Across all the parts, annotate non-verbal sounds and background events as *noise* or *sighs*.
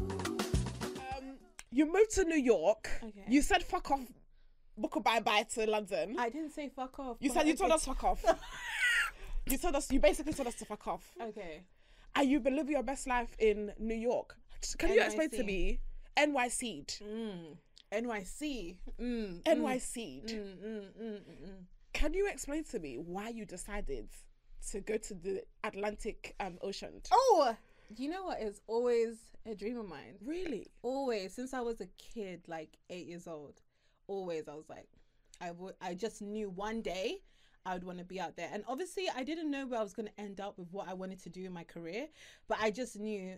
Um, you moved to New York. Okay. You said fuck off, book a bye bye to London. I didn't say fuck off. you said you told us fuck off. *laughs* you told us. You basically told us to fuck off. Okay. And you've been living your best life in New York. Can you explain to me NYC? Mm. NYC. Mm. NYC. Mm, mm, mm, mm, mm. Can you explain to me why you decided to go to the Atlantic um, Ocean? Oh, you know what? It's always a dream of mine. Really? Always, since I was a kid, like eight years old, always I was like, I would. I just knew one day I would want to be out there. And obviously, I didn't know where I was going to end up with what I wanted to do in my career, but I just knew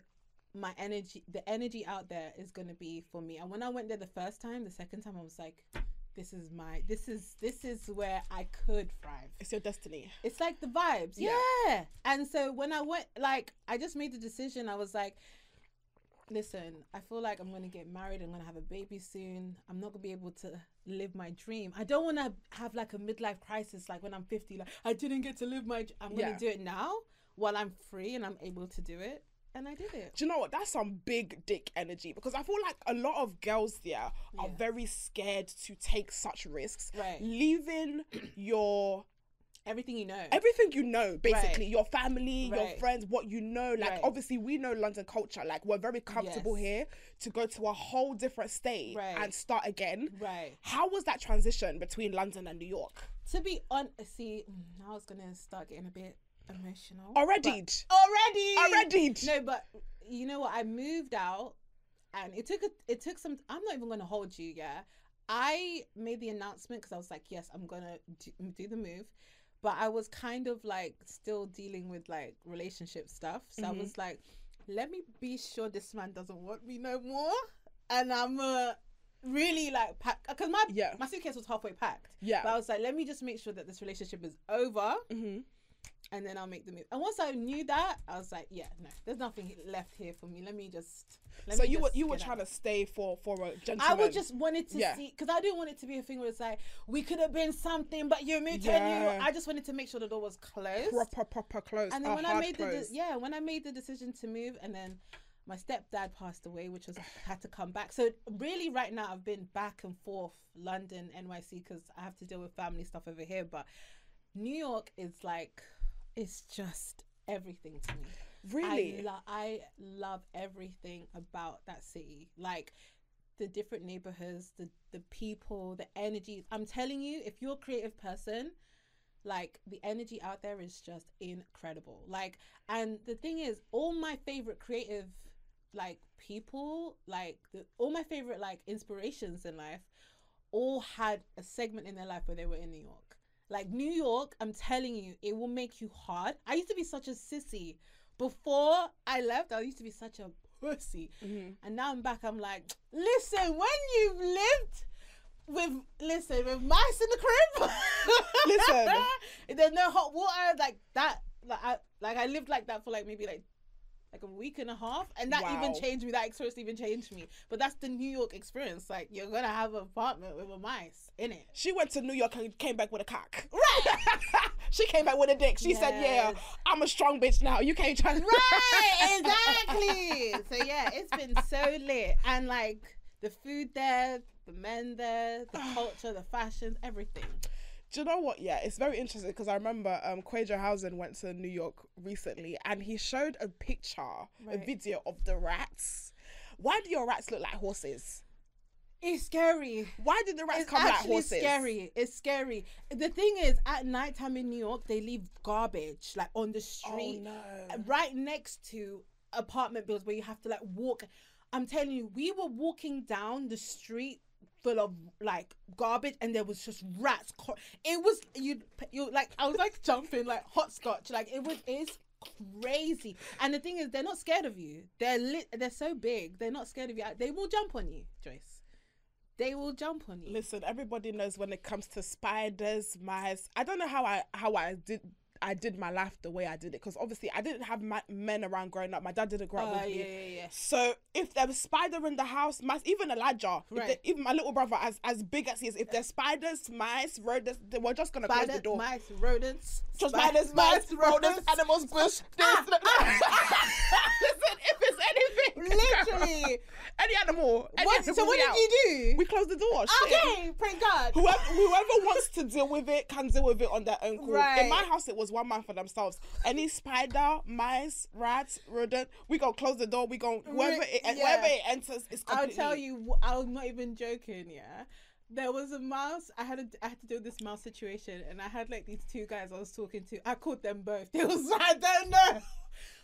my energy, the energy out there is going to be for me. And when I went there the first time, the second time, I was like, this is my, this is, this is where I could thrive. It's your destiny. It's like the vibes. Yeah. Yeah. And so when I went, like, I just made the decision. I was like, listen, I feel like I'm going to get married. I'm going to have a baby soon. I'm not going to be able to live my dream. I don't want to have like a midlife crisis, like when I'm 50, like, I didn't get to live my, I'm going to Yeah. do it now while I'm free and I'm able to do it. And I did it. Do you know what? That's some big dick energy because I feel like a lot of girls there are very scared to take such risks. Right. Leaving your Everything you know. everything you know, basically, Right. your family, your friends, what you know. Like, Right. obviously, we know London culture. Like, we're very comfortable Yes. here to go to a whole different state Right. and start again. right. How was that transition between London and New York? To be on, see, mm, now I was going to start getting a bit emotional. Already. already Already. no but you know what i moved out and it took a, it took some i'm not even going to hold you yeah i made the announcement because i was like yes i'm gonna do, do the move but i was kind of like still dealing with like relationship stuff so Mhm. i was like let me be sure this man doesn't want me no more and i'm uh really like pack because my Yeah. my suitcase was halfway packed Yeah. but i was like let me just make sure that this relationship is over hmm and then I'll make the move. And once I knew that, I was like, yeah, no, there's nothing left here for me. Let me just. Let So me you were you were trying out. to stay for for a gentleman. I would just wanted to Yeah. see because I didn't want it to be a thing where it's like we could have been something, but you moved to a New Yeah. I just wanted to make sure the door was closed. proper proper close. and then when I made the de- yeah, when I made the decision to move, and then my stepdad passed away, which was *sighs* had to come back. So really, right now I've been back and forth London, NYC, because I have to deal with family stuff over here. But New York is like, it's just everything to me. really. I, lo- I love everything about that city. Like the different neighborhoods, the the people, the energy. I'm telling you, if you're a creative person, like the energy out there is just incredible. Like and the thing is, all my favorite creative like people, like the all my favorite like inspirations in life all had a segment in their life where they were in New York. Like New York, I'm telling you, it will make you hard. I used to be such a sissy. Before I left, I used to be such a pussy. Mhm. And now I'm back, I'm like, listen, when you've lived with listen, with mice in the crib. *laughs* Listen. There's no hot water, like that like I like I lived like that for like maybe like like a week and a half, and that even changed me. That experience even changed me. But that's the New York experience. Like you're gonna have an apartment with a mice in it. She went to New York and came back with a cock. *laughs* Right. *laughs* she came back with a dick. She said, "Yeah, I'm a strong bitch now. You can't try to." Right, *laughs* exactly. so yeah, it's been so lit, and like the food there, the men there, the *sighs* culture, the fashions, everything. Do you know what? Yeah, it's very interesting because I remember um, Quajo Housen went to New York recently and he showed a picture, a video of the rats. Why do your rats look like horses? It's scary. Why did the rats It's come like actually It's scary. It's scary. The thing is, at nighttime in New York, they leave garbage like on the Oh street, no! right next to apartment buildings where you have to like walk. I'm telling you, we were walking down the street full of like garbage, and there was just rats. It was you, you like I was like jumping like hopscotch. Like it was it's crazy. And the thing is, they're not scared of you. They're lit. They're so big. They're not scared of you. They will jump on you, Joyce. They will jump on you. Listen, everybody knows when it comes to spiders, mice. I don't know how I how I did. I did my life the way I did it because obviously I didn't have my, men around growing up. My dad didn't grow up Oh, with yeah, me. yeah, yeah. So if there was spider in the house, mice, even Elijah, Right. they- even my little brother, as as big as he is, if there's spiders, mice, rodents, they were just gonna close the door. mice, rodents. Just spiders, mice, rodents, animals, *laughs* bush. Ah, this, *laughs* Listen, if it's anything, Literally. *laughs* any animal. Any What, animal, so what did out. you do? We closed the door. shit. okay, prank God. Whoever, whoever wants to deal with it can deal with it on their own. Right. In my house, it was one man for themselves. Any spider, mice, rats, rodent, we go close the door. We go whoever it, yeah. whoever it enters is I'll completely. tell you, I'm not even joking. Yeah, there was a mouse. I had a, I had to deal with this mouse situation, and I had like these two guys I was talking to. I called them both. *laughs* They was like, I don't know.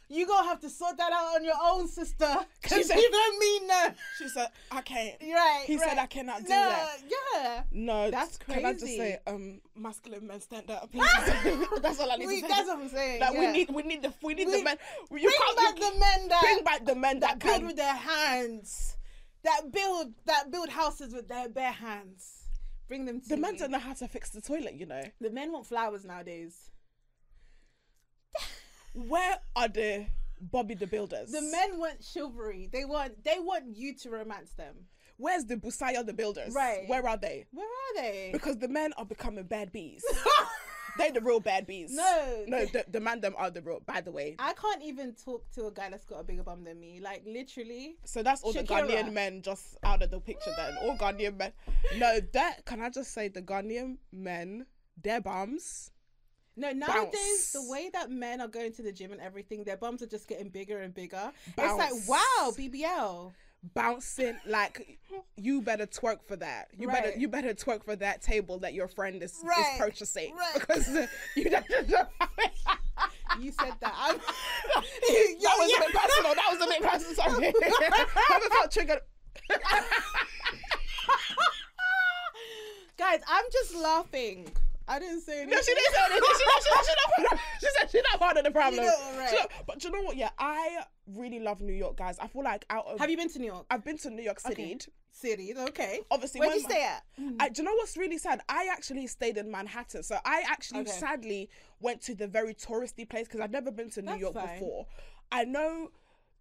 You gonna have to sort that out on your own, sister. She *laughs* Cause said- you don't mean no. She said, "I can't." Right. He said, "I cannot do no, that." Yeah. No, That's Can I just crazy. say, um, masculine men stand up, please. *laughs* *laughs* that's all I need We, to say. that's what I'm saying. That we need, we need the, we need We- the men. You bring back you, the men that bring back the men that, that build can. with their hands, that build that build houses with their bare hands. Bring them to the men don't know how to fix the toilet. You know, The men want flowers nowadays. Where are the Bobby the Builders? The men want chivalry. They want they want you to romance them. Where's the Busaya the Builders? Right. Where are they? Where are they? Because the men are becoming bad bees. *laughs* They're the real bad bees. No. no, the, the man them are the real. By the way, I can't even talk to a guy that's got a bigger bum than me. Like literally. So that's all the Shakira. Ghanaian men just out of the picture then. All Ghanaian men. No, that can I just say the Ghanaian men, their bums. No, nowadays Bounce. the way that men are going to the gym and everything, their bums are just getting bigger and bigger. It's like wow, BBL. Bouncing like you better twerk for that. You better you better twerk for that table that your friend is, Right. is purchasing. Right. *laughs* Because uh, you *laughs* don't You said that. I'm, *laughs* That was a bit personal. That was a bit personal. Sorry. Haven't felt triggered. Guys, I'm just laughing. I didn't say anything. No, she didn't say anything. She, she, she, she, not, she said she's not part of the problem. You know, right. Not- but you know what? Yeah, I really love New York, guys. I feel like out of Have you been to New York? I've been to New York City. Okay. Cities, okay. Obviously, Where'd you my- stay at? I, do you know what's really sad? I actually stayed in Manhattan, so I actually Okay. sadly went to the very touristy place because I've never been to New That's York fine. before. I know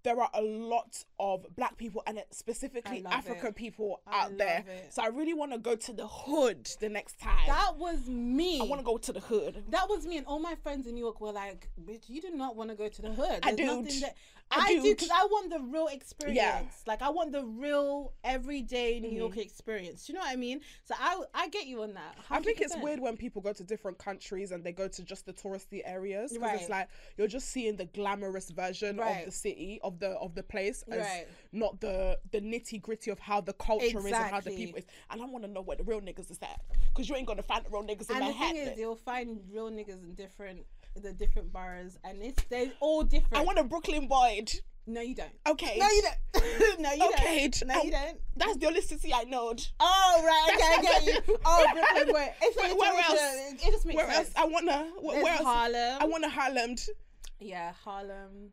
there are a lot of black people and uh, specifically African it. people I out there. it. So I really want to go to the hood the next time. That was me. I want to go to the hood. That was me, and all my friends in New York were like, "Bitch, you do not want to go to the hood." I do. that I I, do because I want the real experience. Like I want the real everyday New mm-hmm. York experience. Do you know what I mean? So I I get you on that. I think it's weird when people go to different countries and they go to just the touristy areas because Right. it's like you're just seeing the glamorous version Right. of the city of the of the place, as Right. not the the nitty gritty of how the culture is and how the people is. And I want to know where the real niggas is at because you ain't gonna find the real niggas in And the thing is, you'll find real niggas in different the different boroughs, and it's they're all different. I want a Brooklyn Boyd. no, you don't. Okay. No, you don't. *laughs* no, you Okay. don't. No, you Oh, don't. That's the only city I know. Oh right, okay, I get you. *laughs* Oh, Brooklyn boy. It's Where- where else? It just makes Where else? I wanna. wh- Where else? Harlem. I want a Harlem. yeah, Harlem.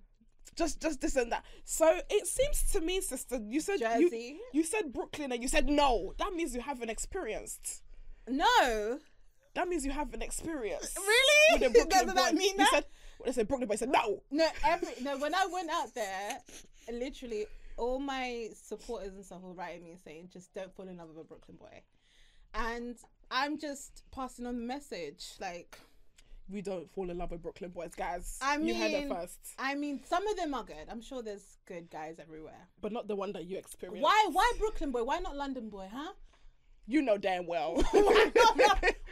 Just, just this and that. So it seems to me, sister, you said you, you said Brooklyn and you said no. That means you haven't experienced. No. That means you haven't experienced. *laughs* Really? With the Brooklyn *laughs* Doesn't that boy. mean that? said, when I said Brooklyn boy, I said no. No, every no. When I went out there, literally all my supporters and stuff were writing me and saying, "Just don't fall in love with a Brooklyn boy," and I'm just passing on the message. Like, We don't fall in love with Brooklyn boys, guys. I you heard it mean- first, I mean, some of them are good. I'm sure there's good guys everywhere. but not the one that you experienced. Why? Why Brooklyn boy? Why not London boy? Huh? You know damn well. *laughs* *laughs*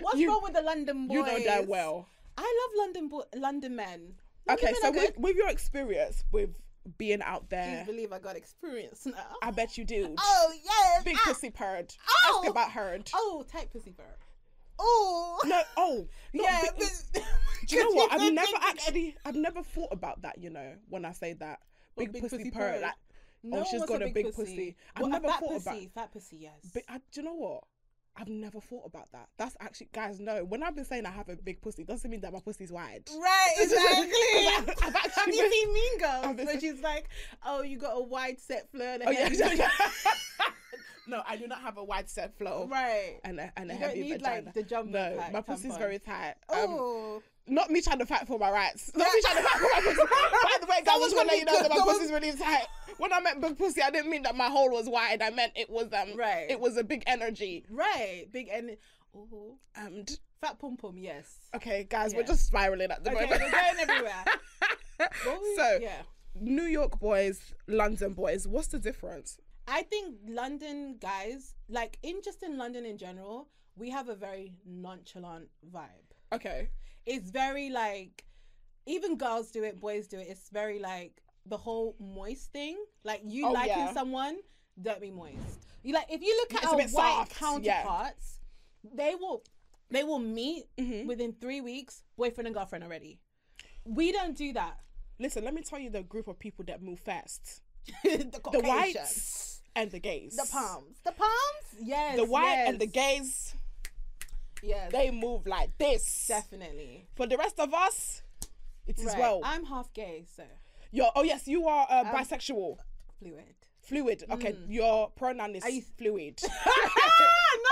What's You- wrong with the London boys? You know damn well. I love London boy, London men. London Okay, men so with, with your experience with being out there, believe I got experience now. I bet you do. *laughs* Oh yes. Big ah, pussy purred. Oh. Ask about herd. Oh, tight pussy bird. Oh. No, oh, yeah. big- but- Do you know what? I've never actually, I've never thought about that. You know, when I say that, big, big pussy, pussy purr. purr? Like, No, oh, she's got a big pussy. I've Well, never fat thought pussy, about. Fat pussy, yes. But I, do you know what? I've never thought about that. That's actually, guys, no. When I've been saying I have a big pussy, doesn't mean that my pussy's wide. Right, *laughs* exactly. *laughs* I've Have actually you been- seen Mean Girls? I've been- Where she's like, "Oh, you got a wide set flow. and a Oh yeah. heavy- *laughs* no, I do not have a wide set flow. right. And a, and a You don't heavy need vagina. like the jumbo no, my pussy's tampon. very tight. Um, Oh, Not me trying to fight for my rights. Not me trying to fight for my pussy. *laughs* By the way, guys, I just want to let you know that my pussy's really tight. When I meant big pussy, I didn't mean that my hole was wide. I meant it was um, Right. It was a big energy. Right. Big energy. oh, And fat pom pom. Yes. okay, guys, we're just spiraling at the Okay, moment. we're going everywhere. *laughs* So, yeah. New York boys, London boys. What's the difference? I think London guys, like in just in London in general, we have a very nonchalant vibe. Okay. It's very like even girls do it, boys do it. It's very like the whole moist thing. Like you Oh, liking yeah. someone, don't be moist. You like if you look at It's our white soft, yeah. counterparts, they will they will meet Mhm. within three weeks, boyfriend and girlfriend already. We don't do that. Listen, let me tell you the group of people that move fast: *laughs* the, the whites and the gays. the palms, the palms. Yes, The white yes. and the gays, Yes, they move like this. definitely. For the rest of us, it is Right. well. I'm half gay, so You're, oh yes, you are uh, Um, bisexual, fluid. Fluid. Okay, Mm. your pronoun is you- fluid. *laughs* no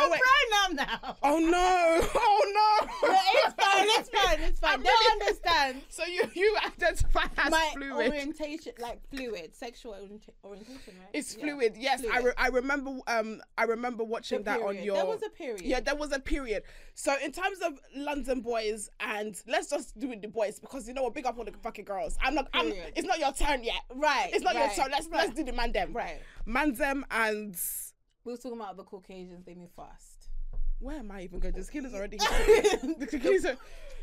Oh, pronoun now. oh no! *laughs* Oh no! No, it's fine. It's fine. It's fine. *laughs* They really- understand So you you identify as my fluid. orientation, like fluid, sexual orienta- orientation, right? It's Yeah. fluid. Yes, I, re- I remember. Um, I remember The watching that on your. There was a period. Yeah, there was a period. So in terms of London boys, and let's just do it the boys because you know what, big up all the fucking girls. I'm not. I'm, Period. it's not your turn yet. right. It's not right, your turn. Let's right, let's do the man them. right. Man them and We were talking about the Caucasians. They move fast. where am I even going? The skin is already. *laughs* the Caucasians. are-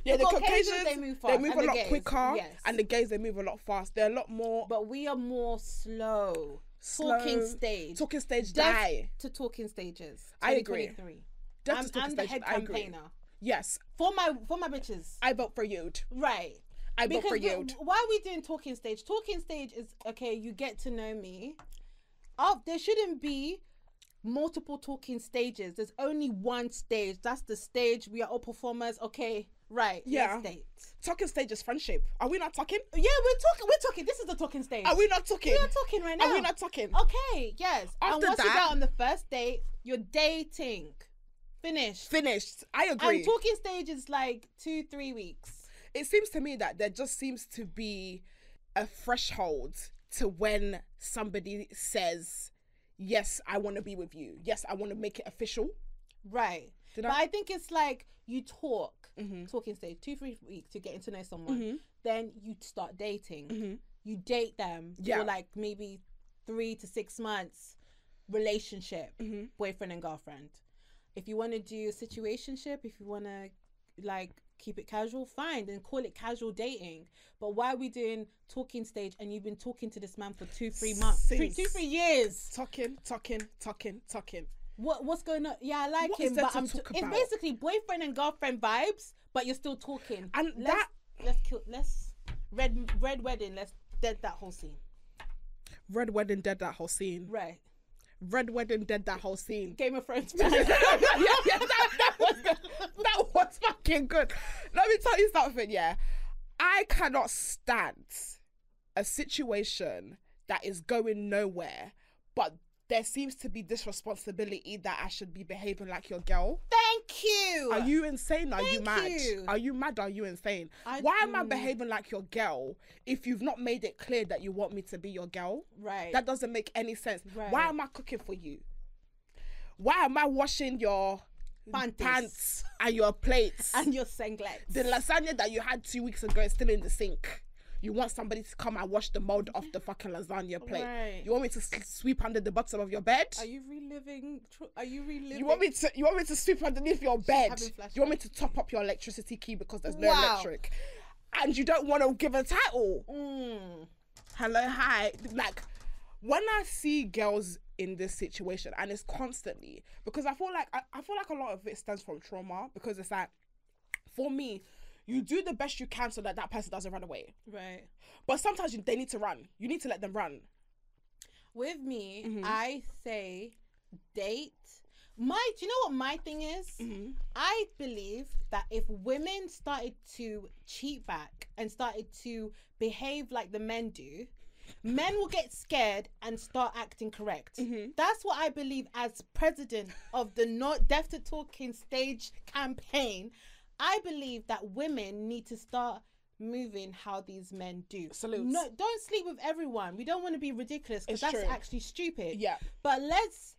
Yeah, the, The Caucasians, Caucasians, they move fast. They fast, move and a the lot gays, quicker, yes. and the gays they move a lot fast. They're a lot more But we are more slow. Talking stage. Talking stage Death die. to talking stages. I agree. 2023. I'm, I'm the head campaigner Yes, for my for my bitches. I vote for you. Right. I vote for you. why are we doing talking stage? Talking stage is okay. You get to know me. Oh, there shouldn't be multiple talking stages. There's only one stage. That's the stage. We are all performers. Okay, right. Yeah. Talking stage is friendship. Are we not talking? Yeah, we're talking. We're talking. This is the talking stage. Are we not talking? We are talking right now. Are we not talking? Okay. Yes. After and once you that- go on the first date, you're dating. Finished. Finished. I agree. And talking stage is like two, three weeks. it seems to me that there just seems to be a threshold to when somebody says, "Yes, I want to be with you. Yes, I want to make it official." Right. Did but I- I think it's like you talk, Mhm. talking stage, two, three weeks, you're getting to know someone. Mhm. Then you start dating. Mhm. You date them Yeah. for like maybe three to six months relationship, Mhm. boyfriend and girlfriend. If you want to do a situationship, if you want to like keep it casual, fine, then call it casual dating. But why are we doing talking stage and you've been talking to this man for two, three months, three, two, three years? Talking, talking, talking, talking. What what's going on? Yeah, I like What him, but I'm. talk it's basically boyfriend and girlfriend vibes, but you're still talking. And let's, that- let's kill. Let's red red wedding. Let's dead that whole scene. Red wedding dead that whole scene. Right. Red wedding did that whole scene. Game of Thrones. *laughs* yeah, yeah, that, that was good. that was fucking good. Let me tell you something. Yeah, I cannot stand a situation that is going nowhere, but there seems to be this responsibility that I should be behaving like your girl. Thank you. Are you insane? Are you mad? you. Are you mad? Are you insane? I- Why am I behaving like your girl if you've not made it clear that you want me to be your girl? right? That doesn't make any sense. Right. Why am I cooking for you? Why am I washing your Panties. pants and your plates? and your singlet. the lasagna that you had two weeks ago is still in the sink. You want somebody to come and wash the mold off the fucking lasagna plate. Right. You want me to sweep under the bottom of your bed? Are you reliving? Are you reliving? You want me to you want me to sweep underneath your bed? You want me to top up your electricity key because there's no Wow. electric, and you don't want to give a title. Mm. Hello, hi. Like when I see girls in this situation, and it's constantly because I feel like I, I feel like a lot of it stems from trauma because it's like for me, you do the best you can so that that person doesn't run away. Right. But sometimes you, they need to run. You need to let them run. With me, Mhm. I say date. My, do you know what my thing is? Mm-hmm. I believe that if women started to cheat back and started to behave like the men do, men will get scared and start acting correct. Mhm. That's what I believe as president of the Not Deaf to Talking stage campaign. I believe that women need to start moving how these men do. Salutes. No, don't sleep with everyone. We don't want to be ridiculous because that's true. actually stupid. Yeah. But let's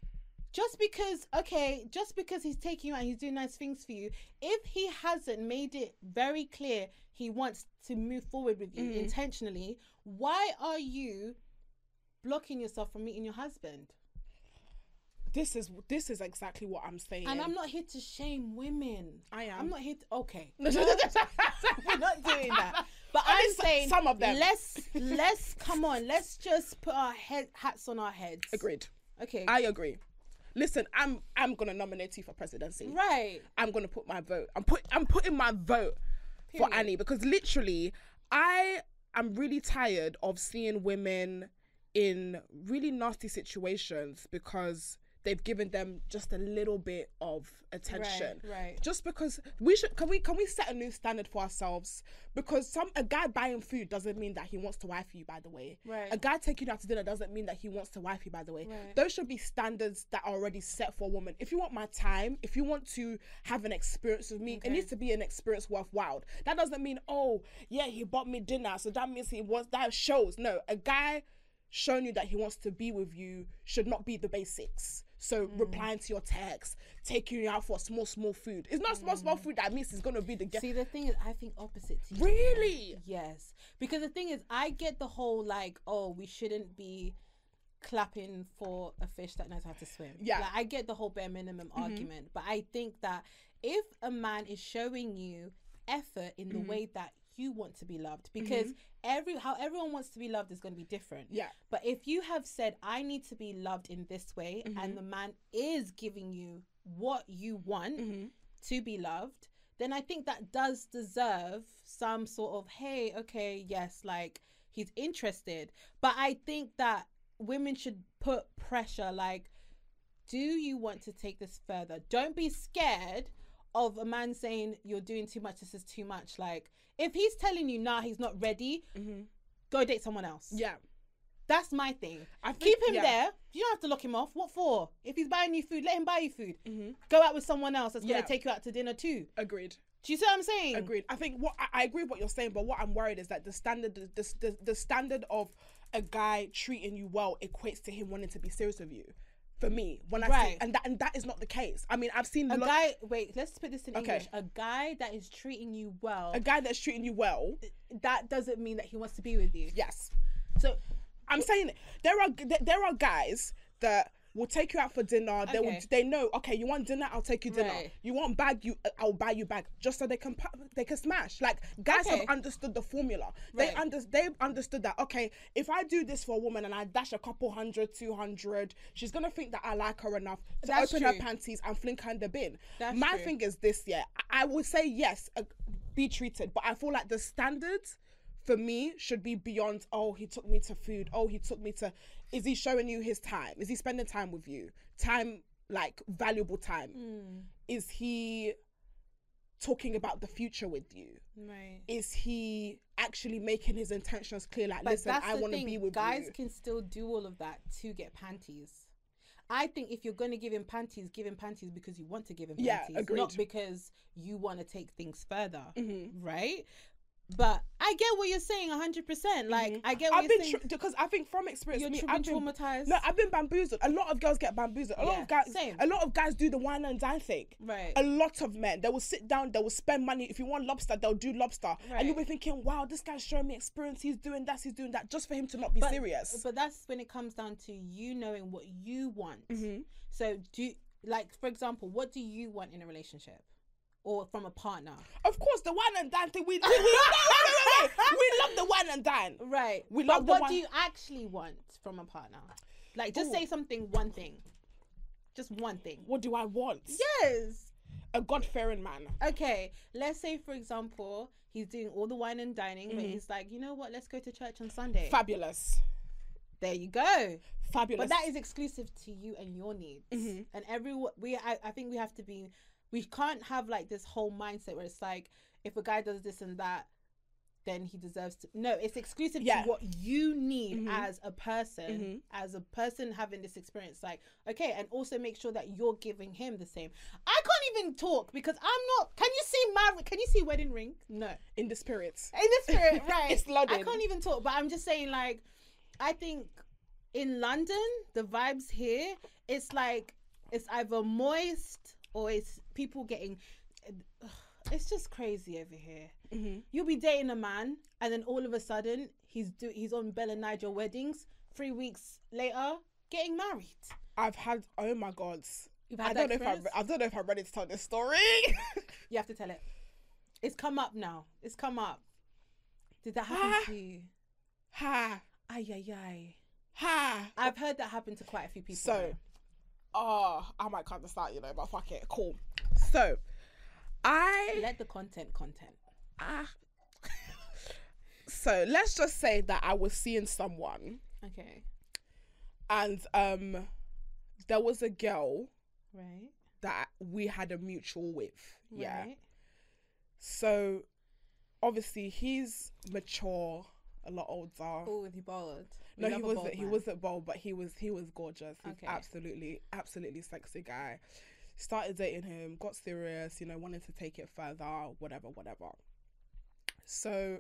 just because okay, just because he's taking you out, he's doing nice things for you. If he hasn't made it very clear he wants to move forward with you Mhm. intentionally, why are you blocking yourself from meeting your husband? This is this is exactly what I'm saying. And I'm not here to shame women. I am. I'm not here to okay. *laughs* We're not doing that. But I'm saying some of them. Let's let's come on. Let's just put our head hats on our heads. Agreed. Okay. I agree. Listen, I'm I'm gonna nominate you for presidency. right. I'm gonna put my vote. I'm put I'm putting my vote for Annie because literally I am really tired of seeing women in really nasty situations because they've given them just a little bit of attention. Right. Right. Just because we should can we can we set a new standard for ourselves? Because some a guy buying food doesn't mean that he wants to wife you, by the way. Right. A guy taking you out to dinner doesn't mean that he wants to wife you, by the way. Right. Those should be standards that are already set for a woman. If you want my time, if you want to have an experience with me, Okay. it needs to be an experience worthwhile. That doesn't mean, oh, yeah, he bought me dinner, so that means he wants that shows. No, a guy showing you that he wants to be with you should not be the basics. So Mm. replying to your text, taking you out for small, small food. It's not small, small food that means it's gonna be the guest. Mm. See, the thing is, I think opposite to you. Really? Yes. Because the thing is, I get the whole like, oh, we shouldn't be clapping for a fish that knows how to swim. Yeah. Like, I get the whole bare minimum argument. But I think that if a man is showing you effort in the way that you want to be loved, because every how everyone wants to be loved is going to be different. Yeah. But if you have said, I need to be loved in this way, Mm-hmm. and the man is giving you what you want Mhm. to be loved, then I think that does deserve some sort of, hey, okay, yes, like he's interested. But I think that women should put pressure like, do you want to take this further? Don't be scared of a man saying you're doing too much, this is too much. Like, if he's telling you, nah, he's not ready, Mhm. go date someone else. Yeah. That's my thing. I think, Keep him yeah. there. You don't have to lock him off. What for? If he's buying you food, let him buy you food. Mhm. Go out with someone else that's Yeah. gonna take you out to dinner too. Agreed. Do you see what I'm saying? Agreed. I think what I, I agree with what you're saying, but what I'm worried is that the standard, the, the, the standard of a guy treating you well equates to him wanting to be serious with you. For me, when I see, and that and that is not the case. I mean, I've seen A lo- guy. Wait, let's put this in Okay. English. A guy that is treating you well. a guy that's treating you well. that doesn't mean that he wants to be with you. Yes, So I'm saying there are there are guys that will take you out for dinner. They will they know okay you want dinner I'll take you dinner. Right. You want bag you I'll buy you bag just so they can they can smash. Like guys Okay. have understood the formula. They Right. under they've understood that okay if I do this for a woman and I dash a couple hundred, two hundred, she's gonna think that I like her enough to That's open her panties and fling her in the bin. That's My true. thing is this yeah I, I would say yes uh, be treated but I feel like the standards for me should be beyond oh he took me to food oh he took me to is he showing you his time is he spending time with you time like valuable time Hmm. is he talking about the future with you right. is he actually making his intentions clear like But listen i want to be with you. Guys you can still do all of that to get panties. I think if you're going to give him panties, give him panties because you want to give him Yeah, panties, agreed. not because you want to take things further, Mhm. right? But I get what you're saying, hundred percent. Like Mhm. I get what i've you're been saying. because i think from experience you're me, tra- I've been traumatized. no i've been bamboozled a lot of girls get bamboozled a lot Yeah, of guys same. a lot of guys do the wine and dine thing right. a lot of men they will sit down they will spend money if you want lobster they'll do lobster Right. and you'll be thinking wow this guy's showing me experience he's doing that he's doing that just for him to not be but, serious But that's when it comes down to you knowing what you want. Mhm. So do like for example, what do you want in a relationship? Or from a partner? of course the wine and dine thing we, we, we, wait. we love the wine and dine Right. We but love the what one- do you actually want from a partner? Like just Ooh. say something one thing. Just one thing. what do i want Yes. a god-fearing man Okay. Let's say for example, he's doing all the wine and dining, but Mhm. he's like, you know what, let's go to church on Sunday. fabulous there you go. fabulous But that is exclusive to you and your needs. Mhm. And everyone, we, I, I think we have to be, we can't have like this whole mindset where it's like, if a guy does this and that, then he deserves to. No, it's exclusive Yeah. to what you need Mhm. as a person, Mhm. as a person having this experience. Like, okay, and also make sure that you're giving him the same. I can't even talk because I'm not. Can you see my? Can you see wedding ring? No. In the spirit. In the spirit, *laughs* right? It's London. I can't even talk, but I'm just saying, like, I think in London, the vibes here, it's like it's either moist or it's people getting. *sighs* It's just crazy over here. Mm-hmm. You'll be dating a man, and then all of a sudden he's do he's on BellaNaija weddings. Three weeks later, getting married. I've had oh my god. You've I don't know if I'm—I don't know if I'm ready to tell this story. *laughs* You have to tell it. It's come up now. It's come up. Did that happen Ah. to you? ha Ay ay ay. ha. I've heard that happen to quite a few people. So, oh, I might cut this out, you know, but fuck it, cool. So, I let the content content. ah. *laughs* so let's just say that I was seeing someone, Okay. and um, there was a girl Right. that we had a mutual with. Yeah. So, obviously, he's mature, a lot older. Oh, was he bold? We No, he wasn't. He man. wasn't bold, but he was. He was gorgeous. He's Okay. absolutely, absolutely sexy guy. Started dating him, got serious. You know, wanted to take it further. Whatever, whatever. So,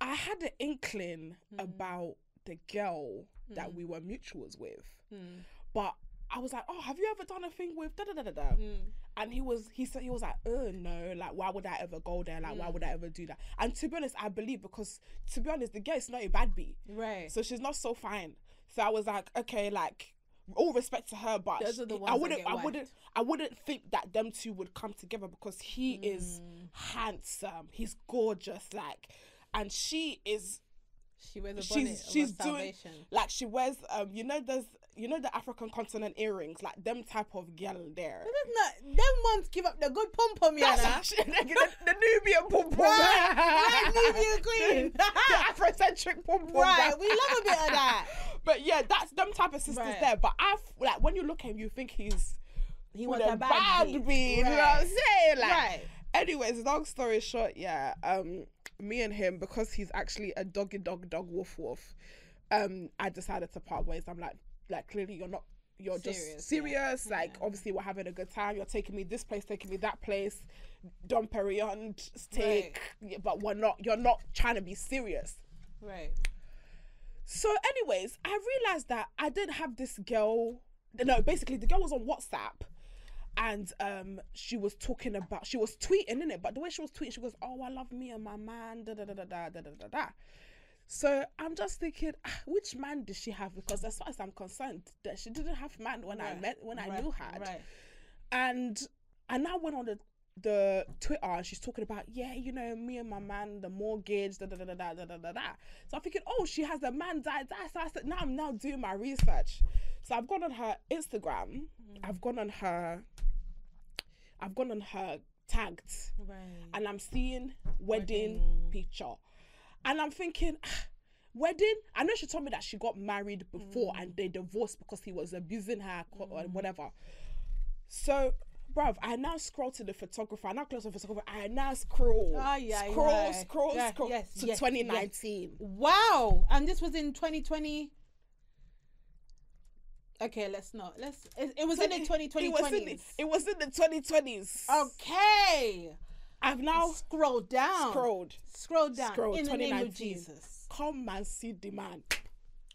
I had an inkling Mm. about the girl that Mm. we were mutuals with, Mm. but I was like, "Oh, have you ever done a thing with da da da da da?" Mm. And he was, he said, he was like, "Oh no, like why would I ever go there? Like why Mm. would I ever do that?" And to be honest, I believe because to be honest, the girl is not a bad bee. Right. So she's not so fine. So I was like, okay, like all respect to her, but Those are the ones I wouldn't, I wouldn't, I wouldn't think that them two would come together because he is Mm. handsome, he's gorgeous, like, and she is she wears a she's- bonnet. of she's a doing- salvation. like she wears, um, you know, there's, you know, the African continent earrings, like them type of girl there. That's not. Them ones give up the good pom pom, yeah. That's nah. actually the, *laughs* the Nubian pom pom, Right, right, Nubian queen. *laughs* the Afrocentric pom pom, Right, we love a bit of that. *laughs* But yeah, that's them type of sisters Right. there. But I like when you look at him, you think he's He was a bad, beat. beat. You know what I'm saying? Like, Right. anyways, long story short, yeah. Um, me and him because he's actually a doggy dog dog woof woof. Um, I decided to part ways. I'm like, like clearly you're not you're serious, just serious. Yeah. Like yeah. obviously we're having a good time. You're taking me this place, taking me that place, Dom Perignon steak, right. but we're not. You're not trying to be serious. Right. So, anyways, I realized that I didn't have this girl. No, basically the girl was on WhatsApp. And um, she was talking about she was tweeting in it, but the way she was tweeting, she goes, "Oh, I love me and my man." Da da da da da da da da. So I'm just thinking, ah, which man did she have? Because as far as I'm concerned, that she didn't have man when I met when I knew her Right. and I now went on the the Twitter and she's talking about yeah you know me and my man the mortgage da da da da da da da da so I'm thinking oh she has a man die die so I said now I'm now doing my research so I've gone on her Instagram I've gone on her I've gone on her tagged Right. and I'm seeing wedding, Wedding. picture and I'm thinking ah, *sighs* wedding I know she told me that she got married before and they divorced because he was abusing her or whatever so, bruv, I now scroll to the photographer. I now close the photographer. I now scroll, Ah, yeah, scroll, yeah. scroll, Yeah, scroll yes, to yes, 2019. Wow. And this was in 2020. Okay, let's not. Let's. It, it was in the 2020. It was in the, it was in the 2020s. Okay. I've now scrolled down. scrolled. Scrolled down. Scroll, in the name of Jesus. Come and see the man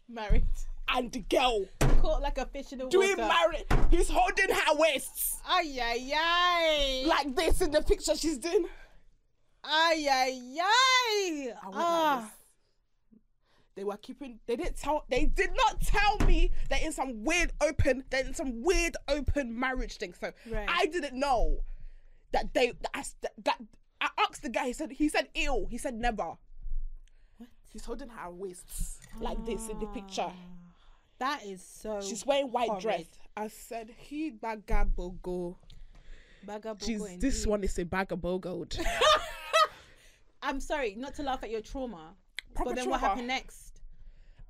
Married. and the girl Caught like a fish in the water. doing water. married. He's holding her waists Ay ay ay. like this in the picture she's doing. ay ay ay. I went like Ah. They were keeping. They didn't tell. They did not tell me that in some weird open. That in some weird open marriage thing. So Right. I didn't know that they. That I, that I asked the guy. He said. He said ill. He said never. What? He's holding her waists like this in the picture. Ah, that is so. She's wearing white horrid. dress. I said he bagabogo. Bagabogo Jeez, this one is a bagabogoed. *laughs* I'm sorry, not to laugh at your trauma. Proper but then what happened next?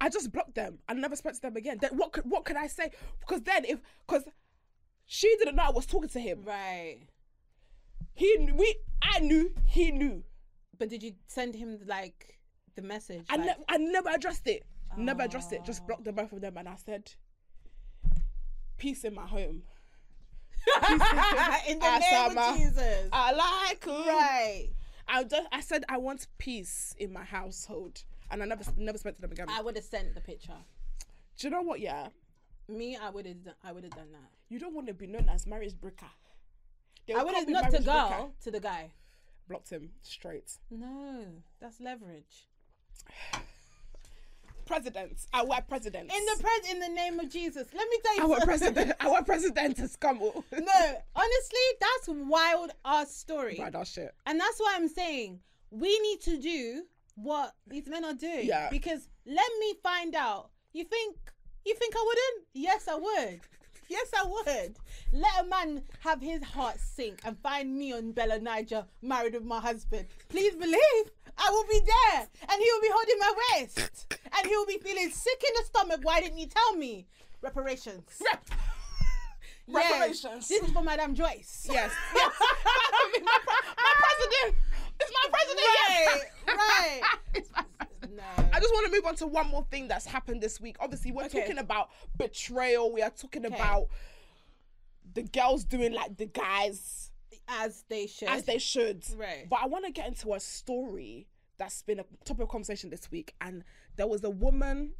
I just blocked them. I never spoke to them again. Then what could what could I say? Because then if because she didn't know I was talking to him. Right. He knew, we I knew he knew. But did you send him like the message? I like, never I never addressed it. Never addressed it. Just Oh. blocked the both of them and I said, Peace in my home. *laughs* In the name of Jesus. I like right. I just I said I want peace in my household, and I never never spoke to them again. I would have sent the picture. Do you know what? Yeah, Me, I would have. I would have done that. you don't want to be known as marriage breaker. I would have not to girl to the guy. Blocked him straight. No, that's leverage. President, our president. In the pres, in the name of Jesus. Let me tell you. our something. president, *laughs* our president has come. no, honestly, that's wild ass story. Right, that shit. And that's why I'm saying we need to do what these men are doing. Yeah. Because let me find out. You think you think I wouldn't? Yes, I would. Yes, I would. Let a man have his heart sink and find me on BellaNaija married with my husband. Please believe I will be there and he will be holding my waist and he will be feeling sick in the stomach. Why didn't you tell me? Reparations. Rep- *laughs* Yes. reparations. This is for Madame Joyce. Yes, *laughs* yes. My, *laughs* my president. It's my president. Right, yes. right. It's my president. No. I just want to move on to one more thing that's happened this week. Obviously, we're Okay. talking about betrayal. We are talking Okay. about the girls doing like the guys as they should. as they should. Right. But I want to get into a story that's been a topic of conversation this week. And there was a woman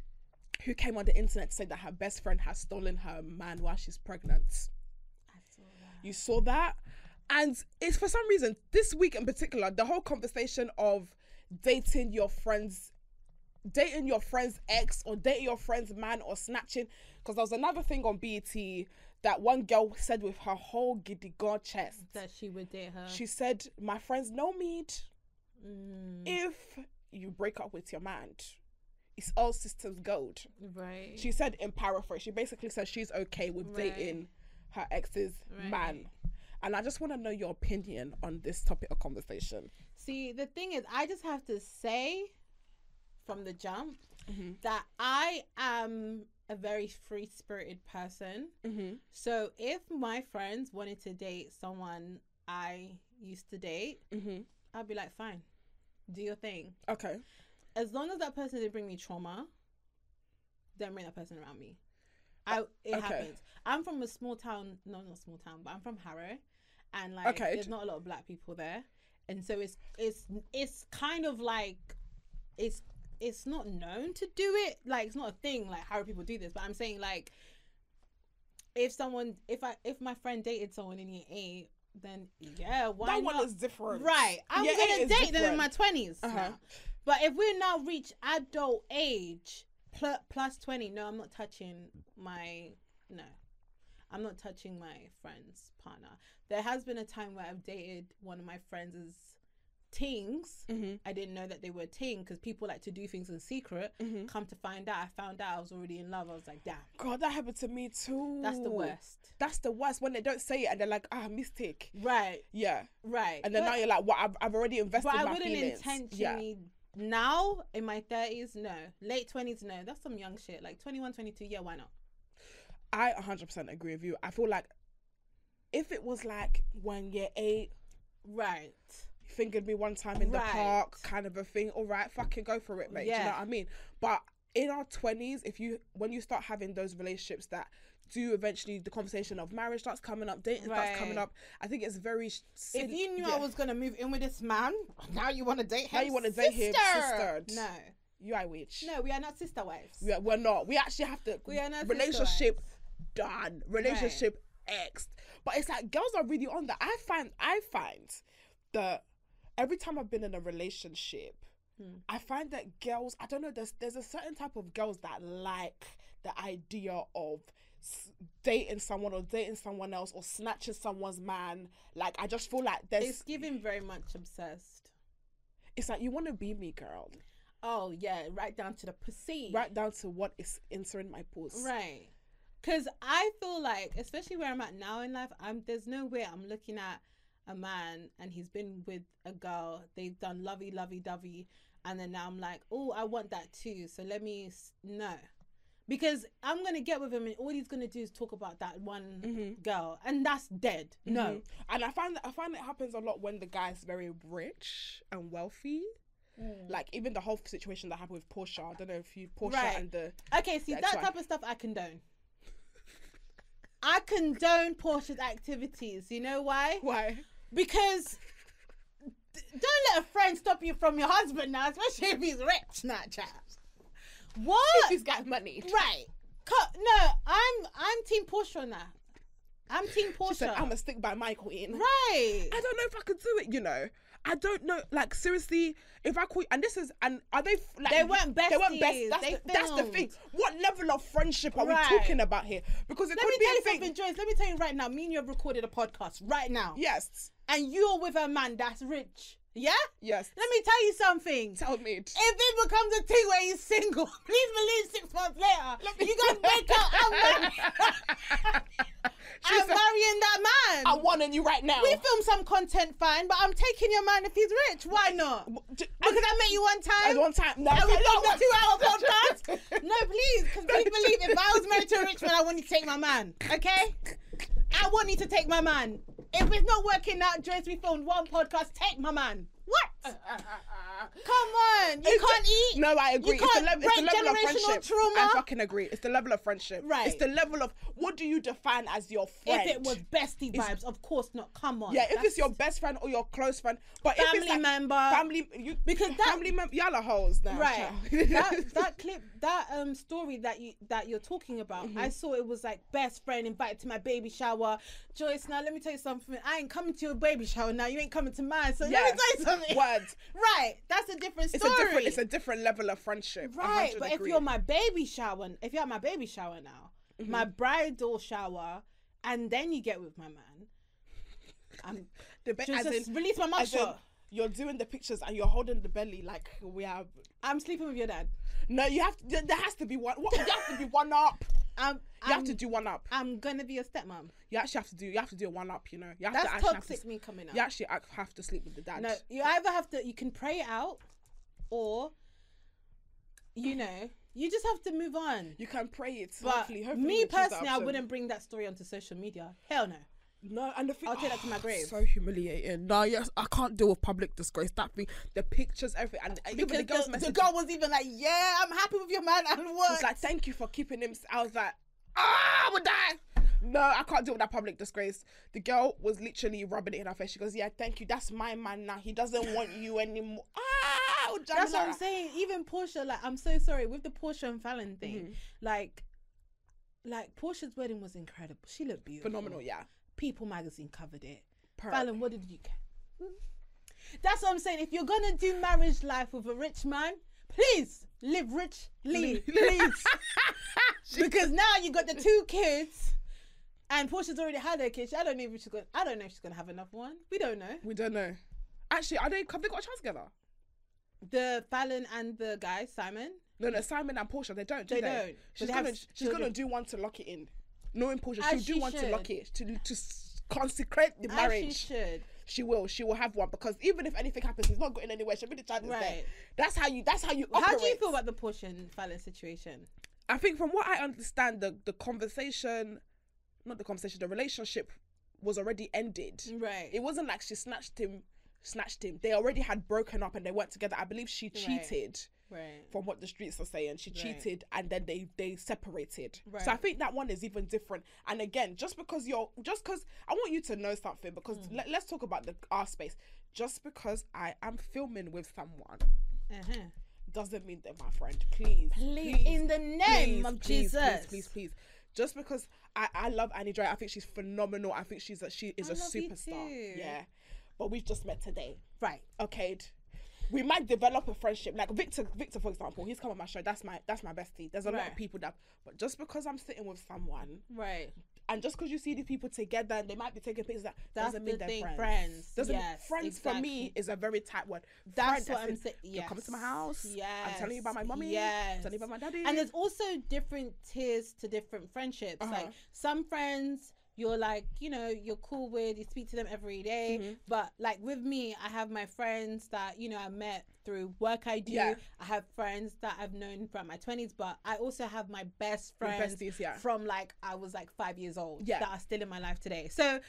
who came on the internet to say that her best friend has stolen her man while she's pregnant. I saw that. You saw that? And it's for some reason, this week in particular, the whole conversation of dating your friend's dating your friend's ex or dating your friend's man or snatching. Because there was another thing on BET that one girl said with her whole giddy god chest. That she would date her. She said, My friends know me. Mm, If you break up with your man, it's all systems gold. right. She said in paraphrase, she basically said she's okay with Right. dating her ex's Right. man. And I just want to know your opinion on this topic of conversation. See, the thing is, I just have to say from the jump Mm-hmm. that I am a very free spirited person. Mm-hmm. So if my friends wanted to date someone I used to date, Mm-hmm. I'd be like, fine, do your thing. Okay. As long as that person didn't bring me trauma, don't bring that person around me. I it okay. happens. I'm from a small town, no, not small town, but I'm from Harrow, and like Okay. there's not a lot of black people there, and so it's it's it's kind of like it's it's not known to do it. Like it's not a thing. Like Harrow people do this, but I'm saying like if someone if I if my friend dated someone in year eight, then yeah, why that not? one is different. Right. I'm Yeah, gonna date them in my 20s. Uh-huh. But if we're now reach adult age pl- plus 20, no, I'm not touching my. No. I'm not touching my friend's partner. There has been a time where I've dated one of my friends' tings. Mm-hmm. I didn't know that they were ting because people like to do things in secret. Mm-hmm. Come to find out, I found out I was already in love. I was like, damn, God, that happened to me too. that's the worst. That's the worst when they don't say it and they're like, ah, mistake. Right, Yeah. right. And then But- now you're like, what? I've, I've already invested But I wouldn't feelings. intentionally now in my 30s, no. Late 20s, no. That's some young shit. Like 21, 22, yeah, why not? I 100% agree with you. I feel like if it was like when you're eight, Right. Fingered me one time in the park, kind of a thing. All right, fucking go for it, mate. Do you know what I mean? But in our twenties, if you when you start having those relationships that do eventually the conversation of marriage starts coming up, dating starts coming up. I think it's very. If you knew yeah. I was going to move in with this man, now you want to date him? Now you wanna date him, sister. No. you are witch. No, we are not sister wives. we are, we're not. We actually have to. We are not relationship done. Relationship X. But it's like girls are really on that. I find. I find that every time I've been in a relationship, Hmm. I find that girls. I don't know. There's there's a certain type of girls that like the idea of dating someone or dating someone else or snatching someone's man. Like I just feel like there's. It's giving very much obsessed. It's like you want to be me, girl. Oh, yeah, right down to the pussy. Right down to what is entering my pulse. Right. Cause I feel like, especially where I'm at now in life, I'm there's no way I'm looking at a man and he's been with a girl. They've done lovey, lovey, dovey, and then now I'm like, oh, I want that too. So let me s- no, because I'm gonna get with him and all he's gonna do is talk about that one Mhm. girl, and that's dead. No. Mhm. and I find that I find it happens a lot when the guy's very rich and wealthy. Mm. Like even the whole situation that happened with Portia. I don't know if you Portia Right. and the Okay, see That's that type of stuff I condone. I condone Portia's activities. You know why? *laughs* Why? Because don't let a friend stop you from your husband now, especially if he's rich, not child. What? If He's got money. Right. No, I'm I'm Team Portia on that. I'm Team She said, Portia. "I'm gonna stick by my queen." right. I don't know if I could do it. You know, I don't know. Like seriously, if I call you, and this is and are they like They weren't best? They weren't best. That's, the, that's the thing. What level of friendship are Right. we talking about here? Because it Let could me be tell a you thing. something, Joyce. Let me tell you right now. Me and you have recorded a podcast right now, Yes, and you're with a man that's rich. Yeah. yes. Let me tell you something. Tell me. If it becomes a thing where he's single, *laughs* please believe six months later, you guys *laughs* break up. I'm, mar- She I'm marrying that man. I'm wanting you right now. we film some content fine, but I'm taking your man if he's rich. Why not? Because I met you one time. one time, no, And we filmed a two-hour podcast. No, please, because *laughs* please believe if I was married to a rich man, I want you to take my man. Okay? I want you to take my man. If it's not working out, Joyce, we filmed one podcast. Take my man. What? Come on, you It's can't the- eat. No, I agree. You it's the, can't level, it's the level of friendship. trauma. I fucking agree. It's the level of friendship. Right. It's the level of what do you define as your friend? If it was bestie vibes, of course not. Come on. yeah, if it's your best friend or your close friend, but if family it's like member, family, you Because that- family member, y'all are hoes now. right? that *laughs* that clip, that um story that you that you're talking about, Mm-hmm. I saw it was like best friend invited to my baby shower. Joyce, now let me tell you something. I ain't coming to your baby shower now. You ain't coming to mine. So let me tell you something. Words. *laughs* Right, that's a different It's story. a different. It's a different level of friendship. Right, 100 but if you're my baby shower, if you're at my baby shower now, Mm-hmm. my bridal shower, and then you get with my man, I'm *laughs* the be- just, as just in- release my mouth as in, shut. you're doing the pictures and you're holding the belly like we have. I'm sleeping with your dad. No, you have. To, there has to be one. What, you have to be one up. I'm, You have to do one up. I'm gonna be a stepmom. You actually have to do. You have to do a one up. You know. You have That's to actually toxic. Have to, me coming out. you actually have to sleep with the dad. No, you either have to. You can pray it out, or you know, you just have to move on. You can pray it. But hopefully, hopefully me you'll choose that personally, I wouldn't bring that story onto social media. Hell no. No, and the thing, I'll take that to my *sighs* grave. So humiliating. No, yes, I can't deal with public disgrace. That thing, the pictures, everything, and even Because the girls the, the girl was even like, "Yeah, I'm happy with your man and what." was like, "Thank you for keeping him." I was like, "Ah, I would die." No, I can't deal with that public disgrace. The girl was literally rubbing it in her face. She goes, "Yeah, thank you. That's my man now. He doesn't want you anymore." *laughs* Ah, would that's what I'm saying. Even Porsha, like, I'm so sorry with the Porsha and Falynn thing. Mm-hmm. Like, like Porsha's wedding was incredible. She looked beautiful. Phenomenal, yeah. People magazine covered it. Per- Falynn, what did you get? That's what I'm saying. If you're gonna do marriage life with a rich man, please live richly, please. *laughs* because now you got the two kids, and Porsha's already had her kids. I don't know if she's gonna. I don't know if she's gonna have another one. We don't know. We don't know. Actually, are they? Have they got a child together? The Falynn and the guy Simon. No, no. Simon and Porsha, they don't. Do They they, don't, She's they gonna. She's gonna do one to lock it in. Knowing Porsha, she'll she do one to lock it to to consecrate the As marriage. she should. She will. She will have one because even if anything happens, he's not going anywhere. She'll be the child is there. Right. That's how you. That's how you. How do you feel about the Porsha and Falynn situation? I think from what I understand, the the conversation, not the conversation, the relationship was already ended. Right. It wasn't like she snatched him, snatched him. They already had broken up and they weren't together. I believe she cheated. right. From what the streets are saying, she Right. cheated and then they they separated. So I think that one is even different. And again, just because you're, just because I want you to know something, because Mm. let, let's talk about the our space. Just because I am filming with someone Uh-huh. doesn't mean they're my friend. Please, Please, in the name of please, Jesus. please, please, please. Just because I, I love Annie Dre, I think she's phenomenal. I think she's a, she is I a superstar. Yeah, but we've just met today. Right. Okay, we might develop a friendship. Like Victor, Victor, for example, he's come on my show. That's my that's my bestie. There's a lot of people that, but just because I'm sitting with someone, Right. and just because you see these people together and they might be taking pictures, that That's doesn't mean the they're friends. friends. Doesn't Yes, friends for me is a very tight word. That's Friend, what I'm in, saying. You're coming to my house. Yes. I'm telling you about my mommy. Yes. Telling you about my daddy. And there's also different tiers to different friendships. Uh-huh. Like some friends you're like, you know, you're cool with, you speak to them every day. Mm-hmm. But like with me, I have my friends that, you know, I met through work I do. Yeah. I have friends that I've known from my twenties, but I also have my best friends besties, yeah. from like I was like five years old Yeah. that are still in my life today. So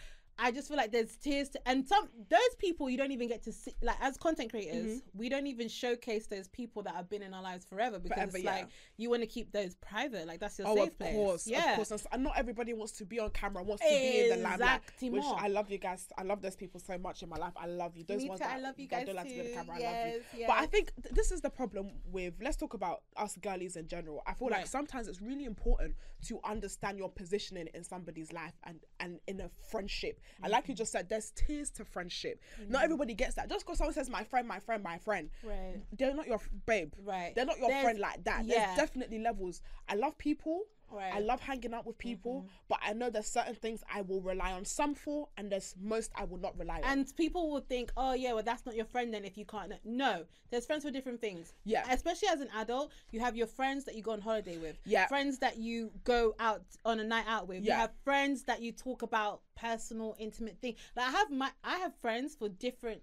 I just feel like there's tears to, and some those people you don't even get to see. Like as content creators, mm-hmm. we don't even showcase those people that have been in our lives forever because Forever, it's yeah. like you want to keep those private. Like that's your Oh, safe of place. course, yeah. of course. And not everybody wants to be on camera, wants to be in the limelight. Which I love you guys. I love those people so much in my life. I love you. Those Me ones too, that, I love you that guys don't like to be on the too. I love you. Yes, But I think th- this is the problem with. Let's talk about us girlies in general. I feel like sometimes it's really important to understand your positioning in somebody's life and and in a friendship. And like you Mm-hmm. just said, there's tears to friendship. Not everybody gets that. Just because someone says my friend, my friend, my friend, Right. they're not your f- babe. Right. They're not your There's- friend like that. yeah. There's definitely levels. I love people. Right. Mm-hmm. I love hanging out with people, but I know there's certain things I will rely on some for, and there's most I will not rely on. And people will think, oh yeah, well that's not your friend then if you can't. No, there's friends for different things. Yeah. Especially as an adult, you have your friends that you go on holiday with. Yeah. Friends that you go out on a night out with. You Yeah. have friends that you talk about personal, intimate things. Like I have my, I have friends for different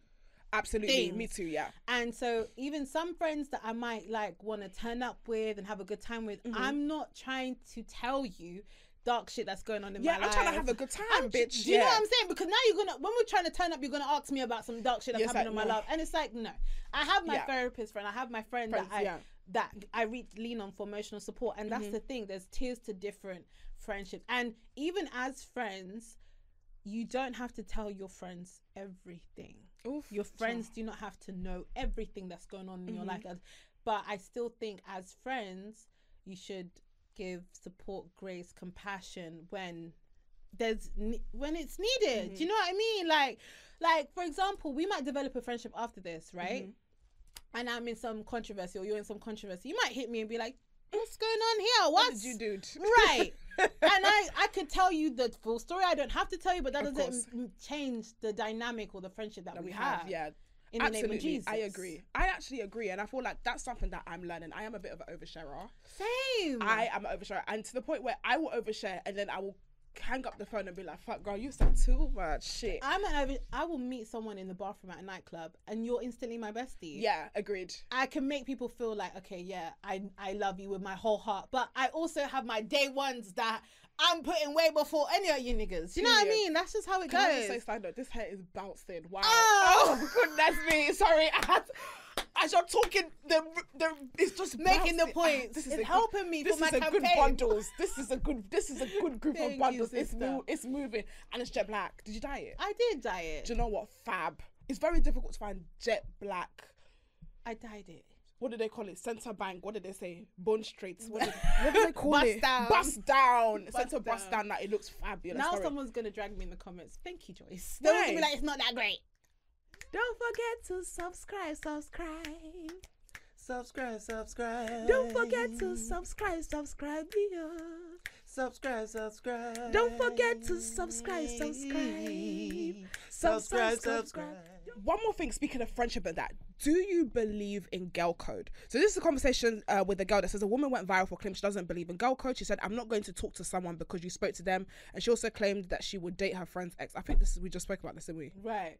Absolutely, me too. Yeah, And so even some friends that I might like want to turn up with and have a good time with, Mm-hmm. I'm not trying to tell you dark shit that's going on in yeah. my I'm life. Yeah, I'm trying to have a good time, I'm- bitch. Do you know what I'm saying? Because now you're gonna when we're trying to turn up, you're gonna ask me about some dark shit that's Yes, happening like, in my no. life, and it's like no. I have my Yeah. therapist friend. I have my friend Friends, that I yeah. that I reach lean on for emotional support, and that's Mm-hmm. the thing. There's tiers to different friendships, and even as friends, you don't have to tell your friends everything Oof, your friends do not have to know everything that's going on in Mm-hmm. your life but i still think as friends you should give support grace compassion when there's when it's needed Mm-hmm. do you know what i mean like like for example we might develop a friendship after this right Mm-hmm. and i'm in some controversy or you're in some controversy you might hit me and be like what's going on here What what's did you do? *laughs* right and I, I could tell you the full story i don't have to tell you but that Of doesn't course. change the dynamic or the friendship that, that we, we have, have, yeah. in the name of Absolutely, jesus I agree. I actually agree, and I feel like that's something that I'm learning. I am a bit of an oversharer. same I am an oversharer, and to the point where I will overshare, and then I will hang up the phone and be like, "Fuck, girl, you said too much shit." I'm an I will meet someone in the bathroom at a nightclub and you're instantly my bestie. Yeah, agreed. I can make people feel like, okay, yeah, I I love you with my whole heart. But I also have my day ones that I'm putting way before any of you niggas. You know what I mean? That's just how it Can I just say, goes. this hair is bouncing. Wow. Oh! *laughs* Oh, goodness me. Sorry. *laughs* I had, as you're talking, the the it's just Making the points. Ah, This is It's a good- helping me This for my is a good bundles. This is a good. This is a good group of you, bundles. it's mo- it's moving and it's jet black. Did you dye it? I did dye it. Do you know what? Fab. It's very difficult to find jet black. I dyed it. What do they call it? Center bank. What did they say? Bone straights. What did, what do they *laughs* call Bust it? down. Bust down. Bust Center bust down. down. That it looks fabulous. now Sorry. someone's gonna drag me in the comments. Thank you, Joyce. They're gonna be like, it's not that great. Don't forget to subscribe. Subscribe. Subscribe, subscribe. Don't forget to subscribe, subscribe, yeah. subscribe, subscribe. Don't forget to subscribe, subscribe. Subscribe, subscribe. One more thing, speaking of friendship and that, do you believe in girl code? So this is a conversation uh, with a girl that says a woman went viral for claiming she doesn't believe in girl code. She said, "I'm not going to talk to someone because you spoke to them," and she also claimed that she would date her friend's ex. I think this is we just spoke about this, didn't we? Right.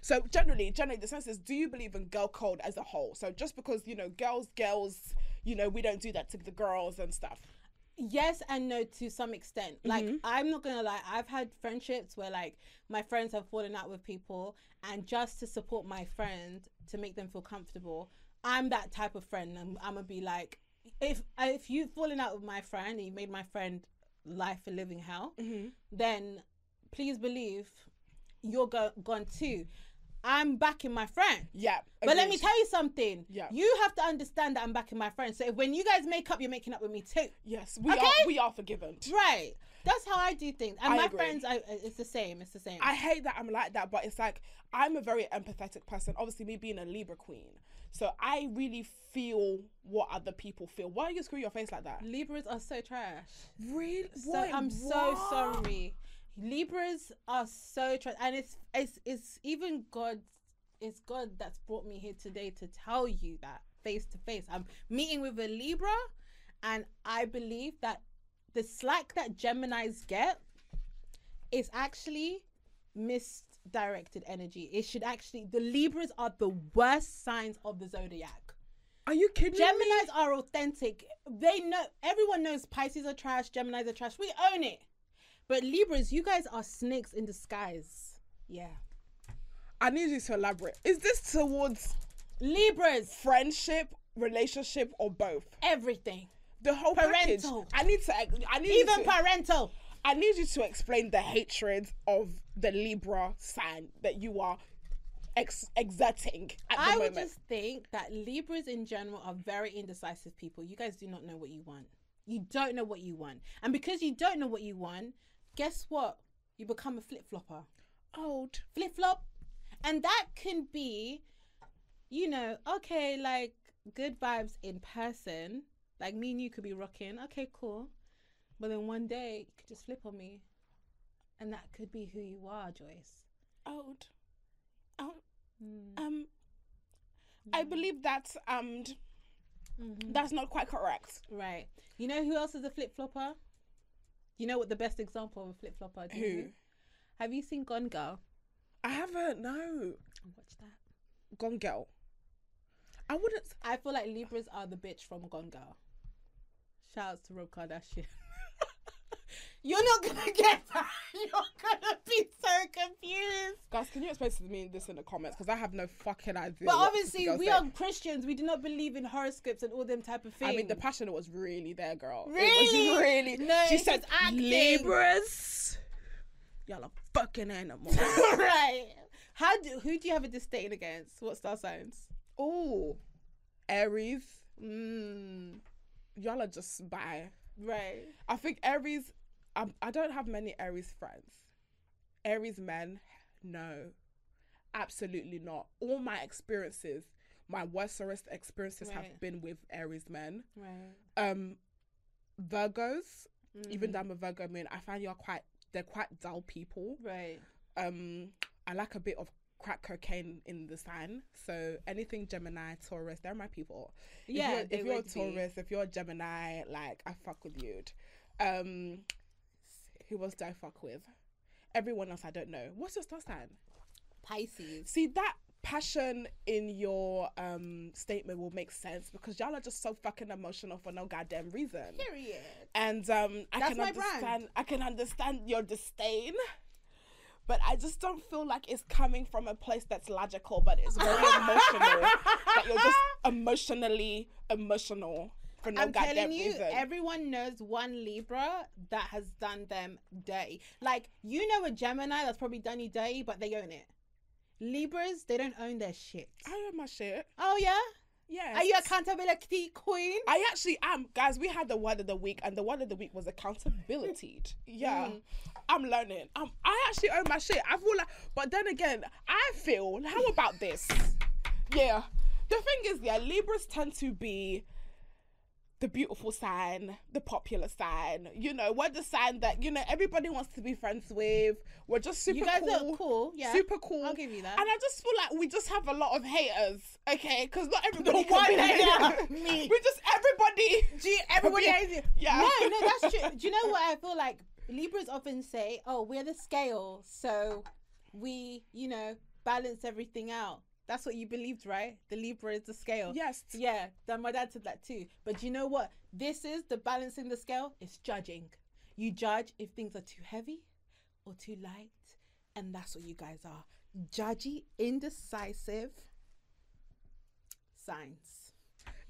So generally, generally, the sense is, do you believe in girl code as a whole? So just because you know, girls, girls, you know, we don't do that to the girls and stuff. yes and no to some extent. Like mm-hmm. I'm not gonna lie, I've had friendships where like my friends have fallen out with people, and just to support my friend to make them feel comfortable, I'm that type of friend. I'm, I'm gonna be like, if if you've fallen out with my friend and you made my friend life a living hell, mm-hmm. then please believe you're go- gone too. I'm backing my friend. Yeah, But let me tell you something. Yeah. You have to understand that I'm backing my friend. So if, when you guys make up, you're making up with me too. Yes, we Okay? are. We are forgiven. Right. That's how I do things. And I my agree. friends, I, uh, it's the same. It's the same. I hate that I'm like that, but it's like I'm a very empathetic person. Obviously, me being a Libra queen, so I really feel what other people feel. Why are you screwing your face like that? Libras are so trash. Really? So I'm so sorry. Libras are so trash, and it's it's it's even God. It's God that's brought me here today to tell you that face to face. I'm meeting with a Libra, and I believe that the slack that Gemini's get is actually misdirected energy. It should actually the Libras are the worst signs of the zodiac. Are you kidding me? Geminis are authentic. They know everyone knows Pisces are trash, Geminis are trash. We own it. But Libras, you guys are snakes in disguise. Yeah. I need you to elaborate. Is this towards Libras, friendship, relationship, or both? everything. The whole package. Parental. I need to. I need Even to, parental. I need you to explain the hatred of the Libra sign that you are ex- exerting I moment. would just think that Libras in general are very indecisive people. You guys do not know what you want. You don't know what you want. And because you don't know what you want, guess what? You become a flip flopper. Old. Flip flop. And that can be, you know, okay, like good vibes in person. Like me and you could be rocking. Okay, cool. But then one day you could just flip on me. And that could be who you are, Joyce. Old. Old. Mm. Um. I believe that um Mhm. that's not quite correct. Right. You know who else is a flip flopper? You know what the best example of a flip flopper? do you Who? Have you seen Gone Girl? I haven't. No. Watch that. Gone girl. I wouldn't. I feel like Libras are the bitch from Gone Girl. Shout outs to Rob Kardashian. *laughs* You're not gonna *laughs* get that. You're gonna be so confused. Guys, can you explain to me this in the comments? Because I have no fucking idea. But obviously, we are Christians. We do not believe in horoscopes and all them type of things. I mean, the passion was really there, girl. It Really? was really. No, she said. Libras, y'all are fucking animals. *laughs* right. How do who do you have a disdain against? What star signs? oh, Aries, Mm, y'all are just by. right. I think Aries. I'm, I don't have many Aries friends. Aries men, no, absolutely not. All my experiences, my worst experiences Right. have been with Aries men. Right. Um, Virgos, even Mhm. though I'm a Virgo moon, I find you're quite they're quite dull people. Right. Um, I like a bit of crack cocaine in the sign. So anything Gemini, Taurus, they're my people. If Yeah. you're, if you're a would be. Taurus, if you're a Gemini, like I fuck with you. Um, who else do I fuck with? Everyone else I don't know. What's your star sign? Pisces. See that passion in your um statement will make sense because y'all are just so fucking emotional for no goddamn reason. Period. And um, I That's can my brand. understand. I can understand your disdain, but I just don't feel like it's coming from a place that's logical, but it's very *laughs* emotional. that you're just emotionally emotional for no I'm telling you, reason. everyone knows one Libra that has done them dirty. Like you know a Gemini that's probably done you dirty, but they own it. Libras, they don't own their shit. I own my shit. Oh yeah, Yeah. are you accountability queen? I actually am, guys. We had the word of the week, and the word of the week was accountability. *laughs* yeah, Mm. I'm learning. Um, I actually own my shit. I feel like, but then again, I feel. How about this? *laughs* Yeah, the thing is, yeah, Libras tend to be the beautiful sign, the popular sign. You know, we're the sign that you know everybody wants to be friends with. We're just super cool. you guys cool. are cool. Yeah, Super cool. I'll give you that. And I just feel like we just have a lot of haters, okay? Because not everybody The can one be hater, that. *laughs* me. We just everybody. Do you, everybody hates you. Yeah. No, no, *laughs* that's true. Do you know what I feel like? Libras often say, "Oh, we're the scale, so we, you know, balance everything out." That's what you believed, right? The Libra is the scale. Yes. Yeah, then my dad said that too. But you know what? This is the balancing the scale. It's judging. You judge if things are too heavy or too light, and that's what you guys are. Judgy, indecisive signs.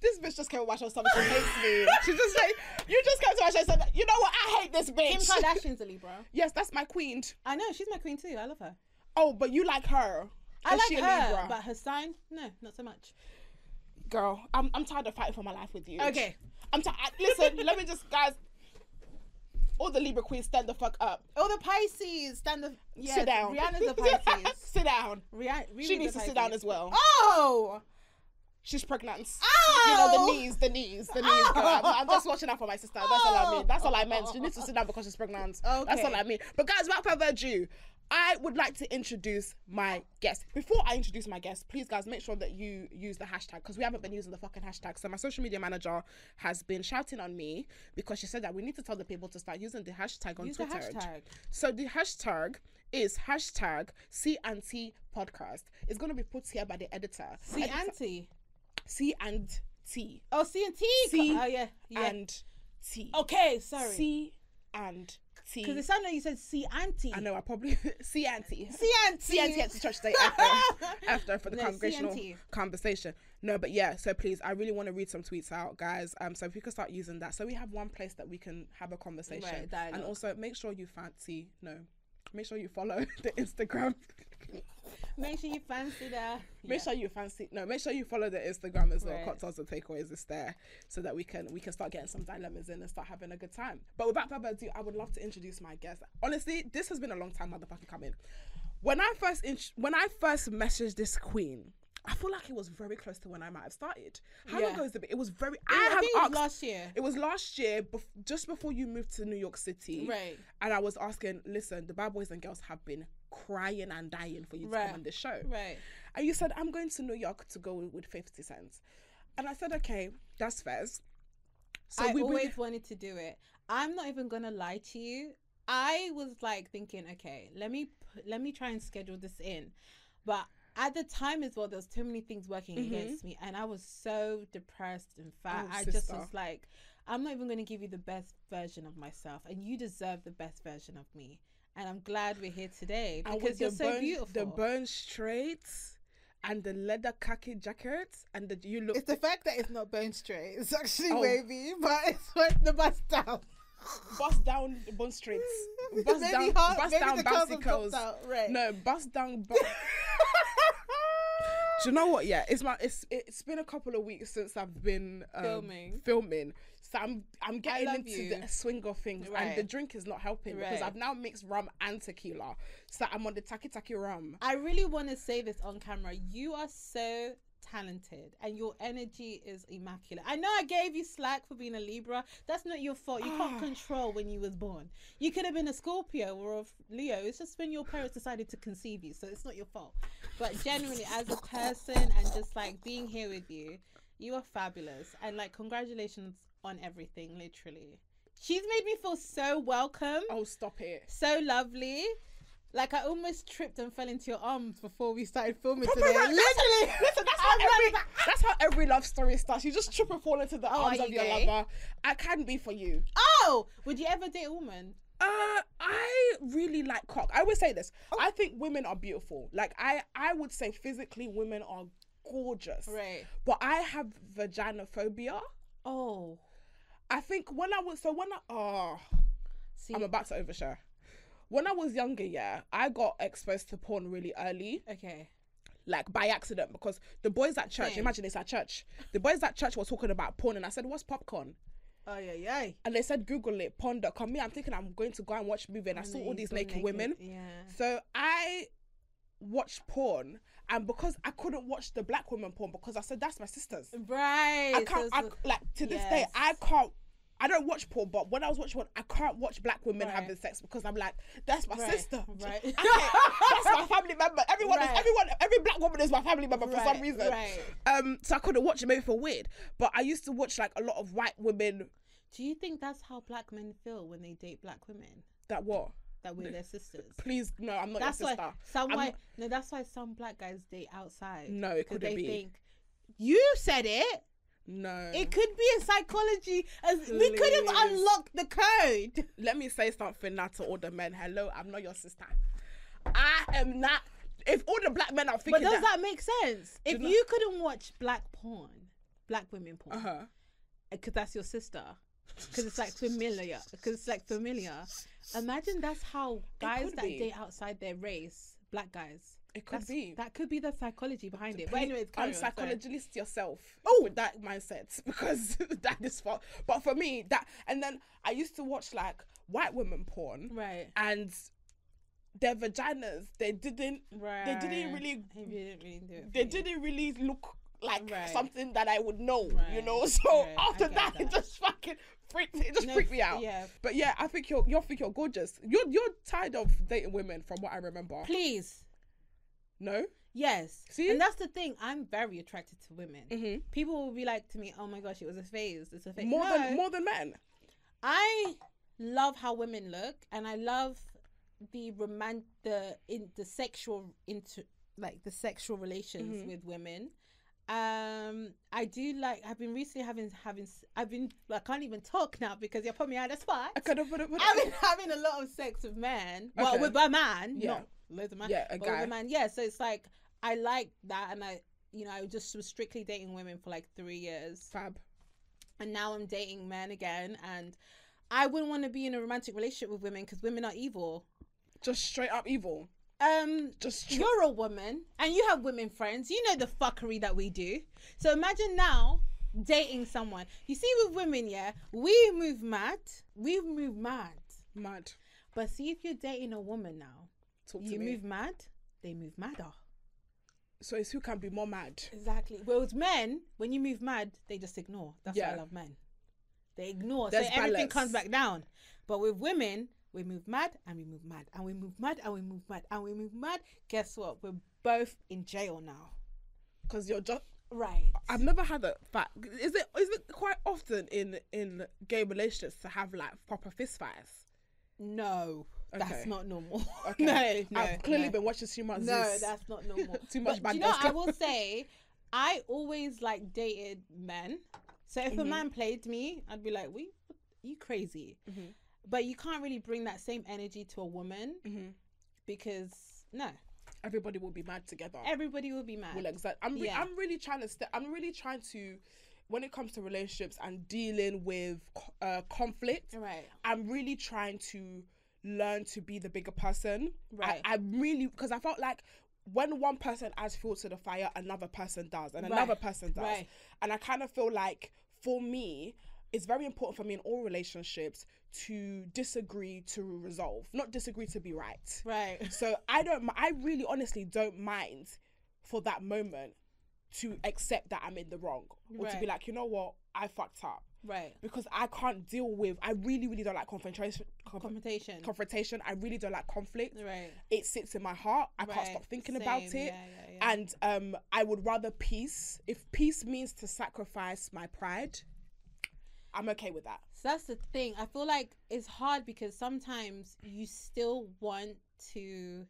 This bitch just came to my show. Something she hates me. She just like you just came to my show and said, you know what? I hate this bitch. Kim. Kardashian's a Libra. yes, that's my queen. I know she's my queen too. I love her. Oh, but you like her. I like her, Libra? but her sign, no, not so much. Girl, I'm I'm tired of fighting for my life with you. Okay. I'm tired. Listen, *laughs* let me just guys. All the Libra queens, stand the fuck up. All the Pisces. Stand the yes, sit down. Rihanna's a *laughs* Pisces. *laughs* sit down. Rihanna, She needs to sit down as well. Oh, She's pregnant. oh, You know the oh! knees, the knees, the knees. Girl. I'm, I'm just watching out for my sister. That's all I mean. That's all I meant. She needs to sit down because she's pregnant. Okay. That's all I mean. But guys, without further ado, I would like to introduce my guest. Before I introduce my guest, please guys make sure that you use the hashtag because we haven't been using the fucking hashtag. So my social media manager has been shouting on me because she said that we need to tell the people to start using the hashtag on Use the Twitter. hashtag. So the hashtag is hashtag C and T podcast. It's gonna be put here by the editor. C Editor- and T. C and T. Oh, C and T. C Oh yeah, yeah. And T. okay, sorry. C and T. Because it sounded like you said see auntie. I know. I probably *laughs* see auntie. See auntie. See auntie at church today after, *laughs* after for the No, congregational conversation. No, but yeah. So please, I really want to read some tweets out, guys. Um, so if you could start using that, so we have one place that we can have a conversation, Right, and also make sure you fancy. No, make sure you follow *laughs* the Instagram. *laughs* Make sure you fancy that. Make sure you fancy. No, make sure you follow the Instagram as well. Right. Cocktails and takeaways is there, so that we can we can start getting some dilemmas in and start having a good time. But without further ado, I would love to introduce my guest. Honestly, this has been a long time, motherfucker coming. When I first int- when I first messaged this queen, I feel like it was very close to when I might have started. How long ago is it? been? It was very. I, I have think it was asked. last year. it was last year, bef- just before you moved to New York City. Right. And I was asking, listen, the bad boys and girls have been crying and dying for you to Right. come on this show. Right. And you said, I'm going to New York to go with 50 cents. And I said, okay, that's fair. So I we always wanted to do it. I'm not even gonna lie to you. I was like thinking, okay, let me let me try and schedule this in, but at the time as well, there was too many things working Mhm. against me, and I was so depressed and fat. Oh, I just was like, I'm not even gonna give you the best version of myself, and you deserve the best version of me. And I'm glad we're here today because you're so burn, beautiful. The burn straight and the leather khaki jacket and the you look It's the fact that it's not bone straight. It's *laughs* actually Oh. wavy, but it's with the bust down. bust down bone straights. *laughs* Bust Maybe down, half- bust down the have curls. out, right. No, bust down. Bu- *laughs* Do you know what? Yeah, it's my it's it's been a couple of weeks since I've been um, Filming. filming. So I'm I'm getting into you. the swing of things, and the drink is not helping because I've now mixed rum and tequila. So I'm on the taki taki rum. I really want to say this on camera. You are so talented and your energy is immaculate. I know I gave you slack for being a Libra. That's not your fault. You can't Ah. control when you was born. You could have been a Scorpio or a Leo. It's just when your parents decided to conceive you. So it's not your fault. But generally as a person and just like being here with you, you are fabulous. And like congratulations on everything, literally. She's made me feel so welcome Oh, stop it! so lovely. Like I almost tripped and fell into your arms before we started filming Proper today. right- Literally, Listen, that's how *laughs* every that's how every love story starts. You just trip and fall into the Oh, arms are of your gay? lover. I can be for you. Oh, would you ever date a woman? Uh, I really like cock. I always say this. I think women are beautiful. Like I, I would say physically, women are gorgeous. Right. But I have vaginophobia. Oh, I think when I was so when I oh see. I'm about to overshare. When I was younger, yeah, I got exposed to porn really early, okay. like by accident, because the boys at church, Same. imagine it's at church, the boys at church were talking about porn, and I said, "What's popcorn?" Oh yeah, yeah. And they said, "Google it, porn.com." Me, I'm thinking I'm going to go and watch a movie, and I saw all these naked women. Yeah. So I watched porn, and because I couldn't watch the black woman porn because I said that's my sisters. Right. I can't. so I, like to this day. I can't. I don't watch porn, but when I was watching one, I can't watch black women Right. having sex because I'm like, that's my Right, sister. right. *laughs* That's my family member. Everyone is everyone. Every black woman is my family member for some reason. right. Um, so I couldn't watch it. Maybe for weird, but I used to watch like a lot of white women. Do you think that's how black men feel when they date black women? That what? That we're their sisters. Please, no, I'm not That's your why sister. some I'm not- No, that's why some black guys date outside. No, it they be. think you said it. No. It could be a psychology. As we could have unlocked the code. let me say something now to all the men. Hello, I'm not your sister. I am not. If all the black men are But thinking does that, that make sense? If know- you couldn't watch black porn, black women porn, uh huh, because that's your sister, because it's like familiar, because it's like familiar. Imagine that's how guys that be. date outside their race, black guys. it could That's, be. That could be the psychology behind it. But anyways, carry on, sorry. unpsychologist yourself oh with that mindset *laughs* because *laughs* that is for but for me that and then i used to watch like white women porn Right. and their vaginas they didn't Right. they didn't really didn't really do they didn't really look like Right. something that i would know you know *laughs* so right, after get that, it just fucking freaked it just No, freaked me out Yeah. but yeah i think you're you think you're gorgeous you're you're tired of dating women from what i remember Please. no Yes. See? And that's the thing. I'm very attracted to women. Mhm. People will be like to me, "Oh my gosh, it was a phase. It's a phase." more No. than more than men I love how women look, and I love the romantic, the in the sexual into like the sexual relations Mhm. with women. Um, I do like. I've been recently having having. I've been. I can't even talk now because you put me out of spot. I could have put it. I've been having a lot of sex with men. Well, Okay. with a man. Yeah. Not loads of men. Yeah, a but with guy. a man. Yeah. So it's like I like that, and I, you know, I just was strictly dating women for like three years, Fab. and now I'm dating men again, and I wouldn't want to be in a romantic relationship with women because women are evil. Just straight up evil. Um, Just you're a woman and you have women friends. You know the fuckery that we do. So imagine now dating someone. You see, with women, yeah, we move mad. We move mad. mad. But see, if you're dating a woman now, Talk you move mad, they move madder. So it's who can be more mad. Exactly. Whereas men, when you move mad, they just ignore. That's why I love men. They ignore. There's so everything comes back down. But with women, we move mad and we move mad and we move mad and we move mad and we move mad. Guess what? We're both in jail now. Because you're just. Right. I've never had a fact. Is it is it quite often in in gay relationships to have like proper fist fights? No, Okay. that's not normal. *laughs* Okay. no, no, I've clearly no. been watching too much. No, Zeus. that's not *laughs* normal. Too much but bad you know, I will say, I always like dated men. So if a Mhm. man played me, I'd be like, "We, you crazy?" Mhm. But you can't really bring that same energy to a woman Mhm. because no, Everybody will be mad together. everybody will be mad. will exert. I'm re- Yeah. I'm really trying to. St- I'm really trying to. When it comes to relationships and dealing with uh, conflict, right, I'm really trying to learn to be the bigger person. Right. I, I really because I felt like when one person adds fuel to the fire, another person does, and Right. another person does, Right. and I kind of feel like for me, it's very important for me in all relationships to disagree to resolve, not disagree to be right. right, So I don't. I really, honestly, don't mind for that moment to accept that I'm in the wrong, or to be like, you know what, I fucked up right. because I can't deal with. I really, really don't like confrontation. conf- Confrontation. confrontation. I really don't like conflict. right. It sits in my heart. I can't stop thinking Same, about it. Yeah, yeah, yeah. And um, I would rather peace. If peace means to sacrifice my pride, I'm okay with that. So that's the thing. I feel like it's hard because sometimes you still want to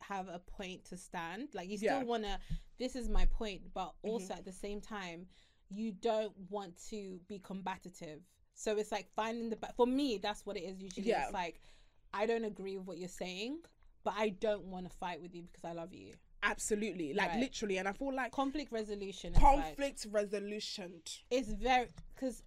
have a point to stand. Like you still Yeah. Mm-hmm. want to, this is my point, but also at the same time, you don't want to be combative. So it's like finding the, ba- for me, that's what it is usually. Yeah. It's like, I don't agree with what you're saying, but I don't want to fight with you because I love you. Absolutely, like Right. literally. And I feel like Conflict resolution. is like- conflict resolution. it's very because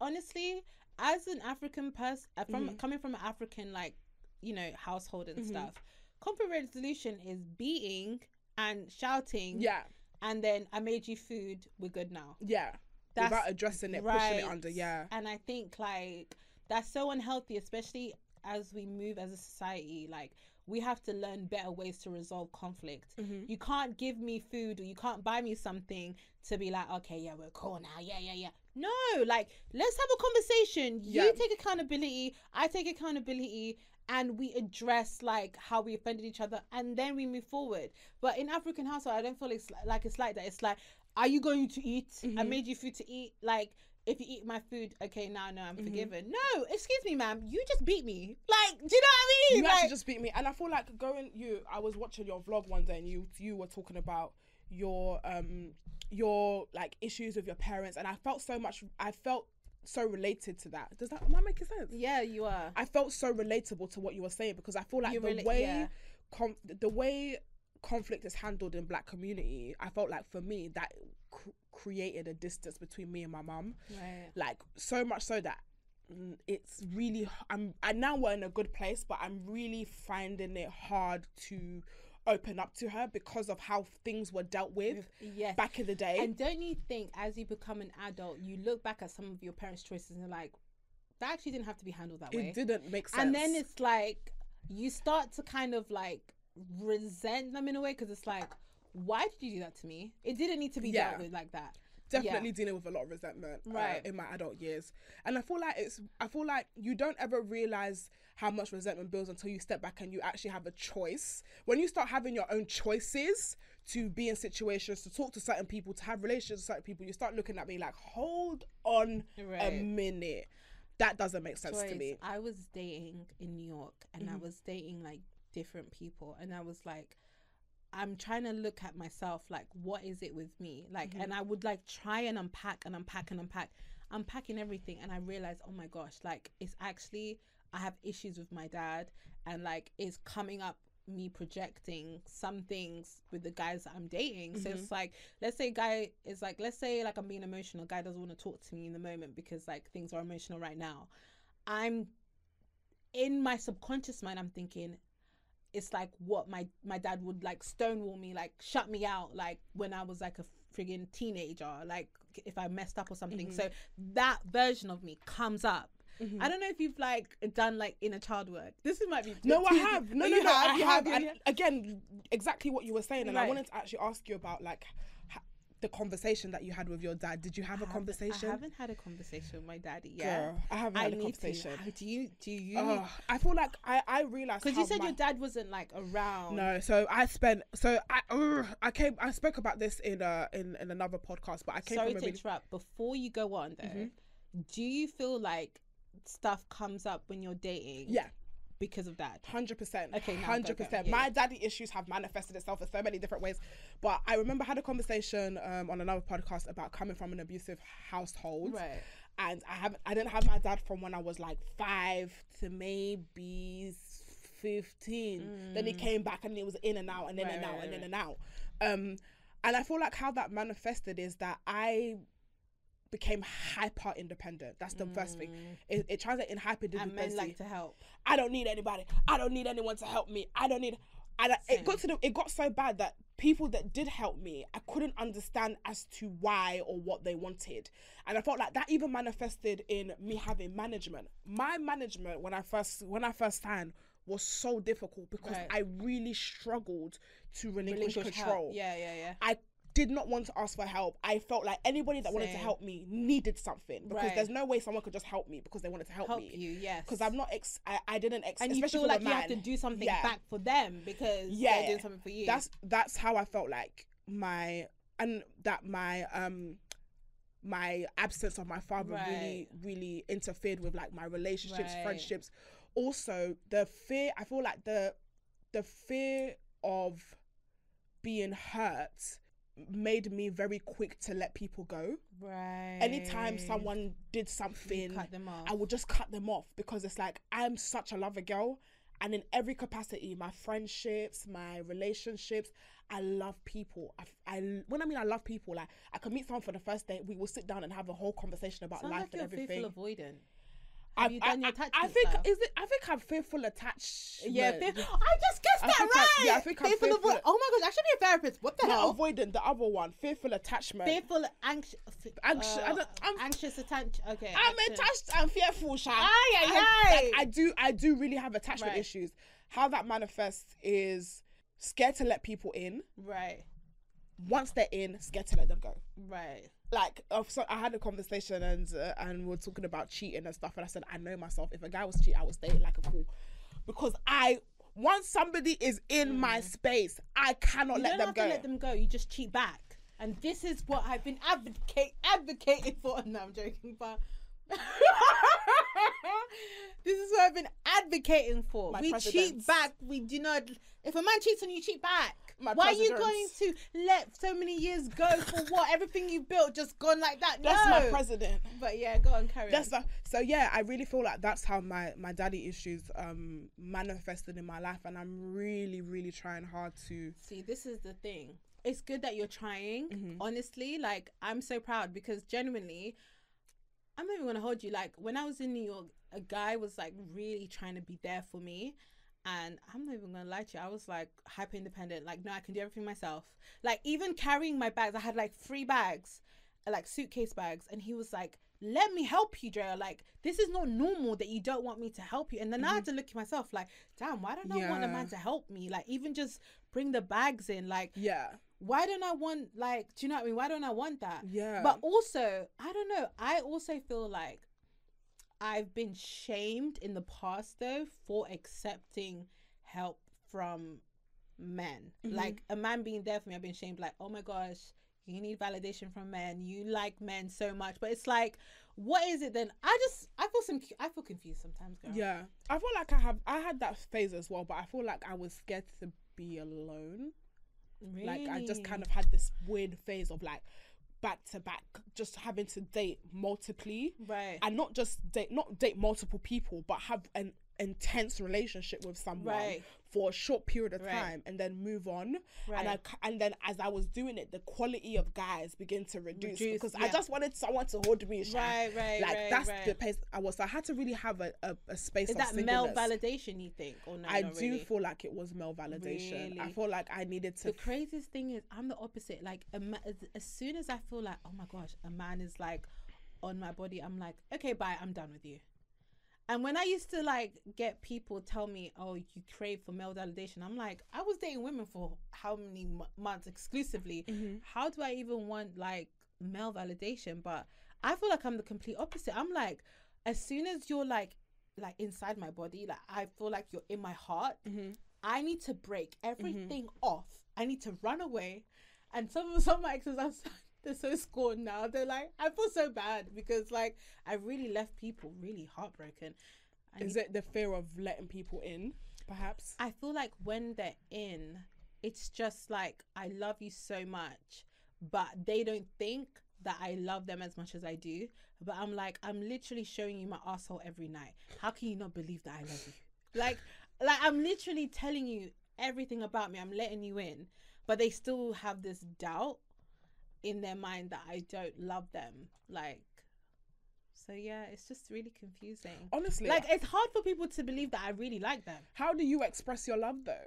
honestly as an african person from Mhm. coming from an african like you know household and Mhm. stuff conflict resolution is beating and shouting Yeah, and then i made you food we're good now yeah. That's Without addressing it, pushing it under. Yeah. and i think like that's so unhealthy especially as we move as a society like we have to learn better ways to resolve conflict Mhm. you can't give me food or you can't buy me something to be like, okay, yeah, we're cool now. Yeah, yeah, yeah. No, like, let's have a conversation. Yeah. You take accountability, I take accountability, and we address like how we offended each other and then we move forward. But in African household, I don't feel it's li- like it's like that. It's like, are you going to eat? I Mhm. made you food to eat. Like, if you eat my food, okay, now no, I'm Mhm. forgiven. No, excuse me, ma'am, you just beat me. Like, do you know what I mean? You like, actually just beat me, and I feel like going. You, I was watching your vlog one day, and you you were talking about your um your like issues with your parents, and I felt so much. I felt so related to that. Does that am I making sense? yeah, you are. I felt so relatable to what you were saying because I feel like You the rela- way yeah. com- the way conflict is handled in black community, I felt like for me that cr- created a distance between me and my mum. Right. Like so much so that mm, it's really I'm I now we're in a good place, but I'm really finding it hard to open up to her because of how things were dealt with Yes. back in the day. And don't you think, as you become an adult, you look back at some of your parents' choices and you're like, that actually didn't have to be handled that way. it didn't make sense. And then it's like, you start to kind of like resent them in a way because it's like, why did you do that to me? It didn't need to be Yeah. dealt with like that. definitely dealing with a lot of resentment uh, Right. in my adult years and i feel like it's i feel like you don't ever realize how much resentment builds until you step back and you actually have a choice when you start having your own choices to be in situations to talk to certain people to have relationships with certain people you start looking at me like hold on a minute that doesn't make sense to me I was dating in New York and I Mhm. was dating like different people and I was like I'm trying to look at myself like what is it with me? Like Mm-hmm. and I would like try and unpack and unpack and unpack. Unpacking everything and I realized, oh my gosh, like it's actually I have issues with my dad and like it's coming up me projecting some things with the guys that I'm dating. So Mm-hmm. it's like let's say guy is like let's say like I'm being emotional, guy doesn't want to talk to me in the moment because like things are emotional right now. I'm in my subconscious mind I'm thinking it's like what my my dad would like stonewall me like shut me out like when I was like a friggin' teenager like if I messed up or something. Mm-hmm. so that version of me comes up. I don't know if you've like done like inner child work. This is might be No, I have. No, no, you no, I have. And again, exactly what you were saying, and I wanted to actually ask you about like the conversation that you had with your dad. Did you have a I haven't- conversation? I haven't had a conversation with my daddy yet Girl, I haven't I had a conversation. to do you do you Ugh, I feel like I I realized because you said my- your dad wasn't like around No, so I spent so I ugh, I came I spoke about this in uh in, in another podcast, but I came sorry to really interrupt before you go on though Mhm. do you feel like stuff comes up when you're dating yeah because of that hundred percent Okay, hundred percent. My daddy issues have manifested itself in so many different ways, but I remember I had a conversation um on another podcast about coming from an abusive household. right and I haven't I didn't have my dad from when I was like five to maybe fifteen. Then he came back and he was in and out and in Mm. Right, and out right, and in right. and out. Um, and I feel like how that manifested is that I became hyper independent. That's the first thing. It, it translates in hyper Mm. and men like to help I don't need anybody. I don't need anyone to help me. I don't need. And I- it got to the, it got so bad that people that did help me, I couldn't understand as to why or what they wanted, and I felt like that even manifested in me having management. My management when I first when I first signed was so difficult because Right. I really struggled to relinquish, Relinquish help. control. yeah yeah yeah I did not want to ask for help. I felt like anybody that wanted to help me needed something because Right. there's no way someone could just help me because they wanted to help, help me you yes because I'm not ex. I, I didn't ex. and you especially feel like you have to do something Yeah. back for them because Yeah. they're doing something for you That's that's how I felt like my and that my um my absence of my father really really interfered with like my relationships, Right. friendships. Also, the fear. I feel like the the fear of being hurt made me very quick to let people go. right Anytime someone did You something cut them off I would just cut them off because it's like I'm such a lover girl, and in every capacity, my friendships, my relationships, I love people. I, I when I mean I love people, like I can meet someone for the first date, we will sit down and have a whole conversation about Sounds life like and everything. fearful avoidant I, you done I, I, attachment I think style? is it. I think I'm fearful attached. yeah fear- I just guessed I that think I- right yeah, I think I'm fearful fearful- avoid- oh my gosh I should be a therapist what the Not hell avoidant, the other one, fearful attachment. fearful anxious Anxi- Uh, I am anxious attention okay I'm attached and fearful, Sha. Aye, aye, I, aye. like, I do, I do really have attachment Right. issues. How that manifests is scared to let people in. right Once they're in, scared to let them go. right Like, so I had a conversation and uh, and we are talking about cheating and stuff, and I said I know myself. If a guy was cheating, I would stay like a fool, because I once somebody is in my space, I cannot Mm. you let them go. let them go. You just cheat back, and this is what I've been advocate advocating for. *laughs* No, I'm joking, but *laughs* this is what I've been advocating for. My we presidents. cheat back. We do not. If a man cheats on you, cheat back. My Why are you going to let so many years go for what? Everything you built just gone like that? No. That's no. my president. But yeah, go on, carry That's on. the, so yeah. I really feel like that's how my my daddy issues um manifested in my life, and I'm really really trying hard to. See, this is the thing. It's good that you're trying. Mhm. Honestly, like I'm so proud because genuinely, I'm not even gonna hold you. Like when I was in New York, a guy was like really trying to be there for me. And I'm not even gonna lie to you. I was like hyper independent. Like, no, I can do everything myself. Like, even carrying my bags, I had like three bags, like suitcase bags. And he was like, let me help you, Drea. Like, this is not normal that you don't want me to help you. And then I had mm-hmm. to look at myself like, damn, why don't I want a man to help me? Like, even just bring the bags in. Like, Yeah, why don't I want like do you know what I mean? Why don't I want that? yeah. But also, I don't know. I also feel like I've been shamed in the past though for accepting help from men. Mhm. Like a man being there for me, I've been shamed like, oh my gosh, you need validation from men. You like men so much. But it's like, what is it then? I just I feel some I feel confused sometimes, girl. yeah, I feel like I have I had that phase as well, but I feel like I was scared to be alone. Like I just kind of had this weird phase of like back to back, just having to date multiply, Right. and not just date, not date multiple people, but have an intense relationship with someone Right. for a short period of Right. time and then move on. Right. And I and then as I was doing it, the quality of guys begin to reduce, Reduce, because I just wanted someone to hold me. Right, right, Like that's the pace I was. So I had to really have a, a, a space Is that male validation? You think, or no? I do really? feel like it was male validation. I feel like I needed to The craziest thing is, I'm the opposite. Like, ma- as soon as I feel like, oh my gosh, a man is like on my body, I'm like, okay, bye, I'm done with you. And when I used to like get people tell me, oh, you crave for male validation, I'm like, I was dating women for how many m- months exclusively? Mm-hmm. How do I even want like male validation? But I feel like I'm the complete opposite. I'm like, as soon as you're like, like inside my body, like I feel like you're in my heart. Mm-hmm. I need to break everything off. I need to run away. And some of some of my exes are so, they're so scorned now. They're like, I feel so bad because like I really left people really heartbroken. Is it the fear of letting people in, perhaps? I feel like when they're in, it's just like I love you so much, but they don't think that I love them as much as I do. But I'm like, I'm literally showing you my asshole every night. How can you not believe that I love you? *laughs* Like, like I'm literally telling you everything about me. I'm letting you in, but they still have this doubt in their mind that I don't love them. Like, so yeah, it's just really confusing. Honestly, Like, it's hard for people to believe that I really like them. how do you express your love though?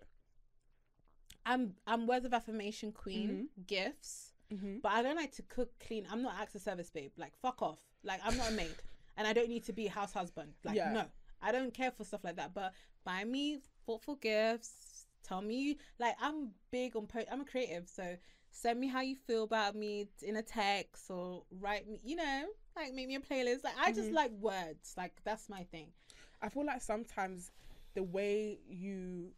I'm I'm words of affirmation queen, gifts, Mm-hmm. but I don't like to cook, clean. I'm not acts of service babe. Like fuck off. Like I'm not a maid, and I don't need to be a house husband. Like Yeah. no, I don't care for stuff like that. But buy me thoughtful gifts. Tell me like I'm big on. Po- I'm a creative, so send me how you feel about me in a text or write me. You know, like make me a playlist. Like I just mm-hmm. like words. Like that's my thing. I feel like sometimes the way you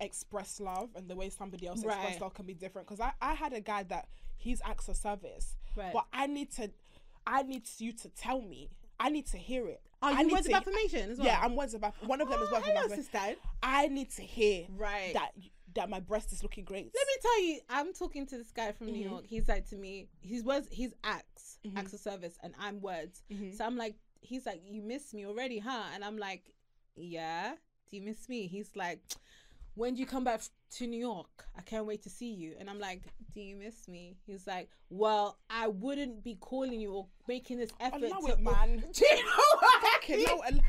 express love and the way somebody else Right. express love can be different. Because I, I had a guy that he's acts of service, Right. but I need to, I need you to tell me. I need to hear it. Are I you need words to- of affirmation as well? Yeah, I'm words of aff- One of them is Oh, words of affirmation. I need to hear Right. that that my breast is looking great. Let me tell you, I'm talking to this guy from New Mhm. York. He's like to me, he's words, he's acts, Mhm. acts of service, and I'm words. Mhm. So I'm like, he's like, you miss me already, huh? And I'm like, yeah. Do you miss me? He's like, when do you come back to New York? I can't wait to see you. And I'm like, do you miss me? He's like, well, I wouldn't be calling you or making this I effort. know to it, man. *laughs* Do you know what I mean?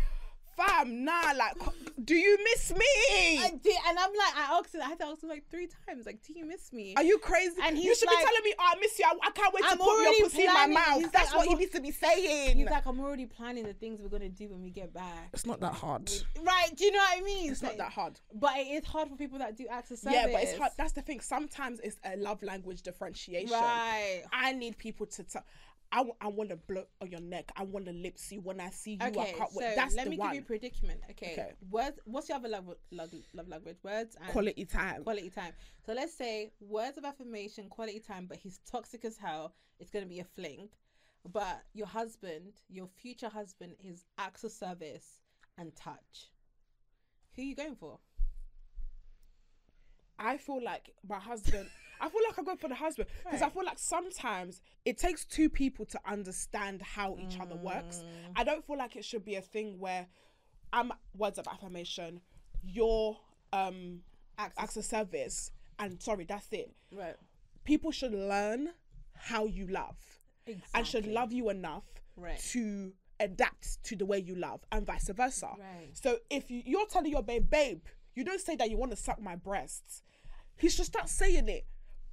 Fam, nah, like, do you miss me? I did, and I'm like, I asked him, I had to ask him like three times, like, do you miss me? Are you crazy? And he's you should like- be telling me, oh, I miss you. I, I can't wait to I'm put your pussy in my mouth. He's That's like, what I'm he al- needs to be saying. He's like, I'm already planning the things we're gonna do when we get back. it's not that hard. Right? Do you know what I mean? It's not that hard. But it is hard for people that do acts of service. Yeah, but it's hard. That's the thing. Sometimes it's a love language differentiation. Right. I need people to tell. I, w- I want to blow on your neck. I want to lips you when I see you. I Okay, can't so. That's let me one. give you a predicament. Okay. Okay. Words. What's your other love, love, love language? Words and Quality time. quality time. So let's say words of affirmation, quality time, but he's toxic as hell. It's gonna be a fling. But your husband, your future husband, is acts of service and touch. Who are you going for? I feel like my husband. I feel like I go for the husband because I feel like sometimes it takes two people to understand how each other works. Mm. I don't feel like it should be a thing where I'm words of affirmation, you're um Acts of- service, and sorry, that's it. Right. People should learn how you love and should love you enough Right. to adapt to the way you love and vice versa. Right. So if you, you're telling your babe, babe, you don't say that you want to suck my breasts. He should start saying it.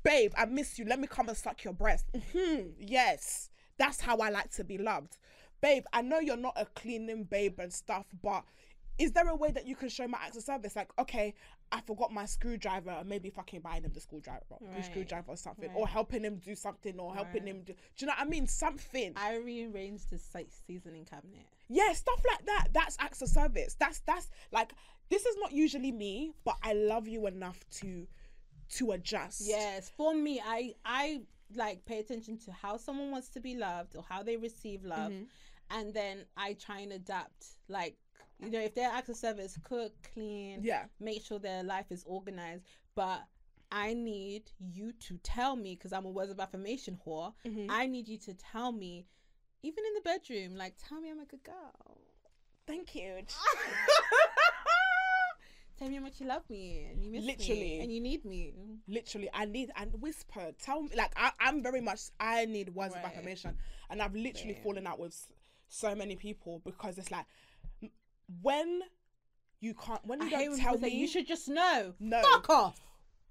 Babe, I miss you. Let me come and suck your breast. hmm yes. That's how I like to be loved. Babe, I know you're not a cleaning babe and stuff, but is there a way that you can show my acts of service? Like, okay, I forgot my screwdriver, and maybe fucking buying him the screwdriver, Right. screwdriver or something, or helping him do something, or helping Right. him do. Do you know what I mean? Something. I rearranged the site seasoning cabinet. yeah stuff like that that's acts of service that's that's like this is not usually me but i love you enough to to adjust Yes, for me, I I like pay attention to how someone wants to be loved or how they receive love, Mm-hmm. and then I try and adapt. Like you know, if they're acts of service, cook, clean, yeah make sure their life is organized. But I need you to tell me because I'm a words of affirmation whore. Mhm. I need you to tell me, even in the bedroom, like tell me I'm a good girl. Thank you. *laughs* tell me how much you love me and you miss Literally. me and you need me. literally i need and whisper tell me like I, i'm very much i need words Right. of affirmation and i've literally fallen out with so many people because it's like when you can't when you I don't tell me say you should just know. no Fuck off.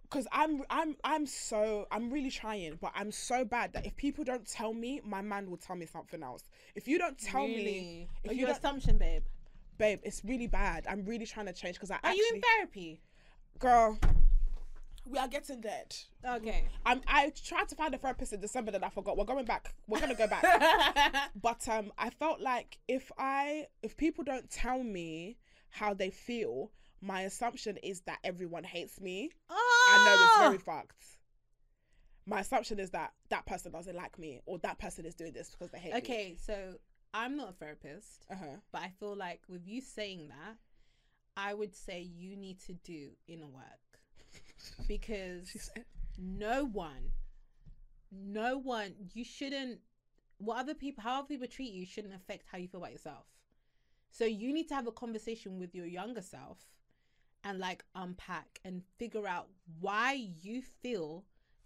because i'm i'm i'm so i'm really trying but i'm so bad that if people don't tell me my man will tell me something else if you don't tell me if you you don't- assumption, babe? Babe it's really bad i'm really trying to change because i actually. Are actually you in therapy? girl we are getting dead Okay. I'm, I tried to find a therapist in December that I forgot. We're going back. We're gonna go back. *laughs* but um, I felt like if I if people don't tell me how they feel, my assumption is that everyone hates me. I know it's very fucked. My assumption is that that person doesn't like me, or that person is doing this because they hate me. Okay, so I'm not a therapist, Uh huh. but I feel like with you saying that, I would say you need to do inner work *laughs* because no one, no one, you shouldn't. What other people, how other people treat you, shouldn't affect how you feel about yourself. So you need to have a conversation with your younger self, and like unpack and figure out why you feel.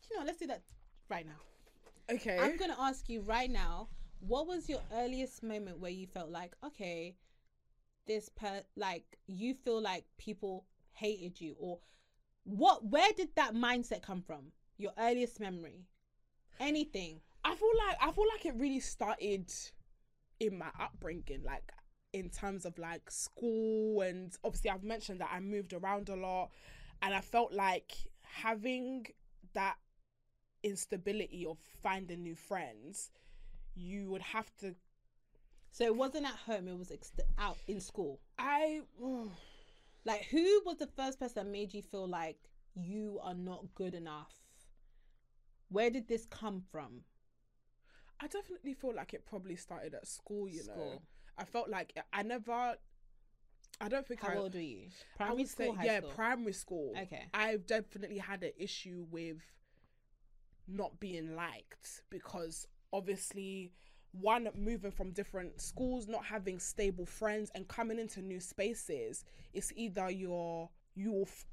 You know, let's do that right now. okay. I'm gonna ask you right now, what was your earliest moment where you felt like, okay, this per like you feel like people hated you or what where did that mindset come from? Your earliest memory. Anything. I feel like I feel like it really started in my upbringing, like in terms of like school and obviously I've mentioned that I moved around a lot and I felt like having that instability of finding new friends, you would have to So it wasn't at home, it was ex- out in school. I Like who was the first person that made you feel like you are not good enough? Where did this come from? I definitely feel like it probably started at school, you know. I felt like I never I don't think How I old were you? Primary school, say, yeah, school? primary school. Okay. I've definitely had an issue with not being liked because obviously one moving from different schools, not having stable friends, and coming into new spaces, it's either you're you'll f-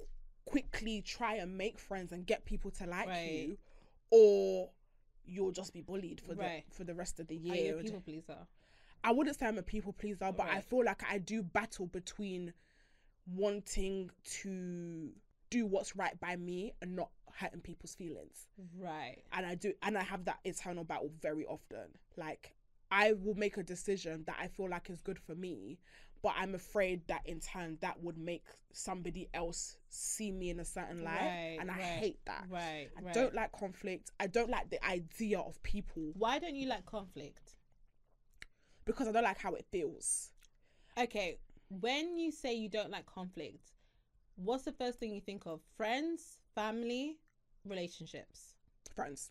quickly try and make friends and get people to like Right. you, or you'll just be bullied for Right. the for the rest of the Are you year. a people pleaser? I wouldn't say I'm a people pleaser, but I feel like I do battle between wanting to do what's right by me and not hurting people's feelings. Right. And I do and I have that internal battle very often. Like I will make a decision that I feel like is good for me, but I'm afraid that in turn that would make somebody else see me in a certain light. Right, and I right, hate that. Right. I right. don't like conflict. I don't like the idea of people Why don't you like conflict? because I don't like how it feels. Okay, when you say you don't like conflict, what's the first thing you think of? Friends, family, relationships, Friends.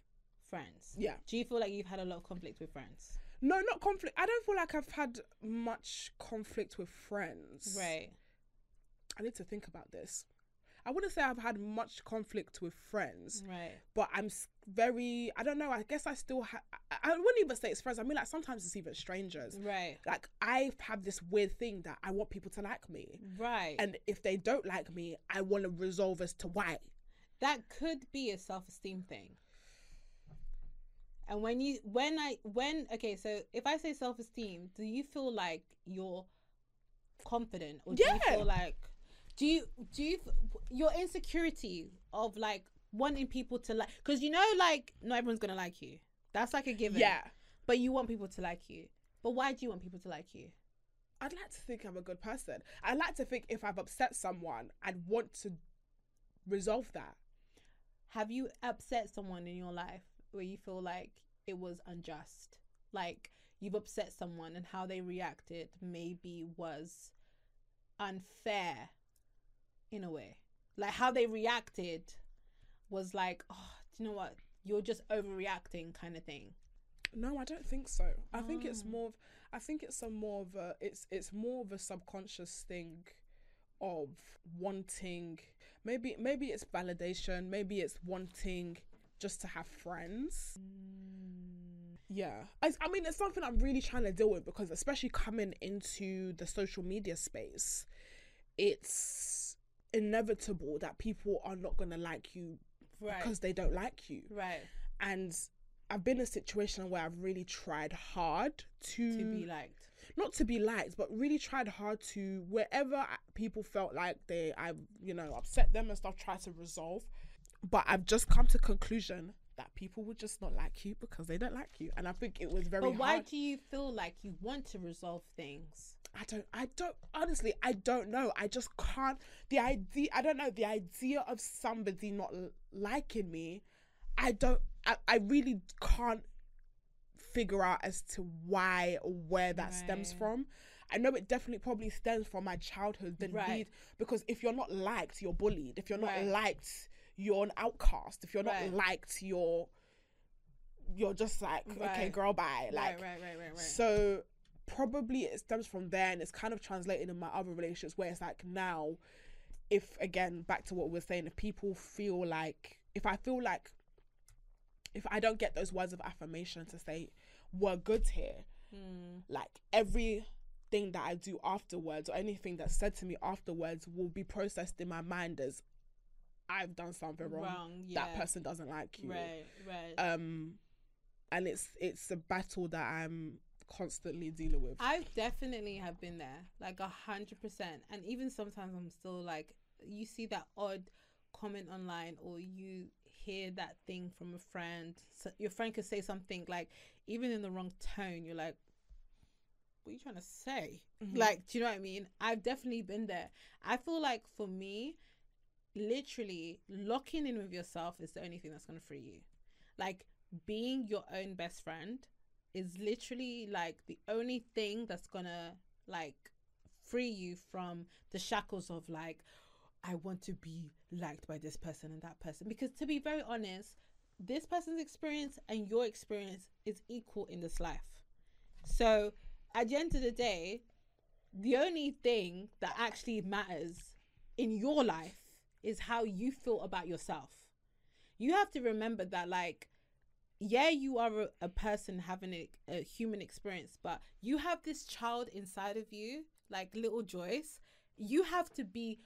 friends. Yeah. Do you feel like you've had a lot of conflict with friends? No, not conflict. I don't feel like I've had much conflict with friends. Right. I need to think about this. I wouldn't say I've had much conflict with friends, Right. but I'm very. I don't know. I guess I still have. I wouldn't even say it's friends. I mean, like sometimes it's even strangers. Right. Like I have this weird thing that I want people to like me, Right. and if they don't like me, I want to resolve as to why. That could be a self-esteem thing. And when you when I when okay, so if I say self-esteem, do you feel like you're confident or do you feel like do you do you your insecurity of like wanting people to like because you know like not everyone's gonna like you that's like a given Yeah, but you want people to like you but why do you want people to like you I'd like to think I'm a good person. I'd like to think if I've upset someone, I'd want to resolve that. Have you upset someone in your life where you feel like it was unjust like you've upset someone and how they reacted maybe was unfair in a way like how they reacted was like oh do you know what you're just overreacting kind of thing No, I don't think so. I think it's Oh. more of I think it's a more of a it's it's more of a subconscious thing of wanting maybe maybe it's validation, maybe it's wanting just to have friends. Yeah. I, I mean, it's something I'm really trying to deal with because, especially coming into the social media space, it's inevitable that people are not going to like you Right. because they don't like you. right. And I've been in a situation where I've really tried hard to, To be liked. not to be liked, but really tried hard to wherever people felt like they, I, you know, upset them and stuff, try to resolve. But I've just come to conclusion that people would just not like you because they don't like you, and I think it was very But why hard. do you feel like you want to resolve things? I don't, I don't, honestly, I don't know. I just can't. The idea, I don't know, the idea of somebody not liking me, I don't, I, I really can't figure out as to why or where that stems from. I know it definitely probably stems from my childhood, then Right. because if you're not liked, you're bullied. If you're not Right. liked, you're an outcast. If you're not Right. liked, you're, you're just like, okay, girl, bye. Like, right, right, right, right, right. so probably it stems from there and it's kind of translated in my other relationships where it's like now if again back to what we we're saying if people feel like if I feel like if I don't get those words of affirmation to say we're good here Mm. like everything that I do afterwards or anything that's said to me afterwards will be processed in my mind as I've done something wrong, Wrong, yeah. that person doesn't like you Right, right. um and it's it's a battle that i'm constantly dealing with I definitely have been there, like a hundred percent. And even sometimes I'm still like, you see that odd comment online, or you hear that thing from a friend. So your friend could say something like, even in the wrong tone, you're like, what are you trying to say? Mhm. Like, do you know what I mean? I've definitely been there. I feel like for me, literally locking in with yourself is the only thing that's gonna free you. Like being your own best friend is literally like the only thing that's gonna like free you from the shackles of like I want to be liked by this person and that person. Because to be very honest this person's experience and your experience is equal in this life. So at the end of the day the only thing that actually matters in your life is how you feel about yourself. You have to remember that like yeah you are a, a person having a, a human experience but you have this child inside of you like little joyce. You have to be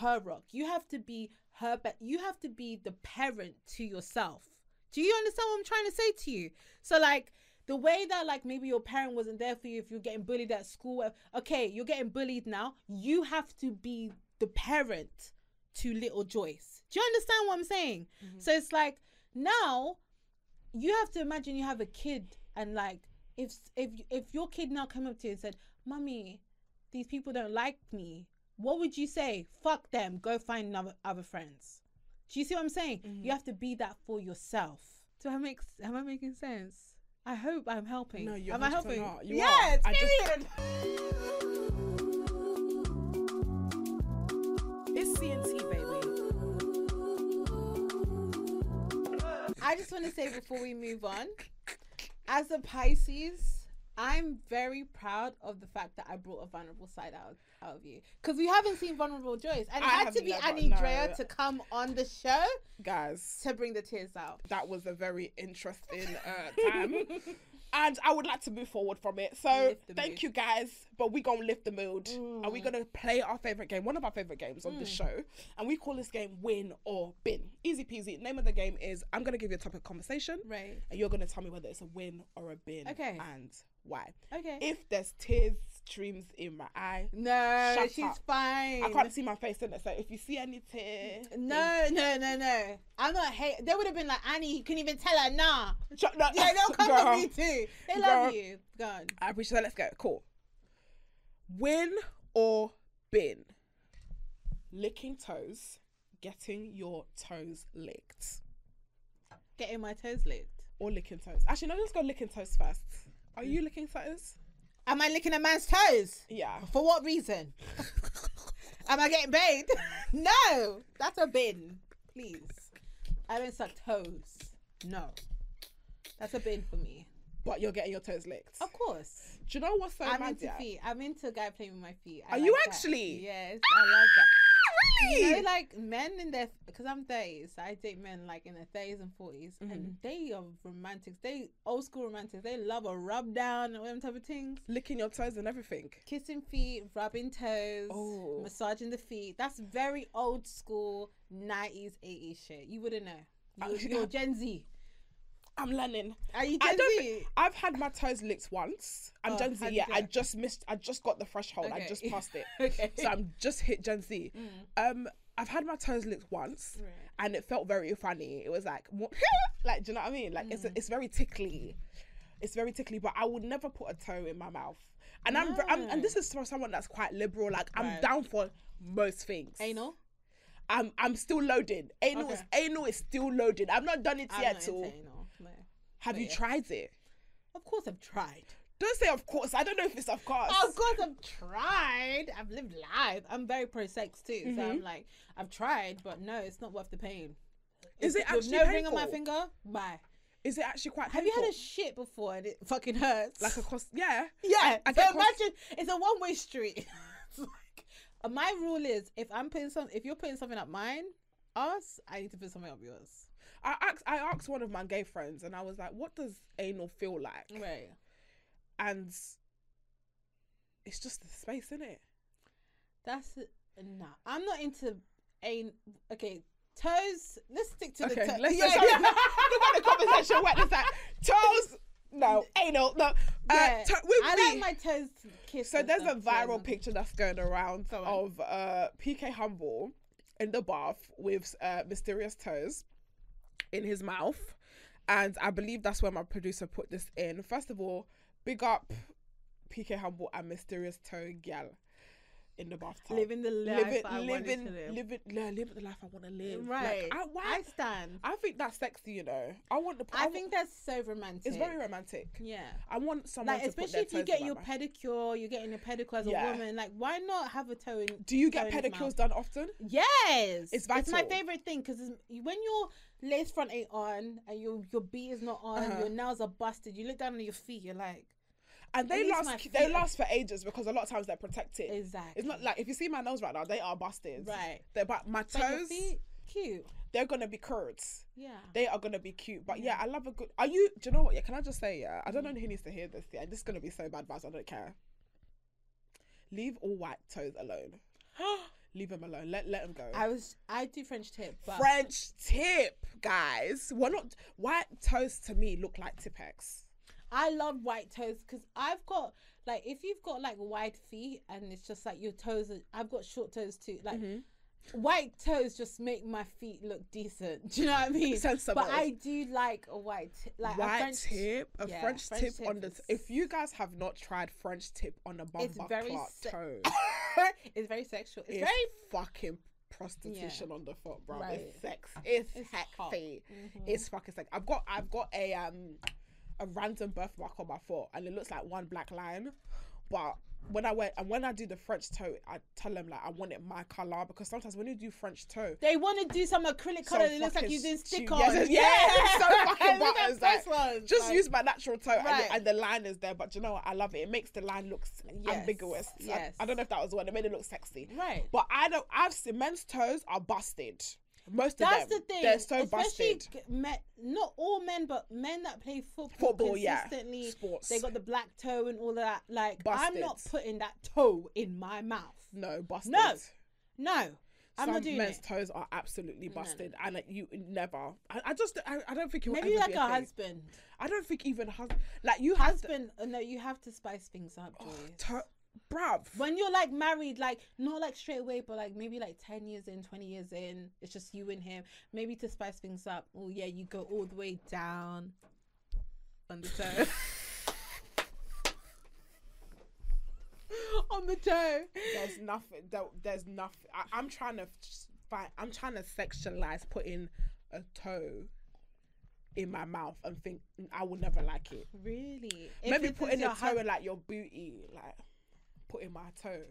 her rock. You have to be her but you have to be the parent to yourself. Do you understand what i'm trying to say to you? So like the way that like maybe your parent wasn't there for you if you're getting bullied at school okay you're getting bullied now. You have to be the parent to little joyce. Do you understand what i'm saying? Mm-hmm. So it's like now you have to imagine you have a kid and like if if if your kid now came up to you and said mommy these people don't like me what would you say? Fuck them. Go find other, other friends. Do you see what i'm saying? Mm-hmm. you have to be that for yourself. Do i make am i making sense? I hope i'm helping. No, you am i helping are. You yes are. I just- period. it's cnt baby. I just want to say before we move on, as a Pisces, I'm very proud of the fact that I brought a vulnerable side out, out of you because we haven't seen vulnerable Joyce, and it had to be never- Annie no. Drea to come on the show guys to bring the tears out. that was a very interesting uh, time *laughs* and i would like to move forward from it so thank mood. you guys but we gonna lift the mood and we Mm. gonna play our favorite game one of our favorite games on the show and we call this game win or bin easy peasy name of the game is i'm gonna give you a topic of conversation Right. and you're gonna tell me whether it's a win or a bin Okay. and why Okay. if there's tears streams in my eye no, Shut she's up. fine. i can't see my face in it so if you see any tears No, no, no, no. I'm not hate. They would have been like Annie. You couldn't even tell her, nah. Shut- no, Yeah, they'll *laughs* come girl. for me too. They Girl. love you. Go on. I appreciate that. Let's go. Cool. Win or bin? Licking toes, getting your toes licked, Getting my toes licked. or licking toes. Actually, no. Let's go licking toes first. Are you licking toes? Am I licking a man's toes? Yeah. For what reason? *laughs* Am I getting paid? *laughs* no, that's a bin. Please. I don't suck toes. No. That's a bin for me. But you're getting your toes licked. Of course. Do you know what's so I'm mad? into yeah? feet. I'm into a guy playing with my feet. I Are you like that. actually? Yes, I love that. Really? You know, like men in their because I'm 30s, so I date men like in their 30s and 40s, Mm-hmm. and they are romantics. They old school romantics. They love a rub down and all them type of things. Licking your toes and everything. Kissing feet, rubbing toes, Oh. massaging the feet. That's very old school 90s, 80s shit. You wouldn't know. You're, Uh, *laughs* you're Gen Z. I'm learning. Are you I Gen Z? I've had my toes licked once. I'm Oh, Gen Z. Yeah, I just missed. I just got the threshold. I just passed it. *laughs* okay. So I'm just hit Gen Z. Mm. Um, I've had my toes licked once, Right. and it felt very funny. It was like, *laughs* like, do you know what I mean? Like, it's Mm. it's very tickly. It's very tickly, but I would never put a toe in my mouth. And I'm, I'm, and this is for someone that's quite liberal. Like, I'm Right. down for most things. Anal? I'm, I'm still loaded. Anal is, Okay. anal is still loaded. I've not done it I'm yet. not So, into anal. No. Have but you yeah. tried it? Of course, I've tried. Don't say of course. I don't know if it's of course. Of course, I've tried. I've lived life. I'm very pro sex too, so Mm-hmm. I'm like, I've tried, but no, it's not worth the pain. Is it With actually no ring on my finger? Bye. Is it actually quite? Have you had a shit before and it fucking hurts? like a cost? Yeah. yeah. I, I so imagine it's a one way street. *laughs* like uh, my rule is if I'm putting some, if you're putting something up mine, us, I need to put something up yours. I asked. I asked one of my gay friends, and I was like, "What does anal feel like?" Right. And it's just the space, isn't it? That's nah. I'm not into anal. okay toes. Let's stick to Okay, the toes. let's yeah, yeah. *laughs* the conversation went. It's like toes. No, anal. No. Uh, Yeah. to- I like my toes kissed. So there's a viral picture that's going around Go of uh, PK Humble in the bath with uh, mysterious toes in his mouth, and I believe that's where my producer put this in. First of all, big up PK Humble and mysterious toe gal in the bathtub. living the life living, I living, to live. living, yeah, living the life I want to live. Right. Like, I, why? I stand. I think that's sexy. You know, I want the. I want- think that's so romantic. it's very romantic. Yeah. I want someone Like especially if you get your my pedicure, you're getting a pedicure as a Yeah. woman. Like, why not have a toe in? Do you get toe in his pedicures done often? Yes, It's vital. It's my favorite thing because when your lace front ain't on and your your beat is not on, Uh-huh. your nails are busted. You look down on your feet, you're like, And they last. They last for ages because a lot of times they're protected. exactly. It's not like if you see my nails right now, they are busted. right. They're, but my But toes, feet, cute. they're gonna be curds. Yeah. They are gonna be cute. But yeah, I love a good. Are you? Do you know what? Yeah, can I just say? Yeah, I don't know who needs to hear this. Yeah, this is gonna be so bad, but I don't care. Leave all white toes alone. *gasps* Leave them alone. Let let them go. I was I do French tip, but French tip, guys. We're not white toes to me look like Tipp-Ex. I love white toes because I've got like if you've got like wide feet and it's just like your toes. Are, I've got short toes too. Like Mm-hmm. white toes just make my feet look decent. *laughs* Do you know what I mean? But I do like a white, t- like a French tip, a yeah, French, French tip, tip on the. is- If you guys have not tried French tip on a It's bumper very clock se- toe, *laughs* it's very sexual. It's, it's very fucking prostitution on the foot, bro. Right. It's sex. It's, It's sexy. Mhm. It's fucking sex. I've got I've got a um a random birthmark on my foot, and it looks like one black line, but. When I went and when I do the French toe, I tell them like I want it my color because sometimes when you do French toe, They want to do some acrylic So color. It looks like you're doing stick yes, on. yes, *laughs* so *laughs* fucking buttons, like, ones, just like- use my natural toe and, the, and the line is there. But you know what? I love it. It makes the line look Yes, ambiguous. I- yes. I, don't know if that was the one. It made it look sexy. right. But I don't. I've seen men's toes are busted. Most That's of the them. thing. They're so especially busted. Men, not all men, but men that play football, Football, yeah. consistently. Sports. They got the black toe and all of that. Like I'm not putting that toe in my mouth. no busted. No, No, I'm Some not doing men's it. toes are absolutely No, no, busted, and like, you never. I, I just. I, I don't think you'll Maybe ever like a a husband. I don't think even husband. Like you have to. Husband, uh, no, you have to spice things up, Oh, Joyce. to, bruv. when you're like married, like not like straight away, but like maybe like ten years in, twenty years in, it's just you and him. Maybe to spice things up. Oh yeah, you go all the way down on the toe. *laughs* on the toe. there's nothing there, there's nothing I, i'm trying to find i'm trying to sexualize putting a toe in my mouth and think "Mm, i will never like it Really? Maybe putting a toe in like your booty like putting my toe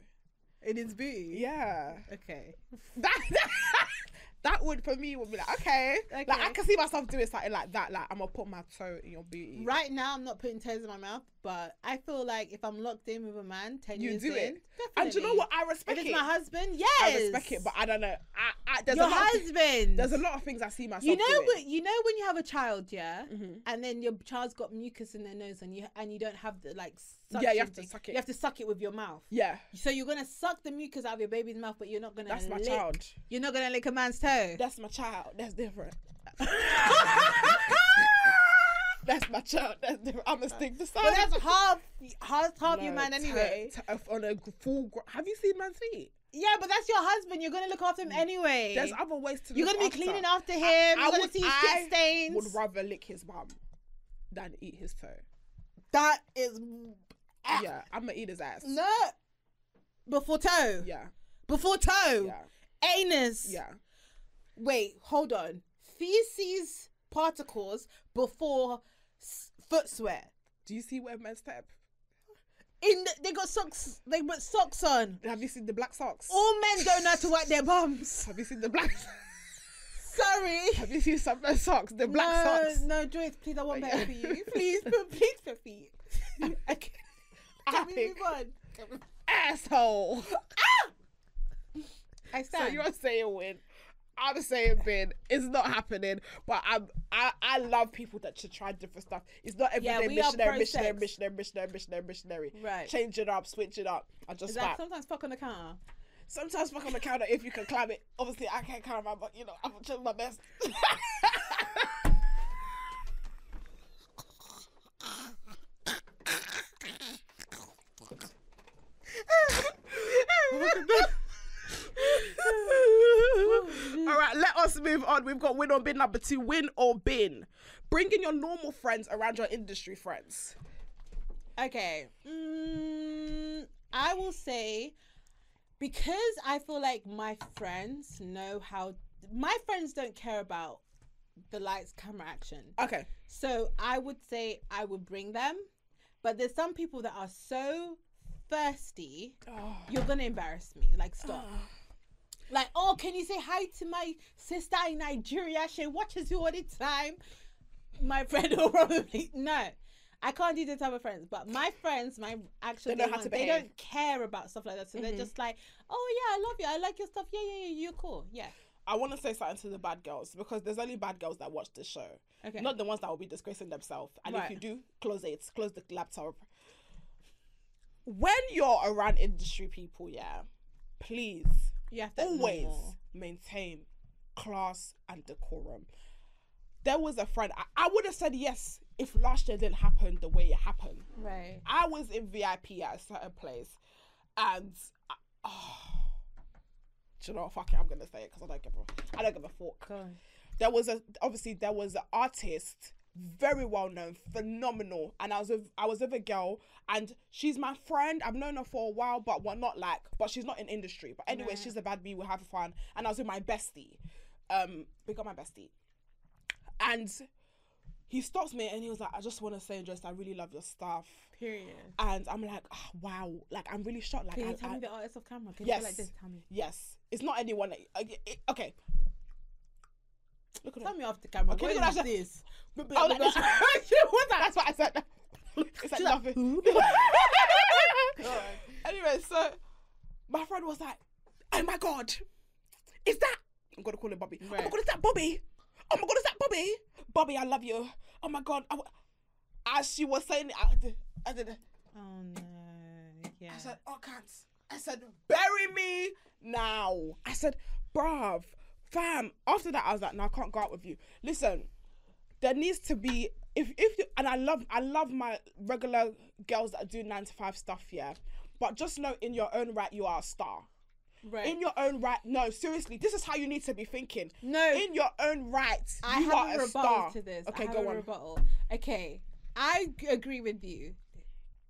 in his booty. yeah Okay. that that *laughs* that would for me would be like okay. Like I can see myself doing something like that. Like I'm gonna put my toe in your booty. Right now, I'm not putting toes in my mouth, but I feel like if I'm locked in with a man, ten You years do in, it. And do you know what? I respect If respect it's my husband, yes, I respect it, but I don't know. I, I there's your a lot. Of, husband. there's a lot of things I see myself. You know, doing. when, you know when you have a child, yeah, Mhm. and then your child's got mucus in their nose, and you and you don't have the like. Yeah, you have suction to suck it. You have to suck it with your mouth. Yeah, So you're gonna suck the mucus out of your baby's mouth, but you're not gonna. that's my lick, child. You're not gonna lick a man's toe. That's my child. That's different. *laughs* *laughs* that's my child. That's different. I'm gonna uh, stick to but that's half, half, half your man anyway. t- on a full. Gr- have you seen man's feet? Yeah, but that's your husband. You're gonna look after him mm. anyway. There's other ways to. You're gonna be after. cleaning after him. I you're gonna would- see his I shit stains. Would rather lick his bum than eat his toe. that is ah. Yeah, I'm gonna eat his ass. no before toe. Yeah, Before toe. yeah, Anus. yeah. Wait, hold on. Feces particles before s- foot sweat. Do you see where men step? In the, they got socks. They put socks on. Have you seen the black socks? All men don't know how to wipe their bums. Have you seen the black? *laughs* Sorry. Have you seen some of the socks? The black no, socks. no, Joyce, please, I want better for you. *laughs* Please, put, please, for feet. okay. Can we move on? asshole. Ah! I So stand. you're saying win. I'm saying bin. It's not happening. But I'm I, I love people that should try different stuff. It's not every Yeah, day missionary, missionary, missionary, missionary, missionary, missionary. Right. Change it up, switch it up. I just back. sometimes fuck on the counter? Sometimes fuck on the counter if you can climb it. Obviously I can't climb it, but you know, I'm trying my best. *laughs* Mm. All right, let us move on. We've got win or bin number two. Win or bin. Bring in your normal friends around your industry friends. Okay. Mm, I will say because I feel like my friends know how my friends don't care about the lights, camera, action. Okay. So I would say I would bring them, but there's some people that are so thirsty. Ah. You're gonna embarrass me. Like stop. Ah. Like, oh, can you say hi to my sister in Nigeria? She watches you all the time. My *laughs* friend will probably no. I can't do the type of friends, but my friends, my actual, They know day how to they don't care about stuff like that. So Mhm. they're just like, oh yeah, I love you, I like your stuff. Yeah, yeah, yeah, you're cool. Yeah. I want to say something to the bad girls because there's only bad girls that watch this show, Okay. not the ones that will be disgracing themselves. And if you do, close it, close the laptop. When you're around industry people, yeah, please you have to always normal. maintain class and decorum. There was a friend, I, I would have said yes if last year didn't happen the way it happened. Right. I was in VIP at a certain place, and I, oh, uh, *sighs* do you know? what? Fuck it, I'm gonna say it because I don't give a, I don't give a fuck. Go on. There was a obviously there was an artist, very well known, phenomenal, and I was with I was with a girl, and she's my friend. I've known her for a while, but we're not like, but she's not in industry. But anyway, Right. she's a bad bee. We're having fun, and I was with my bestie, um, we got my bestie, and. He stops me and he was like, I just want to say, just I really love your stuff. Period. And I'm like, oh, wow, like I'm really shocked. Like, Can I, you tell I- me the artist of camera? Can Yes. you like this? Tell me. yes, it's not anyone. That, okay. Look at Tell it. me off the camera. Okay, what look at that. this? Oh, like this. What's that? That's what I said. It's like like, nothing. *laughs* anyway, so my friend was like, "Oh my god, is that?" I'm gonna call him Bobby. Oh my god, is that Bobby? Oh my god, is that Bobby? Bobby, I love you. Oh my god. I w- As she was saying it, I did. I did. Oh no. Yeah. I said, oh, can't. I said, bury me now. I said, bruv, fam. After that, I was like, no, I can't go out with you. Listen, there needs to be if if you, and I love I love my regular girls that do nine to five stuff, yeah. But just know in your own right, you are a star. right. In your own right, no, seriously, this is how you need to be thinking. no. In your own right, I you have are a a, rebuttal star. to this. Okay, I have go a on. rebuttal. Okay, I agree with you.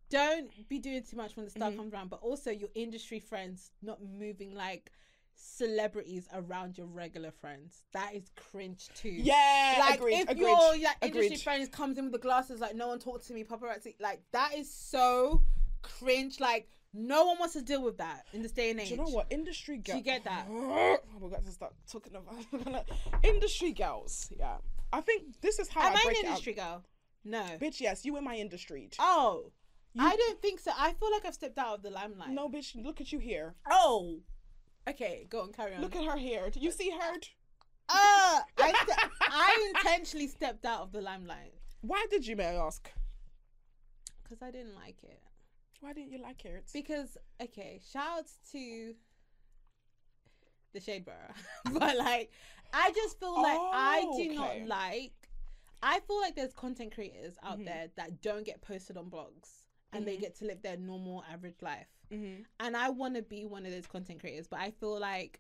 Don't be doing too much when the stuff Mhm. comes around, but also your industry friends not moving like celebrities around your regular friends. That is cringe too. Yeah, Like agreed, if agreed, your like, industry agreed. friends comes in with the glasses like no one talked to me paparazzi like that is so cringe like No one wants to deal with that in this day and age. Do you know what? Industry girls. you get that? we got to start talking about *laughs* industry girls. Yeah. I think this is how Am I I break an industry girl? No. Bitch, yes, you in my industry. Oh, I don't think so. I feel like I've stepped out of the limelight. No, bitch, look at you here. Oh. Okay, go on, carry on. Look at her hair. Do you see her? Uh, I, ste- I intentionally stepped out of the limelight Why did you, may I ask? because I didn't like it. Why didn't you like it? Because okay, shouts to the Shade Borough, *laughs* but like, I just feel like I Oh, do okay. not like. I feel like there's content creators out Mhm. there that don't get posted on blogs and they Mhm. get to live their normal average life. Mm-hmm. and I want to be one of those content creators, but I feel like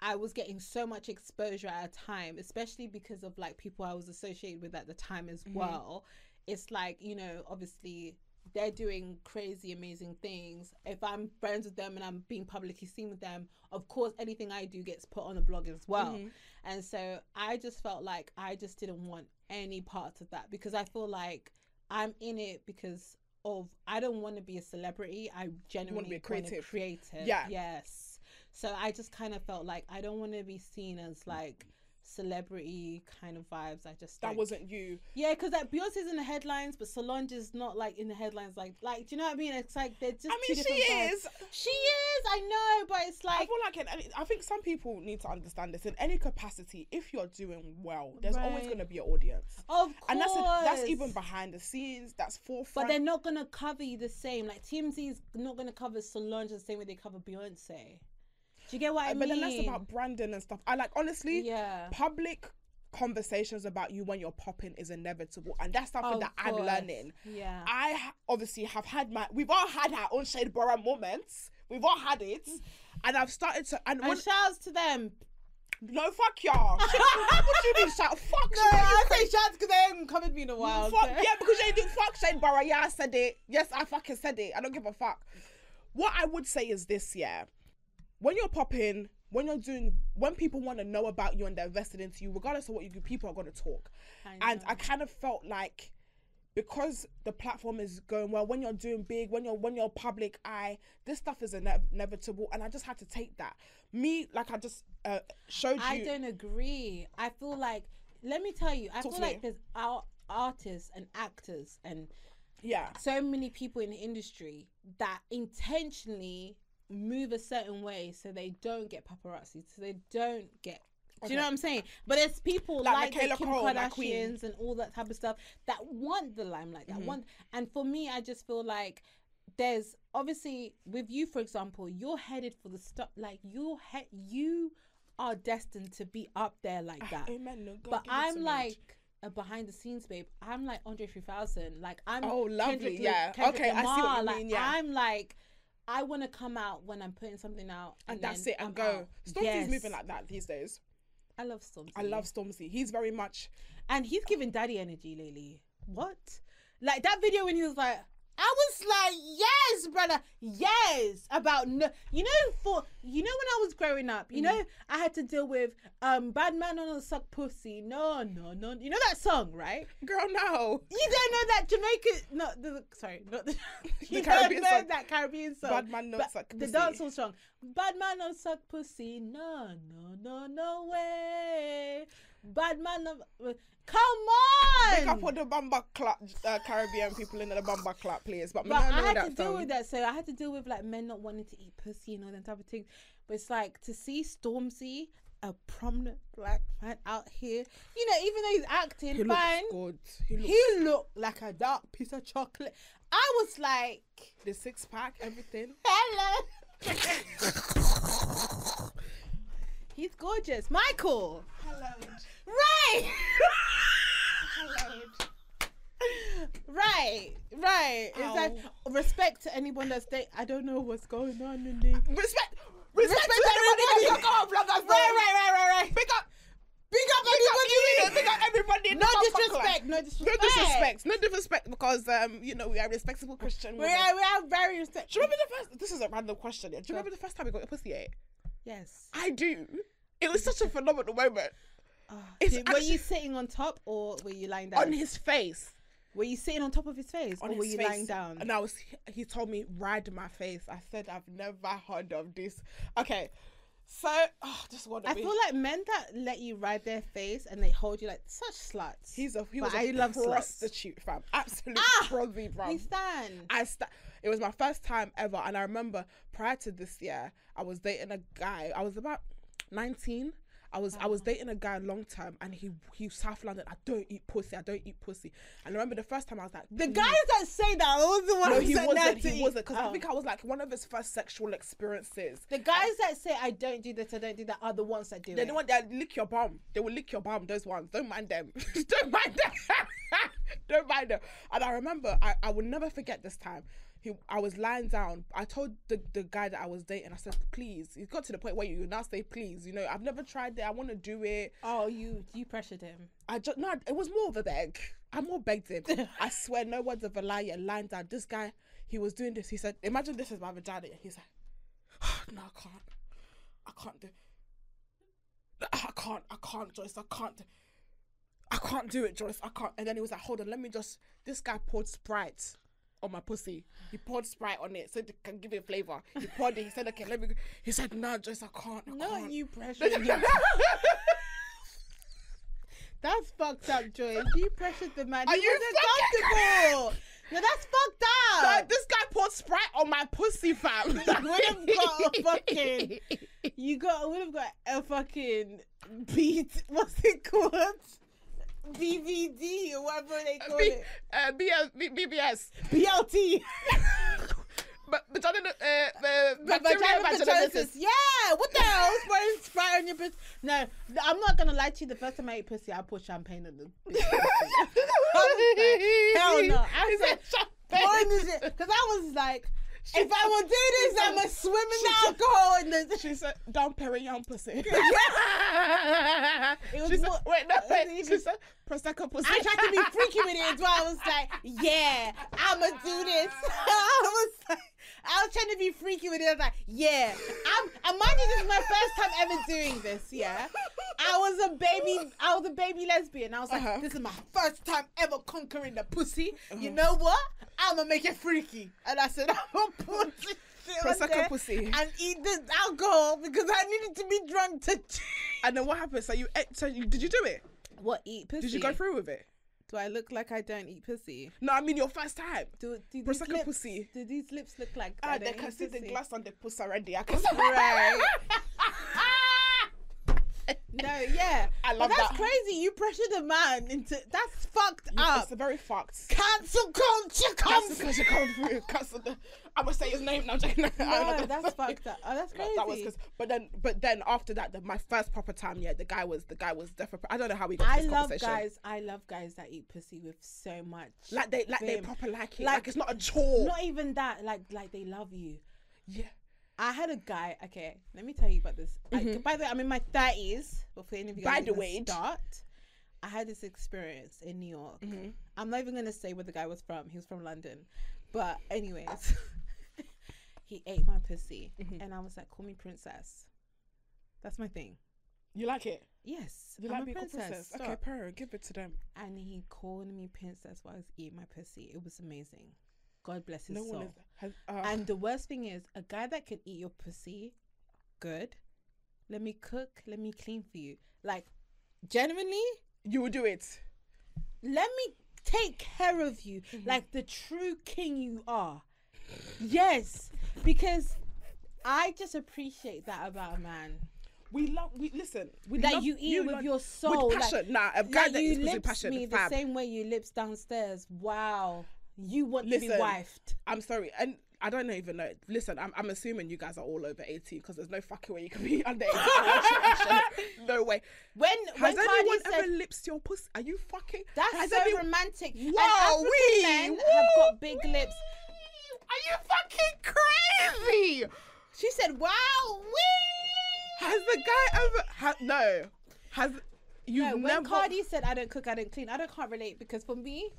I was getting so much exposure at a time, especially because of like people I was associated with at the time as Mhm. well. It's like, you know, obviously they're doing crazy, amazing things. If I'm friends with them and I'm being publicly seen with them, of course, anything I do gets put on a blog as well. Mhm. And so I just felt like I just didn't want any parts of that because I feel like I'm in it because of I don't want to be a celebrity. I genuinely be a want to creative. creative. Yeah. Yes. So I just kind of felt like I don't want to be seen as like celebrity kind of vibes. I just That don't- wasn't you. yeah, because like Beyonce's in the headlines, but Solange is not like in the headlines. Like, like, do you know what I mean? It's like they're just. I mean, she different vibes. is. She is. I know, but it's like I feel like in I think some people need to understand this in any capacity. If you're doing well, there's always going to be an audience, of course, and that's a, that's even behind the scenes. That's forefront. But they're not gonna cover you the same. Like TMZ is not gonna cover Solange the same way they cover Beyonce. Do you get what I mean? but then that's about branding and stuff. I like honestly, yeah. public conversations about you when you're popping is inevitable, and that's something Of that I'm course. learning. Yeah. I ha- obviously have had my. We've all had our own shade borough moments. We've all had it, and I've started to. And, and when, shouts to them. no, fuck y'all. *laughs* what do you mean shout? Fuck No, you. I say shouts because they haven't covered me in a while. Fuck, so- yeah, because they do fuck Shade Borough. Yeah, I said it. Yes, I fucking said it. I don't give a fuck. What I would say is this, yeah. When you're popping, when you're doing, when people want to know about you and they're invested into you, regardless of what you do, people are going to talk. I And. I kind of felt like because the platform is going well, when you're doing big, when you're when you're public eye, this stuff is ine- inevitable, and I just had to take that. Me, like I just uh, showed you. I don't agree. I feel like let me tell you, I Talk feel like me. there's our artists and actors and yeah, so many people in the industry that intentionally move a certain way so they don't get paparazzi, so they don't get. Do you know what I'm saying? But there's people Like like, the Kim Cole. Kardashians and all that type of stuff that want the limelight. That Mhm. want, and for me, I just feel like there's obviously with you, for example, you're headed for the stuff. Like you, he- you are destined to be up there like that. Amen. No, God, But give it to I'm like a behind the scenes babe. I'm like Andre 3000. Like I'm Oh, lovely, Kendrick, yeah. Kendrick Okay, I see what you like, mean, yeah. I'm like I want to come out when I'm putting something out, and, and, that's it, and I'm go. out. Stormzy's Yes. moving like that these days. I love Stormzy. I love Stormzy. He's very much. and he's giving daddy energy lately. What? Like that video when he was like. I was like, yes, brother, yes. About no, you know, for you know, when I was growing up, you know, I had to deal with um, bad man on a suck pussy. No, no, no. You know that song, right? Girl, no. You don't know that Jamaica? No, the sorry, not the, *laughs* you Caribbean don't know song. that Caribbean song. Bad man not But suck The dancehall song. Bad man no suck pussy. No, no, no, no way. Bad man no. Come Pick on. up on the Bamba clap, uh, Caribbean people in the Bamba clap, please. But, But I I had to deal with that. So I had to deal with like men not wanting to eat pussy and all that type of thing. But it's like to see Stormzy, a prominent black man out here, you know, even though he's acting He fine, good. He looks he looked like a dark piece of chocolate. I was like, the six pack, everything. *laughs* hello. *laughs* He's gorgeous. Michael. Hello. Right. Hello. right. Right. It's like respect to anyone that's they I don't know what's going on in the Respect. Respect, Respect to everybody that's come on, vloggers. Right, right, right, right, right. Big up. Big up Big up everybody. you, Big up everybody. No the Bamba disrespect. No No disrespect. disrespect. No disrespect because um, you know, we are respectable Christian We women. are, we are very respect. Do you remember the first? This is a random question. Yeah. Do you remember the first time you got your pussy ate? Yes. I do. It was such a phenomenal moment. Oh, It's did- were you sitting on top or were you lying down? On his face. Were you sitting on top of his face, on or were you face. lying down? And I was, he told me, ride my face. I said, I've never heard of this. Okay, so oh, just want to I be. feel like men that let you ride their face and they hold you like such sluts. he's a he But was a I sluts. prostitute, fam. Absolute Ah! bro. we stand. I sta- it was my first time ever, and I remember prior to this year, I was dating a guy. I was about nineteen. I was I was dating a guy a long time and he he South London. I don't eat pussy. I don't eat pussy. And I remember the first time I was like, The "Mm." guys that say that I was the one No, he said wasn't. that He eat. wasn't because I Oh. think I was like one of his first sexual experiences. the guys that say I don't do this, I don't do that are the ones that do They're it. the one that lick your bum. They will lick your bum. Those ones. Don't mind them. *laughs* don't mind them. *laughs* don't mind them. And I remember, I, I will never forget this time. He, I was lying down. I told the, the guy that I was dating, I said, please. It got to the point where you now say, please. You know, I've never tried it. I want to do it. oh, you you pressured him. I just, no, it was more of a beg. I more begged him. *laughs* I swear, no words of a lie. Yet lying down. This guy, he was doing this. He said, imagine this is my vagina. He's like, *sighs* no, I can't. I can't do I can't, I can't, Joyce, I can't. do- I can't do it, Joyce. I can't. And then he was like, hold on, let me just. This guy poured Sprite on my pussy. He poured Sprite on it so it can give it flavor. He poured it. He said, okay, let me. go." He said, no, Joyce, I can't. I Not can't. you *laughs* pressured him. That's fucked up, Joyce. You pressured the man. Are he you comfortable. *laughs* No, that's fucked up. this guy poured Sprite on my pussy, fam. *laughs* would have got a fucking. You got would have got a fucking beat. What's it called? BVD or whatever they call B- it. uh, BS, B- BBS. BLT. *laughs* But but I don't know. Uh, uh, bacterial vaginosis. Yeah, what the hell? Spraying Sprite on your pussy. No, I'm not gonna lie to you. The first time I ate pussy, I put champagne on the. *laughs* bitch. Hell no. I said champagne. Because I was like, if I would do this, I'm gonna swim in alcohol. And the, She said, "Dom Perignon pussy." *laughs* *laughs* It was she said, "Wait, no, it *laughs* wait." She said, "Prosecco pussy." I tried to be freaky with it as well. I was like, yeah, I'ma do this. I was like, I was trying to be freaky with it. I was like, yeah, I'm. And mind you, this is my first time ever doing this. Yeah, I was a baby. I was a baby lesbian. I was like, Uh-huh. this is my first time ever conquering the pussy. You know what? I'ma make it freaky. And I said, *laughs* I'm gonna shit on Prosecco pussy. and eat this alcohol because I needed to be drunk to. And then what happened? So you ate, so you, did you do it? What eat pussy? Did you go through with it? Do I look like I don't eat pussy? No, I mean your first time. Do, do these Prosecco lips, pussy. Do these lips look like Ah, I they can see the pussy? glass on the pussy already. I can *laughs* see. Right. *laughs* No, yeah. I love but that's that. crazy. You pressured a man into that's fucked up. It's a very fucked. Cancel culture comes. Because you. Cancel the. I'm gonna say his name now. I'm *laughs* No, that's fucked up. Oh, that's *laughs* crazy. that was because, but then, but then after that, the, my first proper time, yeah, the guy was, the guy was definitely. I don't know how we got I this love guys. I love guys that eat pussy with so much. like they, like they proper like it. Like- Like, it's not a chore. Not even that. Like like they love you. yeah. I had a guy. Okay, let me tell you about this. I, by the way, I'm in my thirties. Before any of you By guys the way. start, I had this experience in New York. Mm-hmm. I'm not even gonna say where the guy was from. He was from London, but anyways, *laughs* he ate my pussy, Mm-hmm. and I was like, "Call me princess." That's my thing. You like it? Yes, You I'm like a princess. princess? Okay, per, give it to them. And he called me princess while I was eating my pussy. It was amazing. God bless his No soul. one. Has, uh, And the worst thing is, a guy that can eat your pussy, good. Let me cook. Let me clean for you. Like, genuinely, you will do it. let me take care of you Mm-hmm. like the true king you are. Yes, because I just appreciate that about a man. We love. We listen. We That love, you eat with love- your soul, with like- passion. nah, a guy Like that you eats with lips passion. me the same way you lips downstairs. Wow, you want to be Listen. wifed. I'm sorry, and I don't even know. Listen, I'm, I'm assuming you guys are all over 18 because there's no fucking way you can be *laughs* under 18. Actually, actually, *laughs* no way. When Has when anyone Cardi said ever lips your pussy? Are you fucking? That's has so anyone- romantic. And Wow, African men woo, have got big lips. Are you fucking crazy? She said, "Wow, wee." Has the guy ever? Ha, no. Has you No, when never? Cardi said, "I don't cook, I don't clean," I don't can't relate because for me,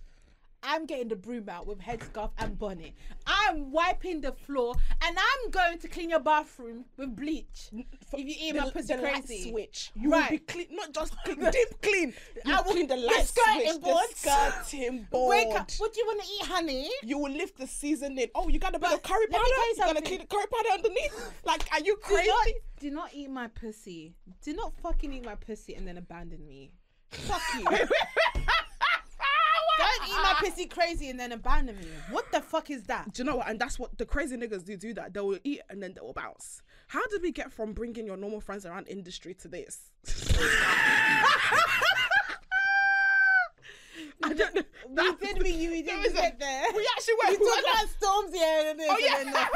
I'm getting the broom out with headscarf and bonnet. I'm wiping the floor and I'm going to clean your bathroom with bleach. If you eat my pussy the light crazy. switch. You will be clean, not just *laughs* clean, deep clean. You I will- clean the light skirting switch, board. the skirting board. *laughs* Wake up. What do you want to eat, honey? You will lift the seasoning. Oh, you got a bit of curry powder? You, you got to something. clean the curry powder underneath. *laughs* Like, are you Do crazy? not, do not eat my pussy. Do not fucking eat my pussy and then abandon me. Fuck you. Don't eat my pussy crazy and then abandon me. What the fuck is that? Do you know what? And that's what the crazy niggas do. Do that. They will eat and then they will bounce. How did we get from bringing your normal friends around industry to this? *laughs* I don't know. We did we you we didn't get there. We actually went. we talked about Stormzy and this Oh and yeah.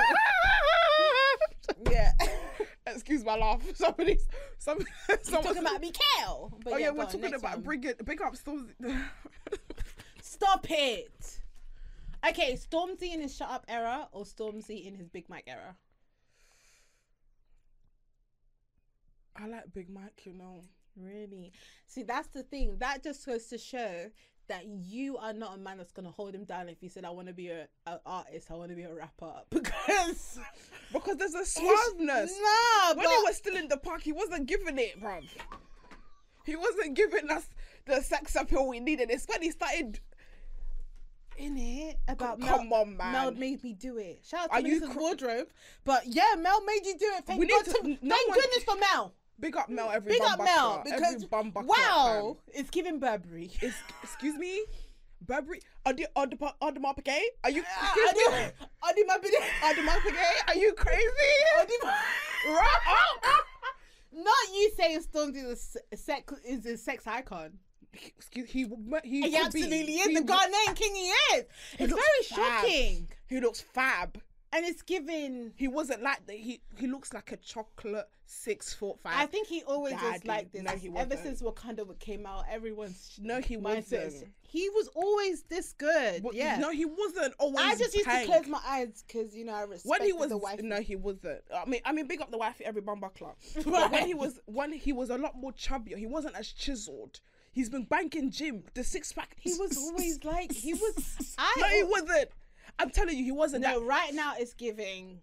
then. Yeah. *laughs* *laughs* Excuse my laugh. Somebody, some, We're talking about Mikael. But Oh yeah, go we're on, talking about one. bringing big up storms. Stop it. Okay, Stormzy in his shut up era or Stormzy in his Big Mike era? I like Big Mike, you know. Really? See, that's the thing. That just goes to show that you are not a man that's gonna hold him down if he said, "I want to be a, a artist. I want to be a rapper." *laughs* Because Because there's a suaveness. nah, when but he was still in the park, he wasn't giving it, bruv. He wasn't giving us the sex appeal we needed. It's when he started. In it about Come Mel, on, man. Mel made me do it. Shout out Are to you Melissa's cr- wardrobe, but yeah, Mel made you do it. Thank We need God to- to- no thank one- goodness for Mel. Big up Mel, mm. every Big up Mel because wow, fam. it's giving Burberry. Is, excuse me, Burberry, Adi Adi Marpigay? Are you? I Excuse me, do. I do my bit. Adi Marpigay? Are you crazy? *laughs* Oh. *laughs* Not you saying Stormzy is a sex is a sex icon. Excuse he he, He absolutely be. is. He The Ghanaian king he is. he It's very fab. shocking. He looks fab. And it's giving He wasn't like that. He he looks like a chocolate six foot five. I think he always was Daddy. like this. No, he Ever wasn't. since Wakanda came out, everyone's no, he wasn't. He was always this good. But yeah. No, he wasn't always. I just used to close my eyes because you know I respect when he was the wife. no, he wasn't. I mean, I mean, big up the wife every bum buckler. *laughs* But when he was when he was a lot more chubbier, he wasn't as chiseled. He's been banking gym, the six pack. He *laughs* was always like he was. I no, he wasn't. I'm telling you, he wasn't. no. that. Right now, it's giving.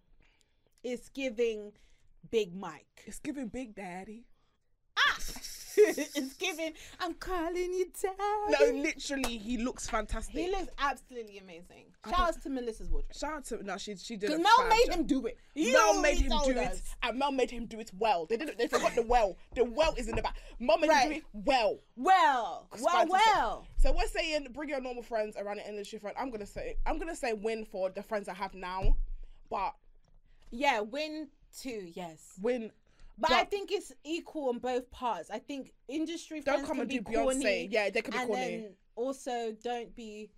It's giving, Big Mike. It's giving Big Daddy. Ah! *laughs* it's giving. I'm calling you down. No, literally, he looks fantastic. he looks absolutely amazing. Shout don't- to Melissa's wardrobe. Shout out to no, she she did. Because Mel made job. him do it. He Mel made him do us. it, and Mel made him do it well. They didn't. They forgot the well. The well is in the back. Mel made him do it well. Well, well, well. So we're saying bring your normal friends around the industry friend. I'm gonna say I'm gonna say win for the friends I have now, but Yeah, win two, yes. win. But, I think it's equal on both parts. I think industry Don't friends come can and be do corny, Beyonce. Yeah, they could be and corny. then also don't be.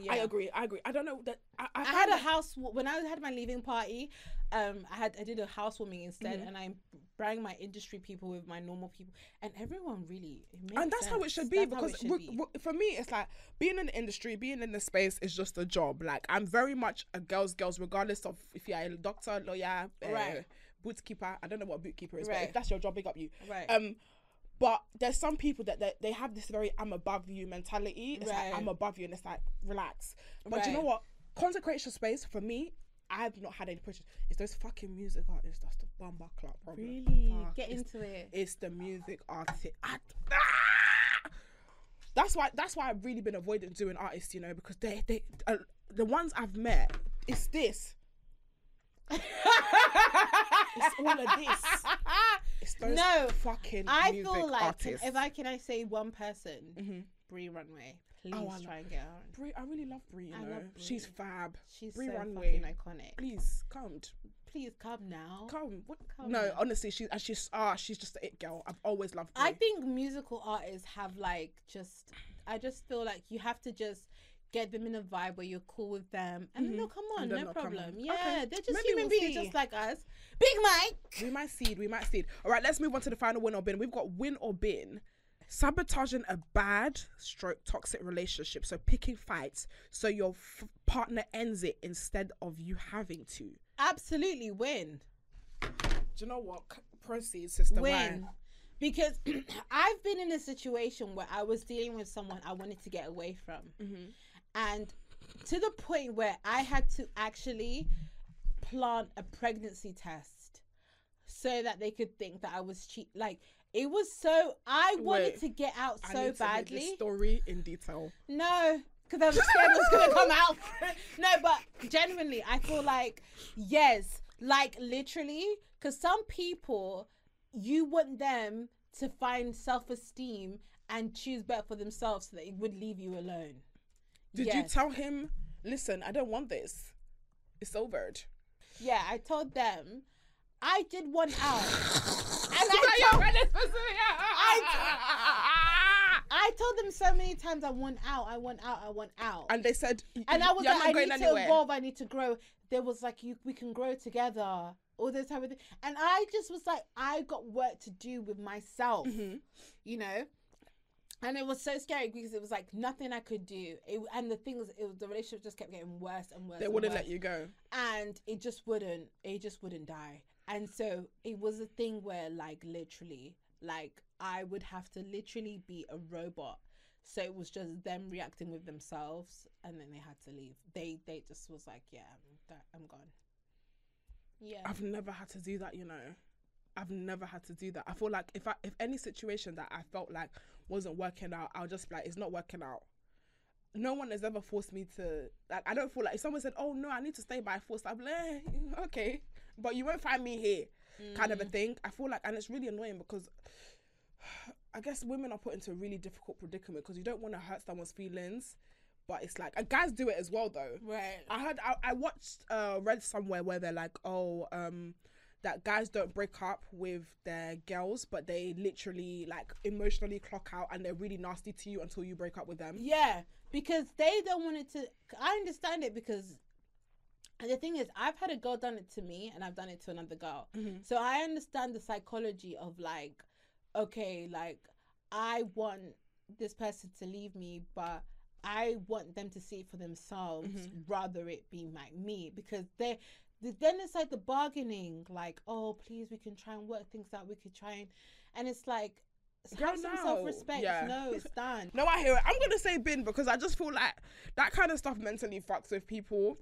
Yeah. I agree. I agree. I don't know that. I, I, I had a house when I had my leaving party. Um, I had I did a housewarming instead, Mhm. and I brought my industry people with my normal people, and everyone really. And that's how it should be That's because should be. for me it's like being in the industry being in the space is just a job like i'm very much a girl's girls regardless of if you're a doctor lawyer uh, Right. bootkeeper i don't know what bootkeeper is but if that's your job big up you right. um but there's some people that they, they have this very i'm above you mentality it's Right. like i'm above you and it's like relax but you know Right. what consecration space for me I've not had any pressure. It's those fucking music artists that's the bumper club problem. really Fuck, get it's- into it. it's the music artist. I- ah! That's why. That's why I've really been avoiding doing artists. You know, because they they uh, the ones I've met. It's this. It's all of this. It's those No, fucking I music feel like artists. if I can I say one person, hmm Bree Runway, please Oh, try and get her on. Bree, I really love Bree. You I know, love she's fab. She's Bree so Runway. fucking iconic. Please come, Please come now. come. What? Come no, now. honestly, she and she's ah, she's just a it girl. I've always loved. Bree. I think musical artists have like just I just feel like you have to just get them in a vibe where you're cool with them and then Mhm. they'll come on, no problem. on. Yeah, Okay. they're just Maybe human we'll beings just like us. Big Mike. We might seed, we might seed. All right, let's move on to the final win or bin. We've got win or bin. Sabotaging a bad stroke toxic relationship. So picking fights so your f- partner ends it instead of you having to. Absolutely win. Do you know what? Proceed, sister. win. Because *clears throat* I've been in a situation where I was dealing with someone I wanted to get away from. Mm-hmm. And to the point where I had to actually plant a pregnancy test so that they could think that I was cheat. Like it was so I wanted Wait, to get out so need to hear badly. story in detail. No, because I was scared it was gonna come out. *laughs* no, but genuinely, I feel like yes, like literally, because some people, you want them to find self esteem and choose better for themselves, so that it would leave you alone. Did you tell him, listen, I don't want this. It's over. Yeah, I told them. I did one out, *laughs* and I told, ready for some- I told them so many times I want out, I want out, I want out. And they said, and I was like, I going need to evolve, I need to grow. There was like, you, we can grow together, all this type of thing. And I just was like, I got work to do with myself, Mhm. you know. And it was so scary because it was like nothing I could do. It, and the thing was, it was the relationship just kept getting worse and worse. They wouldn't worse let you go. and it just wouldn't it just wouldn't die and so it was a thing where like literally like i would have to literally be a robot so it was just them reacting with themselves and then they had to leave they they just was like yeah i'm, I'm gone yeah I've never had to do that, you know. I've never had to do that. I feel like if I if any situation that I felt like wasn't working out, I'll just be like it's not working out. No one has ever forced me to like I don't feel like if someone said, Oh no, I need to stay by force, I'm like, eh, okay. But you won't find me here kind of a thing. I feel like and it's really annoying because *sighs* I guess women are put into a really difficult predicament because you don't want to hurt someone's feelings. But it's like and guys do it as well though. right I had I, I watched uh read somewhere where they're like, oh, um that guys don't break up with their girls, but they literally like emotionally clock out and they're really nasty to you until you break up with them. Yeah, because they don't want it to. I understand it because, and the thing is, I've had a girl done it to me, and I've done it to another girl. Mhm. So I understand the psychology of like, okay, like I want this person to leave me, but I want them to see it for themselves Mhm. rather it be like me because they. Then it's like the bargaining, like, oh, please, we can try and work things out. We could try and, and it's like, Girl, have some no. self-respect. Yeah. No, it's done. *laughs* No, I hear it. I'm gonna say bin because I just feel like that kind of stuff mentally fucks with people.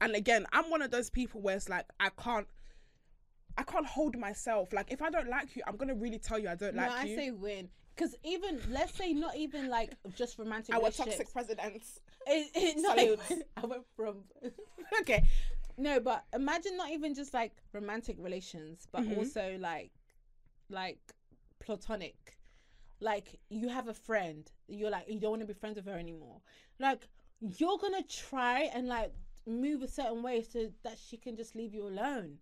And again, I'm one of those people where it's like I can't I can't hold myself. Like if I don't like you, I'm gonna really tell you I don't No, like I you. I say win. Because even let's say not even like just romantic Our toxic presidents. It, it, *laughs* even- I went from *laughs* okay, no, but imagine not even just like romantic relations, but Mhm. also like like platonic. Like you have a friend, you're like you don't want to be friends with her anymore. Like you're gonna try and like move a certain way so that she can just leave you alone.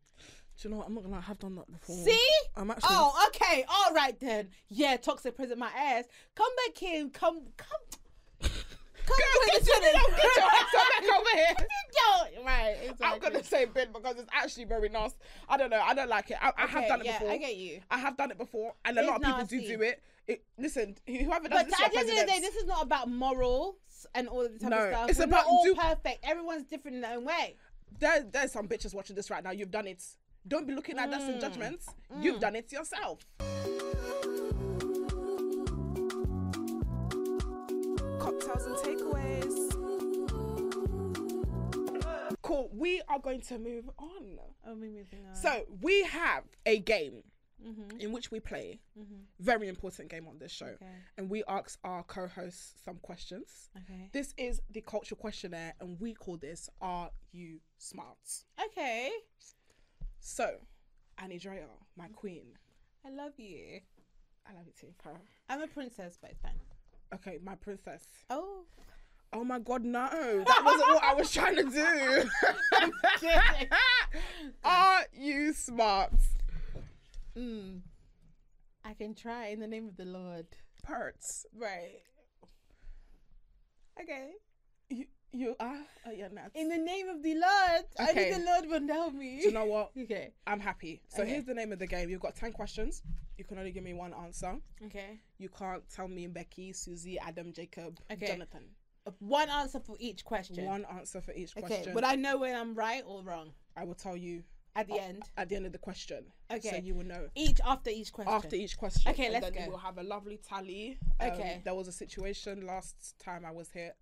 Do you know what? I'm not gonna have done that before. See? I'm actually Oh, okay. All right then. Yeah, toxic present my ass. Come back in. come come come Girl, get your, tennis. get your ass back over here. *laughs* Yo, right. I'm gonna say bin because it's actually very nasty. I don't know. I don't like it. I, I have done it yeah, before. I get you. I have done it before, and a It's lot of people do nasty. do it. it listen, whoever does But this, at the end of the day, this is not about morals and all of the type No, of stuff. it's We're about all do- perfect. Everyone's different in their own way. there, there's some bitches watching this right now. You've done it. Don't be looking at us in Mm. judgments. You've done it yourself. Cocktails and takeaways. Cool. We are going to move on. Oh, me moving on. So we have a game Mhm, in which we play. mhm. Very important game on this show. Okay. And we ask our co-hosts some questions. Okay. This is the culture questionnaire, and we call this "Are You Smart?" Okay. So, Annie my queen, I love you. I love you too. pal. I'm a princess, but fine. Okay, my princess. Oh. Oh my God, no, *laughs* that wasn't what I was trying to do. *laughs* Are you smart? Mm. I can try in the name of the Lord. Parts. Right. Okay. You, you are. Oh, you're not. In the name of the Lord. I Okay. think the Lord will know me. Do you know what? *laughs* Okay. I'm happy. So Okay. here's the name of the game. You've got ten questions. You can only give me one answer. Okay. You can't tell me Becky, Susie, Adam, Jacob, Okay. Jonathan. Uh, One answer for each question. One answer for each Okay. question. Would I know when I'm right or wrong I will tell you at the end? at the end of the question. Okay. So Okay. you will know. Each after each question. After each question. Okay, and let's then go. We'll have a lovely tally. Um, Okay. There was a situation last time I was here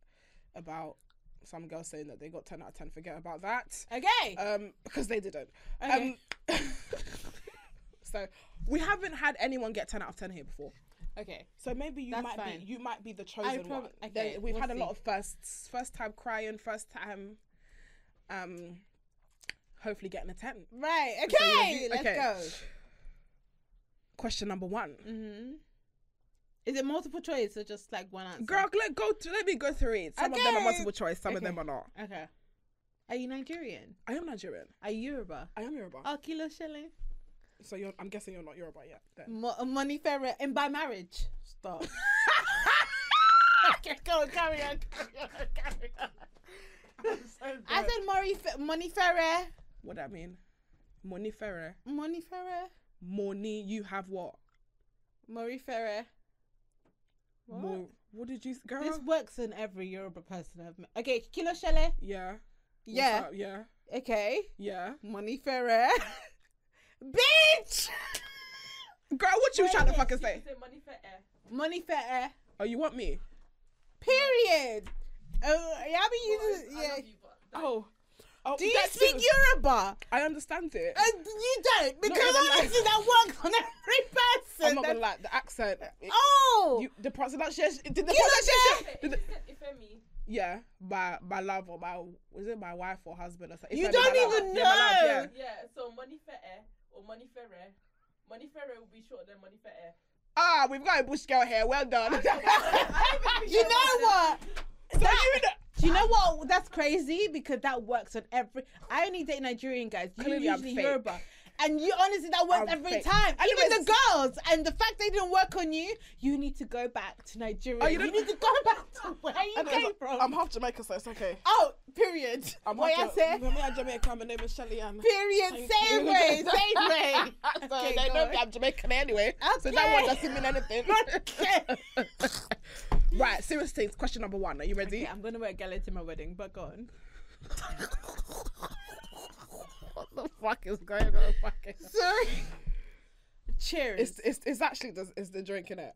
about some girls saying that they got 10 out of 10. Forget about that. Okay. Um, because they didn't. Okay. Um, *laughs* so we haven't had anyone get 10 out of 10 here before. okay. So maybe you That's might fine. be you might be the chosen prob- one. okay, There- we've we'll had a lot of firsts, first time crying, first time, um, hopefully getting a ten. Right. Okay. Let's okay. go. Question number one, Mm-hmm. Is it multiple choice or just like one answer? girl. Let go. To, let me go through it. Some of them are multiple choice. Some of them are not. Okay. Are you Nigerian? I am Nigerian. Are you Yoruba? I am Yoruba. Oh, kilo shilling. so you're, I'm guessing you're not Yoruba yet. Then. Mo- money ferret and by marriage. Stop. *laughs* okay, go on, carry on. Carry on, carry on. I said money, fe- money ferret. What that mean? Money ferre. Money ferret. Money. You have what? Money ferret. What? More. What did you, s- girl? This works in every Yoruba person I've met. Okay, kilo shele. yeah. What's Yeah. up? Yeah. Okay. Yeah. Money ferret. *laughs* Bitch. Girl, what you trying to fucking say? money for air. Money ferret. Oh, you want me? Period. Oh, yeah, I be using. I Yeah. love you, but Oh. Oh, Do you that speak too. Yoruba? I understand it. And you don't because even like- that works on every person. I'm not gonna That- lie, the accent. it- oh, you, the pronunciation. Did the pronunciation? If Did you the, said Ifemi, yeah, my my love or my was it my wife or husband or something? You don't did my love. even Yeah, my love, yeah. know. yeah, so money for air or money for air. Money for air will be shorter than money for air. Ah, we've got a bush girl here. Well done. *laughs* you know what? so you know, Do you know what? That's crazy because that works on every. I only date Nigerian guys. You Clearly I'm usually fake. Yoruba. And you honestly, that works I'm every fake. time. Even Anyways- the girls. And the fact they didn't work on you, you need to go back to Nigeria. Oh, you you, don't- need to go back to *laughs* where you Anyways, came from. I'm half Jamaican, so it's okay. oh, period. I'm what half I say? Ja- Me and Jamaica. My name is Shelly Ann. Period. Same way. Same *laughs* way. so Okay, they know me. I'm Jamaican anyway. So that one doesn't mean anything. *laughs* Okay. right, serious things. Question number one. Are you ready? Okay, I'm gonna wear galette to my wedding, but go on. What the fuck is going on? Fucking. *laughs* Sorry. Cheers. It's, it's, it's actually the, it's the drink in it.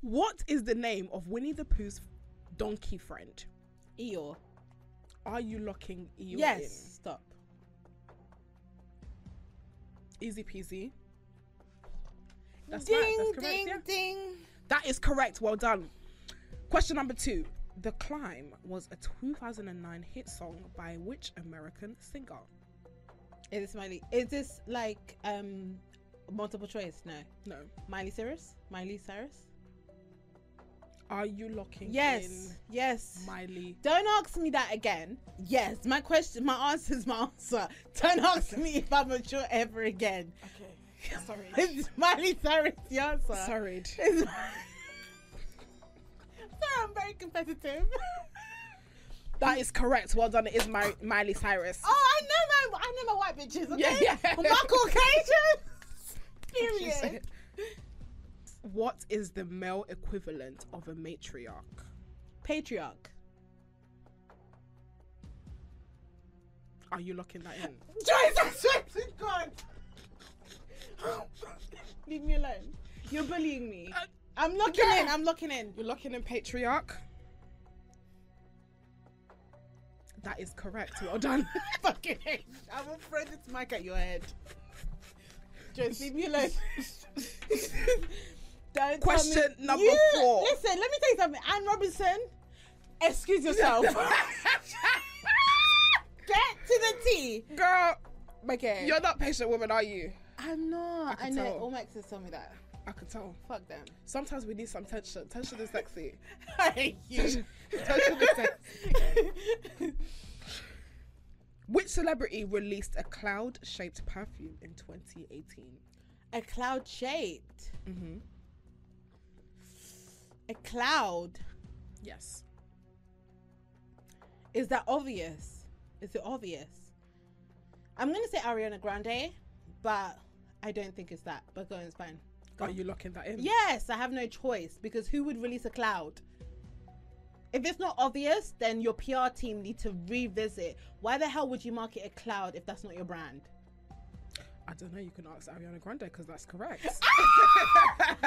What is the name of Winnie the Pooh's donkey friend? Eeyore. Are you locking Eeyore Yes. Stop. Easy peasy. That's ding, right. That's correct. ding, yeah. ding. That is correct. Well done. Question number two. The Climb was a 2009 hit song by which American singer? Is this Miley? Is this like um multiple choice? No. No. Miley Cyrus? Miley Cyrus? Are you locking Yes. in Yes. Miley? Don't ask me that again. Yes, my question, my answer is my answer. Don't ask me if I'm mature ever again. Okay. Sorry. *laughs* It's Miley Cyrus the answer. Sorry. I'm *laughs* very competitive. *laughs* That is correct. Well done. It is My- Miley Cyrus. oh, I know my, I know my white bitches. Okay? Yeah, yeah. *laughs* She said- Period. What is the male equivalent of a matriarch? Patriarch. Are you locking that in? Swear *laughs* to God. Leave me alone. You're bullying me. Uh, I'm locking in. I'm locking in. You're locking in patriarch. That is correct. Well done. *laughs* *laughs* Fucking. I will throw this mic at your head. Just leave me alone. *laughs* Don't Question number You- four. Listen, let me tell you something. Anne Robinson, excuse yourself. Get to the T. Girl, Okay. you're not patient woman, are you? I'm not. I I, know. tell. All my exes tell me that. I can tell. Fuck them. Sometimes we need some tension. Tension is sexy. *laughs* I hate you. tension is sexy. Which celebrity released a cloud-shaped perfume in 2018? A cloud shaped. Mm-hmm. A cloud. Yes. Is that obvious? Is it obvious? I'm gonna say Ariana Grande, but I don't think it's that. But go it's fine. Are you locking that in? Yes, I have no choice because who would release a cloud? If it's not obvious, then your PR team need to revisit. Why the hell would you market a cloud if that's not your brand? I don't know. You can ask Ariana Grande because that's correct. *laughs*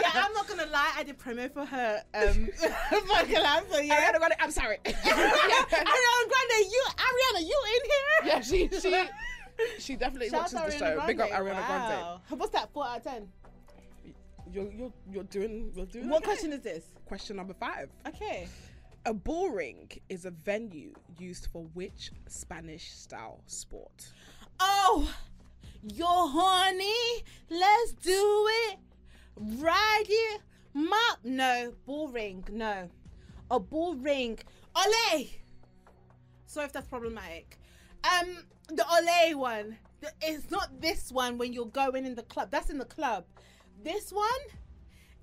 yeah, I'm not gonna lie. I did promo for her. Um, for collab, so yeah. Ariana Grande. I'm sorry. *laughs* Ariana Grande, you, Ariana, you in here? yeah, she she *laughs* she definitely Shout watches the show. Big up Grande. Ariana Grande. What's that? Four out of ten. You're you're you're doing you're doing. What okay. question is this? Question number five. Okay. A bull ring is a venue used for which Spanish style sport? Oh, you're horny. Let's do it. Ride it. Mop. No. Bull ring. No. A bull ring. Ole. Sorry if that's problematic. Um, the Ole one. It's not this one when you're going in the club. That's in the club. This one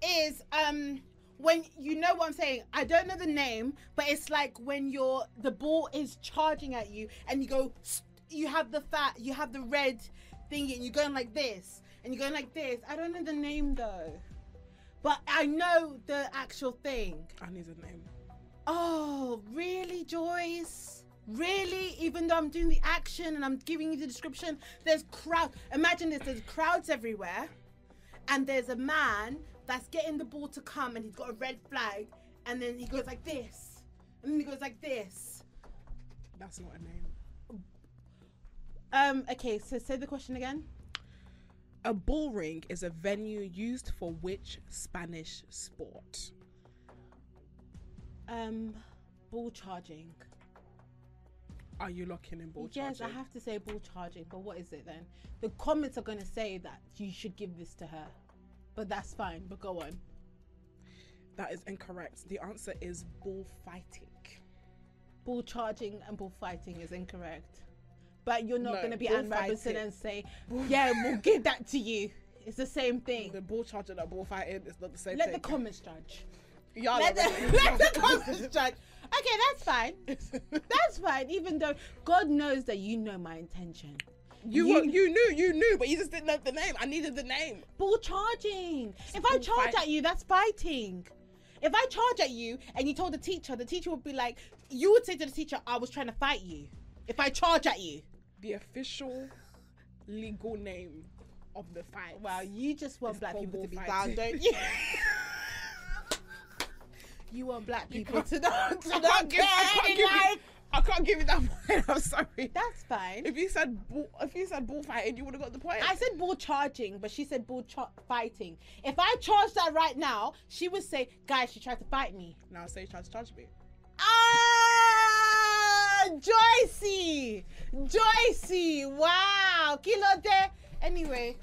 is um when you know what I'm saying. I don't know the name, but it's like when you're the ball is charging at you and you go. You have the fat. You have the red thingy, and you're going like this, and you're going like this. I don't know the name though, but I know the actual thing. I need a name. Oh, really, Joyce? Really? Even though I'm doing the action and I'm giving you the description, there's crowd. Imagine this: there's crowds everywhere, and there's a man that's getting the ball to come, and he's got a red flag, and then he goes like this, and then he goes like this. That's not a name. Um. Okay. So say the question again. A bull ring is a venue used for which Spanish sport? Um, ball charging. Are you locking in ball charging? yes, charging? I have to say ball charging, but what is it then? The comments are going to say that you should give this to her, but that's fine. But go on. That is incorrect. The answer is bull fighting. Ball charging and ball fighting is incorrect. But you're not No, going to be Anne Robinson and say, "Yeah, we'll give that to you." It's the same thing. The bull charging and bull fighting is not the same thing. Let thing. the comments judge. Y'all Let the, *laughs* let the comments judge. Okay, that's fine. *laughs* That's fine. Even though God knows that you know my intention. You, You- were, you knew, you knew, but you just didn't know the name. I needed the name. Bull charging. If I charge fight- at you, that's fighting. If I charge at you and you told the teacher, the teacher would be like, you would say to the teacher, I was trying to fight you. If I charge at you. The official legal name of the fight. Well, you just want It's black people to be ball down, fighting. don't *laughs* you? *laughs* you want black people to not, to I not can't, give, I, can't in give you. I can't give you that point. *laughs* I'm sorry. That's fine. If you said bull, if you said bullfighting, you would have got the point. I said bull charging, but she said bull char- fighting. If I charged that right now, she would say, guys, she tried to fight me. now say she tried to charge me. Ah, Joycey, Joycey, wow, kilo de. Anyway,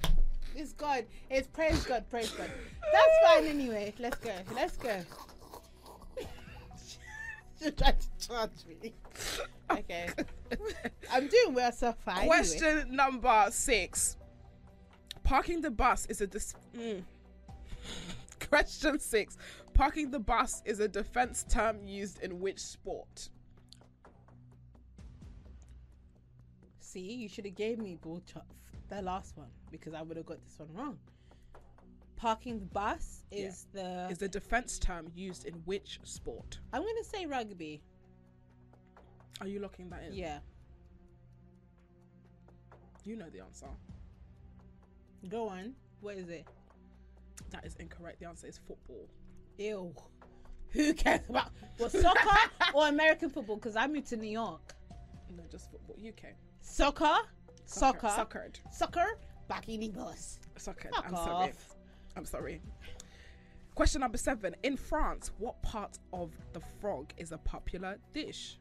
it's God. It's praise God, praise God. That's fine. Anyway, let's go. Let's go. *laughs* she tried to charge me. Okay, *laughs* I'm doing well so far. anyway. Question number six. Parking the bus is a dis- mm. *laughs* Question six. Parking the bus is a defense term used in which sport? See, you should have gave me ball chop the last one because I would have got this one wrong. Parking the bus is the. Is a defense term used in which sport? I'm gonna say rugby. Are you locking that in? Yeah, You know the answer. go on. What is it? That is incorrect. The answer is football. Ew. Who cares about well, soccer *laughs* or American football? Because I moved to New York. No, just football. UK. Soccer, soccer, Soccer. soccer. Back in the bus. Soccer. Fuck I'm sorry. I'm sorry. Question number seven. In France, what part of the frog is a popular dish?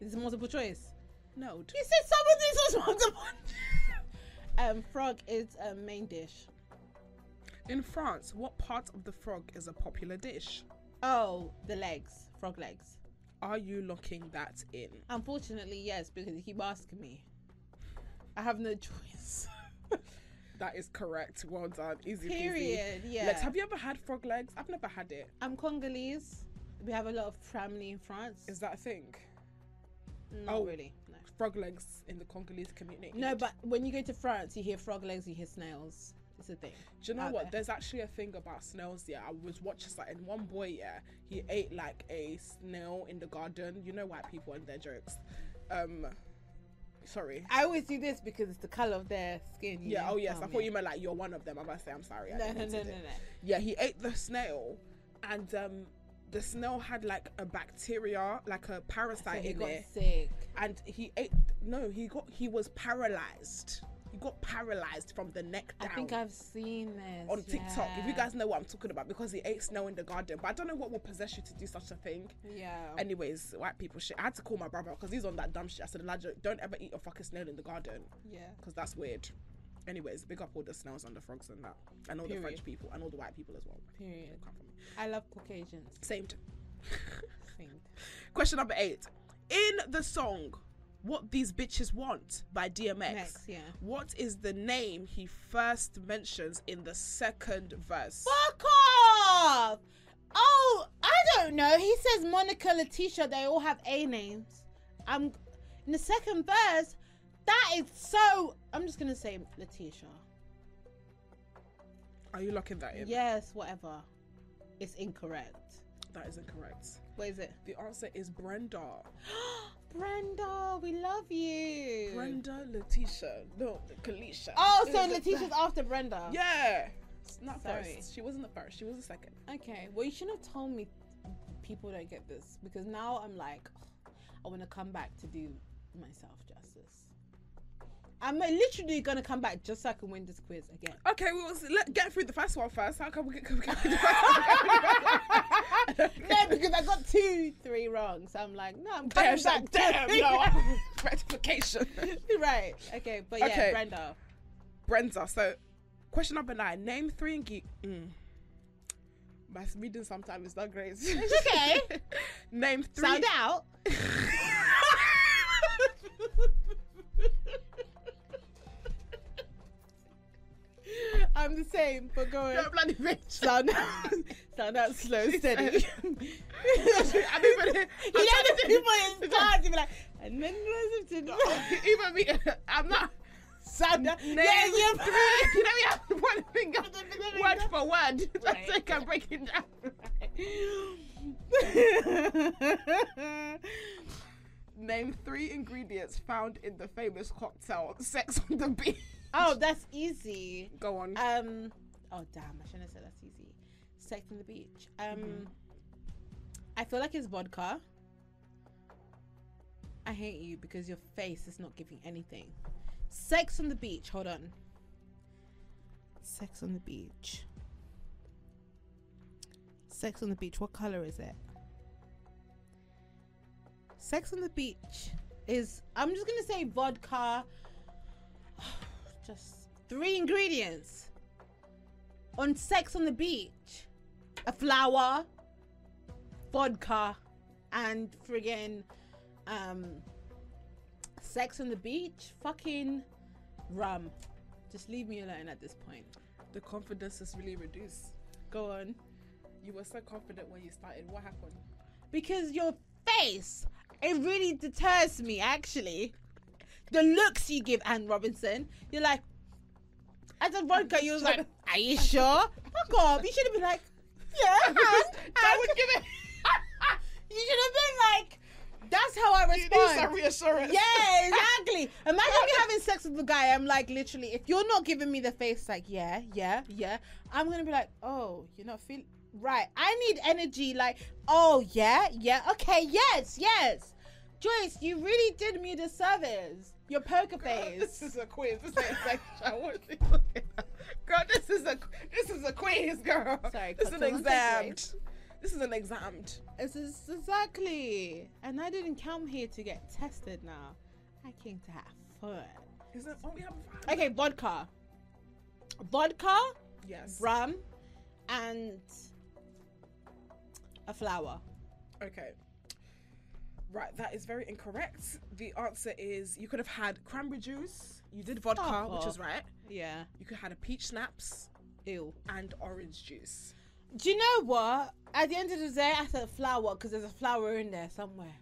Is it multiple choice? No. You said some of this was multiple. *laughs* um, frog is a main dish. In France, what part of the frog is a popular dish? Oh, the legs, frog legs. Are you locking that in? Unfortunately, yes, because you keep asking me. I have no *laughs* choice. That is correct. Well done. Easy peasy. Period. Yeah. Lex, have you ever had frog legs? I've never had it. I'm Congolese. We have a lot of family in France. Is that a thing? Not oh. really. No. Frog legs in the Congolese community. No, but when you go to France, you hear frog legs, you hear snails. It's a thing. Do you know what? there. There's actually a thing about snails. Yeah, I was watching something. One boy, yeah, he ate like a snail in the garden. You know, white people and their jokes. Um, Sorry. I always do this because it's the color of their skin. Yeah. know? Oh yes. I thought yeah. you meant like you're one of them. I must say I'm sorry. I No, *laughs* no, no, no, no. Yeah, he ate the snail, and um, the snail had like a bacteria, like a So parasite he in got it, sick. and he ate. No, he got. He was paralyzed. Got paralyzed from the neck down. I think I've seen this on TikTok, if you guys know what I'm talking about, because he ate snow in the garden, but I don't know what will possess you to do such a thing. Yeah. Anyways, white people shit. I had to call my brother because he's on that dumb shit. I said, Elijah, don't ever eat a fucking snail in the garden yeah. because that's weird. Anyways, big up all the snails and the frogs and that, and all the French people and all the white people as well. Period. Come for me. I love Caucasians. Same. T- Same. *laughs* Question number eight. In the song "What These Bitches Want" by DMX, Next, yeah. what is the name he first mentions in the second verse? Fuck off! Oh, I don't know. He says Monica, Letitia. They all have A names. I'm in the second verse. That is so. I'm just gonna say Letitia. Are you locking that in? Yes, whatever. It's incorrect. That is incorrect. What is it? The answer is Brenda. *gasps* *gasps* Brenda, we love you. Brenda, Letitia, no, Kalisha. Oh, so Letitia's after Brenda. Yeah, it's not Sorry. first. She wasn't the first. She was the second. Okay. Well, you shouldn't have told me people don't get this because now I'm like, I want to come back to do myself justice. I'm literally gonna come back just so I can win this quiz again. Okay, well, let's get through the first one first. How come we get, can we get through the *laughs* first one? No, because I got two, three wrong. So I'm like, no, I'm Damn, coming back. damn, no. *laughs* Rectification. right. Okay, but yeah, Okay. Brenda. Brenda. So, question number nine. Name three and geek. Mm. My reading sometimes is not great. It's okay. *laughs* Name three. Sound out. *laughs* I'm the same, but go on. You're a bloody bitch. Sound out, *laughs* sound out slow, steady. *laughs* I *laughs* didn't even. you know the people in stars, you be like, and then even me. I'm not. sound out. Yeah, yeah. You know me have one finger, word for word. Right. so I'm breaking down. Name three ingredients found in the famous cocktail Sex on the Beach. Oh, that's easy. Go on. Um. Oh damn! I shouldn't have said that's easy. Sex on the beach. Um. Mm-hmm. I feel like it's vodka. I hate you because your face is not giving anything. Sex on the beach. Hold on. Sex on the beach. Sex on the beach. What color is it? Sex on the beach is. I'm just gonna say vodka. *sighs* Just three ingredients. On Sex on the Beach, a flower, vodka, and friggin' um, Sex on the Beach, fucking rum. Just leave me alone at this point. the confidence is really reduced. Go on. You were so confident when you started. What happened? Because your face, it really deters me, actually. The looks you give Anne Robinson, you're like, as a vodka, you was like, are you sure? Fuck off. You should have been like, yeah, *laughs* Anne, I *laughs* would give it. *laughs* You should have been like, that's how I You need some respond. reassurance. Yeah, exactly. Imagine me having sex with the guy. I'm like, literally, if you're not giving me the face, like, yeah, yeah, yeah, I'm gonna be like, oh, you're not feeling right. I need energy, like, oh, yeah, yeah, okay, yes, yes. Joyce, you really did me the service. Your poker face. This is a quiz. This ain't sexual. *laughs* What are you looking at? Girl, this is a this is a quiz, girl. Sorry, this is an cut to one exam. This is an exam. This is exactly. And I didn't come here to get tested now. I came to have fun. Isn't what oh, we have fun? Okay, vodka. Vodka, Yes. rum, and a flower. Okay. Right, that is very incorrect. The answer is you could have had cranberry juice. You did vodka, Fuck which is right. Yeah. You could have had a peach schnapps Ew. and orange juice. Do you know what? At the end of the day, I said flower because there's a flower in there somewhere.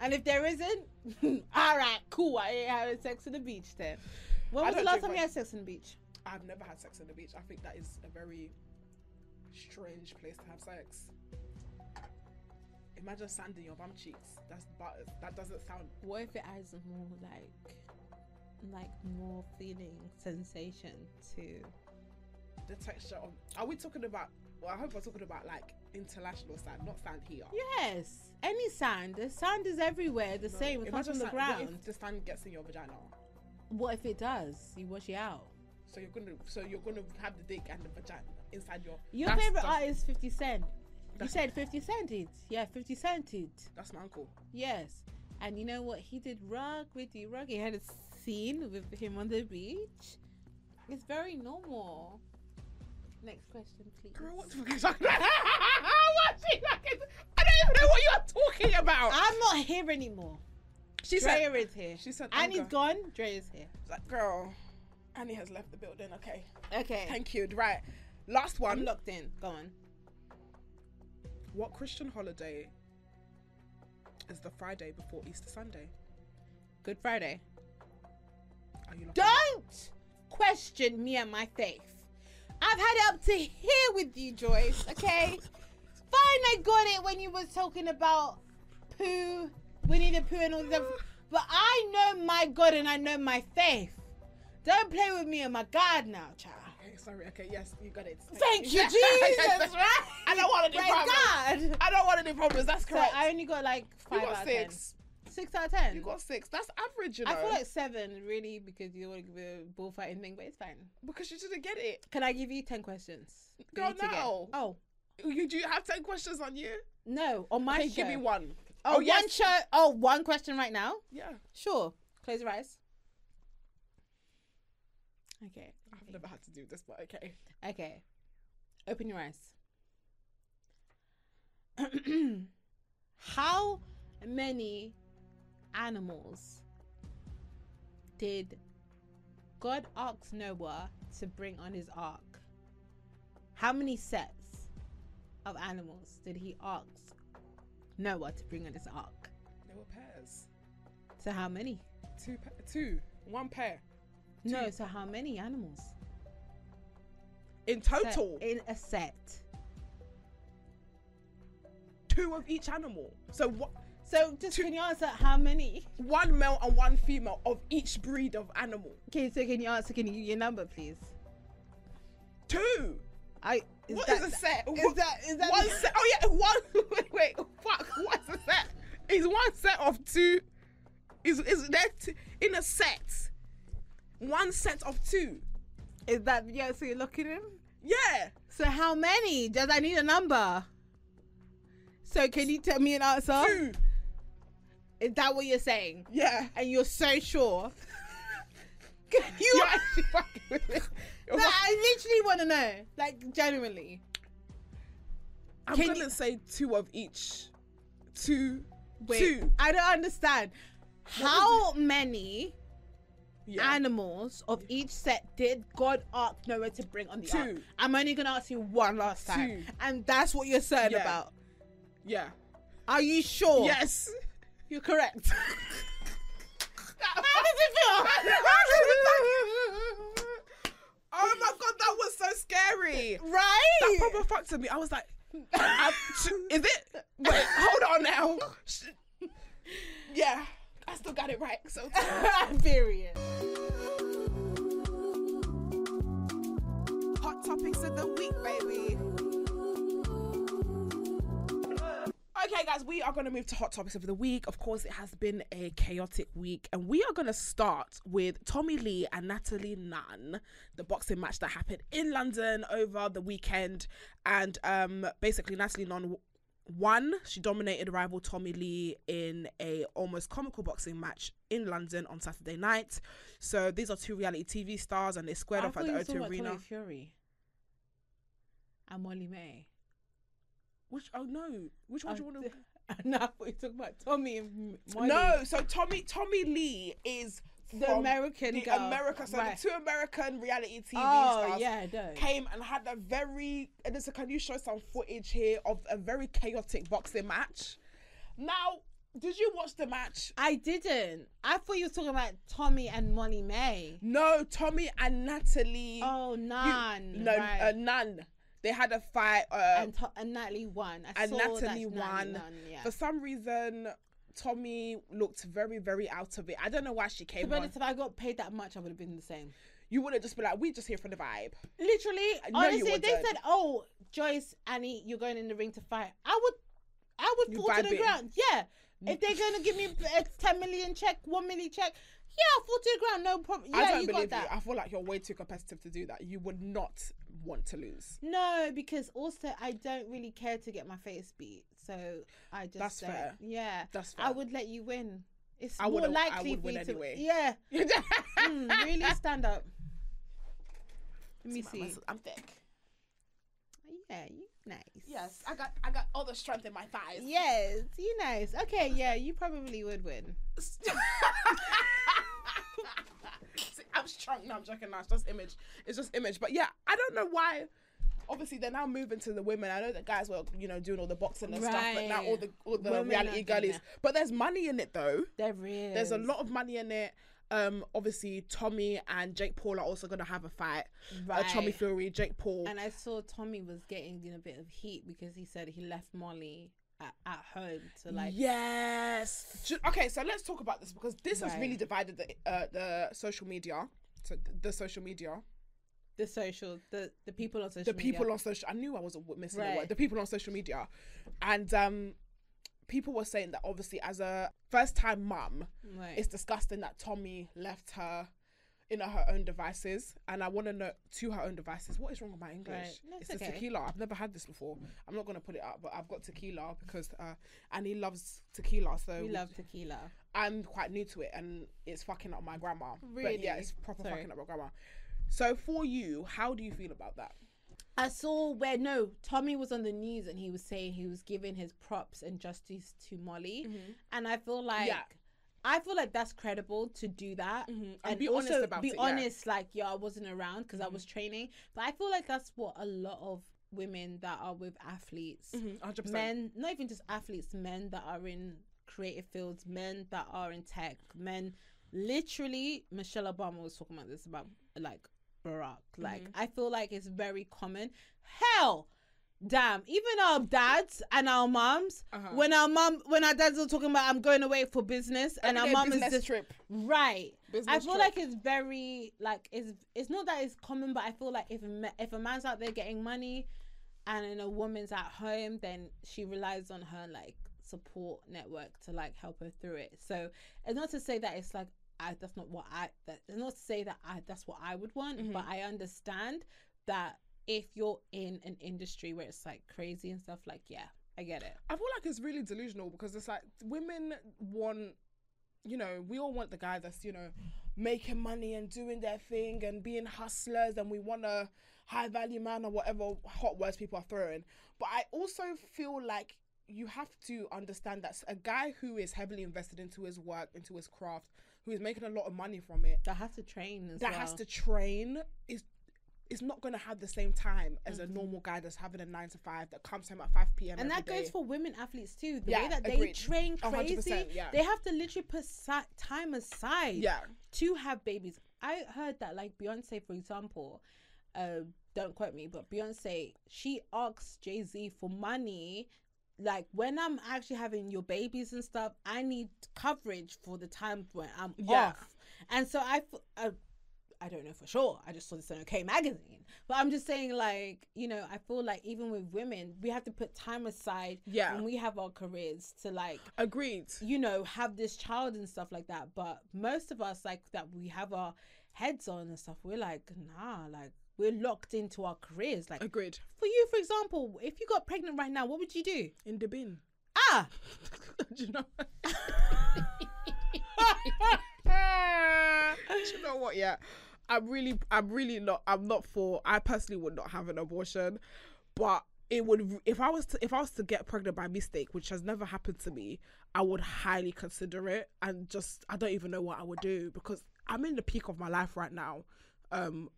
And if there isn't, *laughs* all right, cool. I ain't having sex on the beach then. When was the last time you had sex on the beach? I've never had sex on the beach. I think that is a very strange place to have sex. Imagine sand in your bum cheeks. That's but That doesn't sound. What if it adds more like, like more feeling sensation to? the texture of. Are we talking about? Well, I hope we're talking about like international sand, not sand here. Yes, any sand. The sand is everywhere. The No, same. It comes from the sand- what ground. If the sand gets in your vagina, What if it does? You wash it out. so you're gonna, so you're gonna have the dick and the vagina inside your. Your favorite that's- artist, Fifty Cent. You said Fifty Cent it. Yeah, Fifty Cent it. That's my uncle. Yes. And you know what? He did rug with you. Rug. He had a scene with him on the beach. It's very normal. Next question, please. Girl, what the fuck is that? What's she like? I don't even know what you're talking about. I'm not here anymore. she said, Drea is here. she said, Annie's anger. gone. Drea is here. like, girl, Annie has left the building. Okay, Okay. thank you. Right, last I'm one. locked in. Go on. What Christian holiday is the Friday before Easter Sunday? Good Friday. Don't question me and my faith. I've had it up to here with you, Joyce. Okay. *laughs* Fine, I got it when you was talking about poo, Winnie the Pooh, and all that. But I know my God and I know my faith. Don't play with me and my God now, child. Okay, sorry. Okay, yes, you got it. Thank you, Yes, *laughs* Jesus. Right? *laughs* I don't want any Praise problems. God. I don't want any problems. That's So correct. I only got like you five got out of six. ten. Six out of ten. You got six. That's average, you know. I feel like seven, really, because you want to give a bullfighting thing, but it's fine. because you didn't get it. Can I give you ten questions? for Girl, you to get? no. Oh You do you have ten questions on you? no, on my okay, show. give me one. Oh, Oh, one yes. show. Oh, one question right now. Yeah, Sure. Close your eyes. Okay. Never had to do this, but okay. Okay. Open your eyes. *clears throat* How many animals did God ask Noah to bring on his ark? How many sets of animals did he ask Noah to bring on his ark? There were pairs. So how many? Two, pa- two, one pair No, so how many animals? In So total. in a set. two of each animal. So what? So just Two- can you answer how many? One male and one female of each breed of animal. Okay, so can you answer? Can you give your number, please? Two. I is What that, is a set? Is that is that one set? Oh yeah, one. *laughs* Wait, wait, fuck. What's a set? Is one set of two? Is is that in a set? One set of two. Is that yeah? So you're looking in. Yeah. So how many? Does I need a number? So can you tell me an answer? Two. Is that what you're saying? Yeah. And you're so sure? *laughs* Can you? You're actually *laughs* fucking with me. You're No, I literally want to know, like genuinely. I'm can gonna you- say two of each. Two. Wait, Two. I don't understand. How many Yeah. animals of each set did God ask Noah to bring on the ark? I'm only gonna ask you one last time, Two. and that's what you're certain Yeah. about. yeah. Are you sure? Yes. *laughs* you're correct. *laughs* How does it feel? oh my god, that was so scary. Right? That proper fucked to me. I was like, I- is it? Wait, hold on now. *laughs* Yeah, I still got it right. So *laughs* Period. hot topics of the week, baby. Okay, guys, we are going to move to hot topics of the week. Of course, it has been a chaotic week, and we are going to start with Tommie Lee and Natalie Nunn, the boxing match that happened in London over the weekend. And um, basically, Natalie Nunn won. She dominated rival Tommie Lee in a almost comical boxing match in London on Saturday night. So these are two reality TV stars, and they squared I off at the were talking O2 about Arena. Tommy Fury and Molly-Mae. Which? Oh no! Which one do you want to? *laughs* no, thought talking about Tommy and Molly. No, so Tommy Tommie Lee is the American the girl. America. So right. the two American reality TV oh stars yeah, no. came and had a very. And so can you show some footage here of a very chaotic boxing match? Now, did you watch the match? I didn't. I thought you were talking about Tommy and Molly-Mae. No, Tommy and Natalie. Oh, you- none. no, right. uh, none. They had a fight. Uh, and, and Natalie won. I and Natalie won. yeah. for some reason, Tommy looked very, very out of it. I don't know why she To came be on. honest, if I got paid that much, I would have been the same. You wouldn't just be like, we just here for the vibe. Literally, No, honestly, they said, "Oh, Joyce, Annie, you're going in the ring to fight." I would, I would You fall to the ground. Yeah, if they're gonna give me a *laughs* ten million check, one million check, yeah, I'll fall to the ground, no problem. Yeah, I don't you believe got you. that. I feel like you're way too competitive to do that. You would not want to lose. No, because also I don't really care to get my face beat, so I just That's don't. fair. Yeah, That's I would let you win. It's I more would've- I likely would for win you to. anyway. Yeah, *laughs* mm, really stand up. Let me see. I'm thick. Yeah, you nice. Yes, I got I got all the strength in my thighs. Yes, you nice. Okay, yeah, you probably would win. *laughs* *laughs* See, I'm strong. No, I'm joking. No, it's just image. It's just image. But yeah, I don't know why. Obviously, they're now moving to the women. I know the guys were, you know, doing all the boxing and stuff, but now all the all the Women reality are girlies. But there's money in it though. There is. There's a lot of money in it. Um, obviously, Tommy and Jake Paul are also gonna have a fight. Uh, Tommy Fury, Jake Paul. And I saw Tommy was getting in a bit of heat because he said he left Molly at, at home to like. yes. Okay, so let's talk about this because this has really divided the uh, the social media. So the social media, The social, the the people on social the people media. on social. I knew I was missing a Right. word. The people on social media, and um, people were saying that obviously as a first time mum, Right. it's disgusting that Tommy left her in her own devices. And I want to know to her own devices. What is wrong with my English? Right. It's the okay. tequila. I've never had this before. I'm not gonna put it up, but I've got tequila because uh, and he loves tequila. So we love tequila. I'm quite new to it, and it's fucking up my grandma. But yeah, it's proper Sorry. fucking up my grandma. So for you, how do you feel about that? I saw where no Tommy was on the news and he was saying he was giving his props and justice to Molly, and I feel like Yeah. I feel like that's credible to do that Mhm. And and, be honest also about be it, yeah. Mm-hmm. honest. Like, yeah, I wasn't around because I was training, but I feel like that's what a lot of women that are with athletes, Mhm, 100%. men, not even just athletes, men that are in creative fields, men that are in tech, men. Literally, Michelle Obama was talking about this about like Barack. Like, Mm-hmm. I feel like it's very common. Hell, damn, even our dads and our moms, Uh-huh. when our mom, when our dads are talking about I'm going away for business, and our mom is just trip. right. I feel trip. like it's very like it's it's not that it's common, but I feel like if a, if a man's out there getting money, and a woman's at home, then she relies on her like support network to like help her through it. So it's not to say that it's like I that's not what I that it's not to say that I that's what I would want, but I understand that if you're in an industry where it's like crazy and stuff, like yeah, I get it. I feel like it's really delusional because it's like women want, you know, we all want the guy that's, you know, making money and doing their thing and being hustlers and we want a high value man or whatever hot words people are throwing. But I also feel like you have to understand that a guy who is heavily invested into his work, into his craft, who is making a lot of money from it, That has to train as that well. has to train is is not going to have the same time as Mm-hmm. a normal guy that's having a nine to five that comes home at 5 p.m. and that goes for women athletes too. The Yeah, way that they agreed. train crazy, yeah. they have to literally put time aside yeah to have babies. I heard that like Beyonce, for example, uh, don't quote me, but Beyonce, she asks Jay Z for money. Like when I'm actually having your babies and stuff, I need coverage for the time when I'm Yeah. off. And so I, f- uh, I don't know for sure. I just saw this in OK magazine, but I'm just saying, like you know, I feel like even with women, we have to put time aside Yeah. when we have our careers to like agreed you know, have this child and stuff like that. But most of us, like that, we have our heads on and stuff. We're like, nah, like we're locked into our careers. Like agreed for you, for example, if you got pregnant right now, what would you do? in the bin Ah, *laughs* do you know *laughs* *laughs* do you know what yeah i'm really i'm really not i'm not for i personally would not have an abortion but it would if i was to if i was to get pregnant by mistake which has never happened to me i would highly consider it and just i don't even know what i would do because i'm in the peak of my life right now um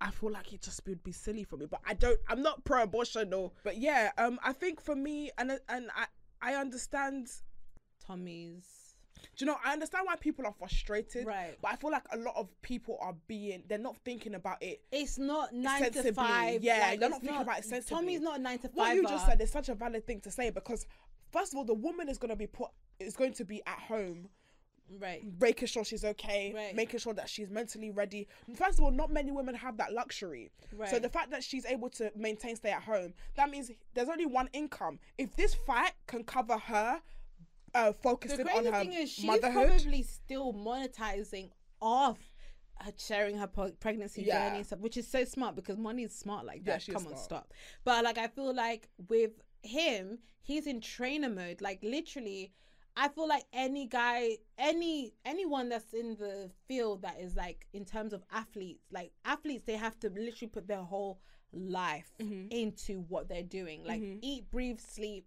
I feel like it just would be silly for me, but I don't. I'm not pro-abortion, though. But yeah, um, I think for me, and and I I understand Tommy's Do you know? I understand why people are frustrated, Right. But I feel like a lot of people are being they're not thinking about it. It's not nine to five. yeah, like, you're not thinking about it sensibly. Tommy's not a nine to five. What you just said is such a valid thing to say because first of all, the woman is going to be put is going to be at home right. making sure she's okay, Right. making sure that she's mentally ready. First of all, not many women have that luxury. So the fact that she's able to maintain stay at home, that means there's only one income. If this fight can cover her uh, The focusing on crazy her thing is, she's motherhood, probably still monetizing off her sharing her pregnancy Yeah. journey and stuff, which is so smart because money is smart like that. is Come on, stop. But like, I feel like with him, he's in trainer mode. Like literally, I feel like any guy, any anyone that's in the field that is like in terms of athletes, like athletes, they have to literally put their whole life Mhm. into what they're doing. Like Mhm. eat, breathe, sleep,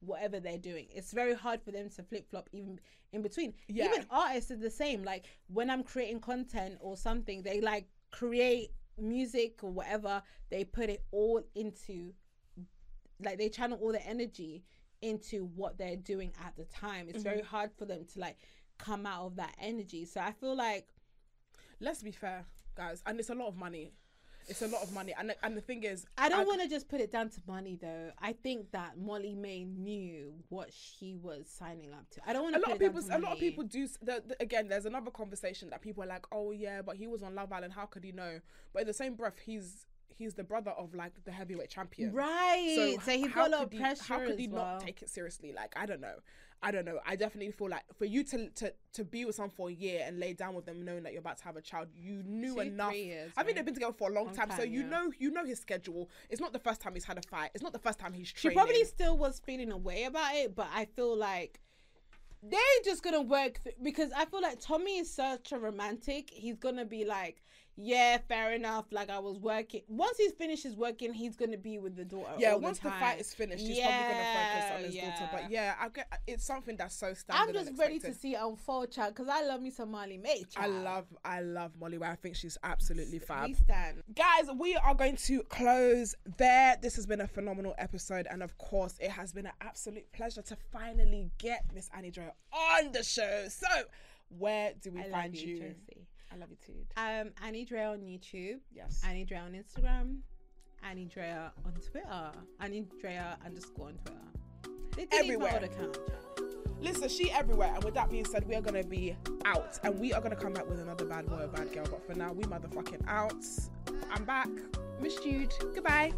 whatever they're doing. It's very hard for them to flip flop even in between. Yeah. Even artists are the same. Like when I'm creating content or something, they like create music or whatever, they put it all into like they channel all the energy into what they're doing at the time. It's very mm-hmm. hard for them to like come out of that energy. So I feel like let's be fair, guys, and it's a lot of money. It's a lot of money, and the, and the thing is, I don't want to just put it down to money though. I think that Molly-Mae knew what she was signing up to. I don't want a lot of people a lot of people do the, the, again there's another conversation that people are like oh yeah but he was on love island how could he know but in the same breath he's he's the brother of like the heavyweight champion Right. So, he's how got a lot of could he- pressure. how could he as not take it seriously like i don't know i don't know i definitely feel like for you to to to be with someone for a year and lay down with them knowing that you're about to have a child you knew Two, enough years, i think right? they've been together for a long, Long time, so you yeah. know you know his schedule it's not the first time he's had a fight it's not the first time he's She probably still was feeling a way about it, but I feel like they're just gonna work th- because I feel like Tommy is such a romantic. He's gonna be like, yeah, fair enough. Like I was working. Once he finishes working, he's gonna be with the daughter. yeah, once the, time. fight is finished, he's probably gonna focus on Yeah, his daughter. But yeah, I get it's something that's so standard. I'm just ready to see it unfold, child, because I love me some Molly-Mae. I love, I love Molly. Where I think she's absolutely fab. We stand. Guys, we are going to close there. This has been a phenomenal episode, and of course, it has been an absolute pleasure to finally get Miss Annie Dre on the show. So, where do we I find you, you? I love you too. Um, Annie Dre on YouTube. Yes. Annie Drea on Instagram, Annie Drea on Twitter, Annie Drea underscore on Twitter. They delete my Everywhere. old account. Listen, she everywhere. And with that being said, we are gonna be out, and we are gonna come back with another bad boy or bad girl. But for now, we motherfucking out. I'm back. Miss Jude. Goodbye.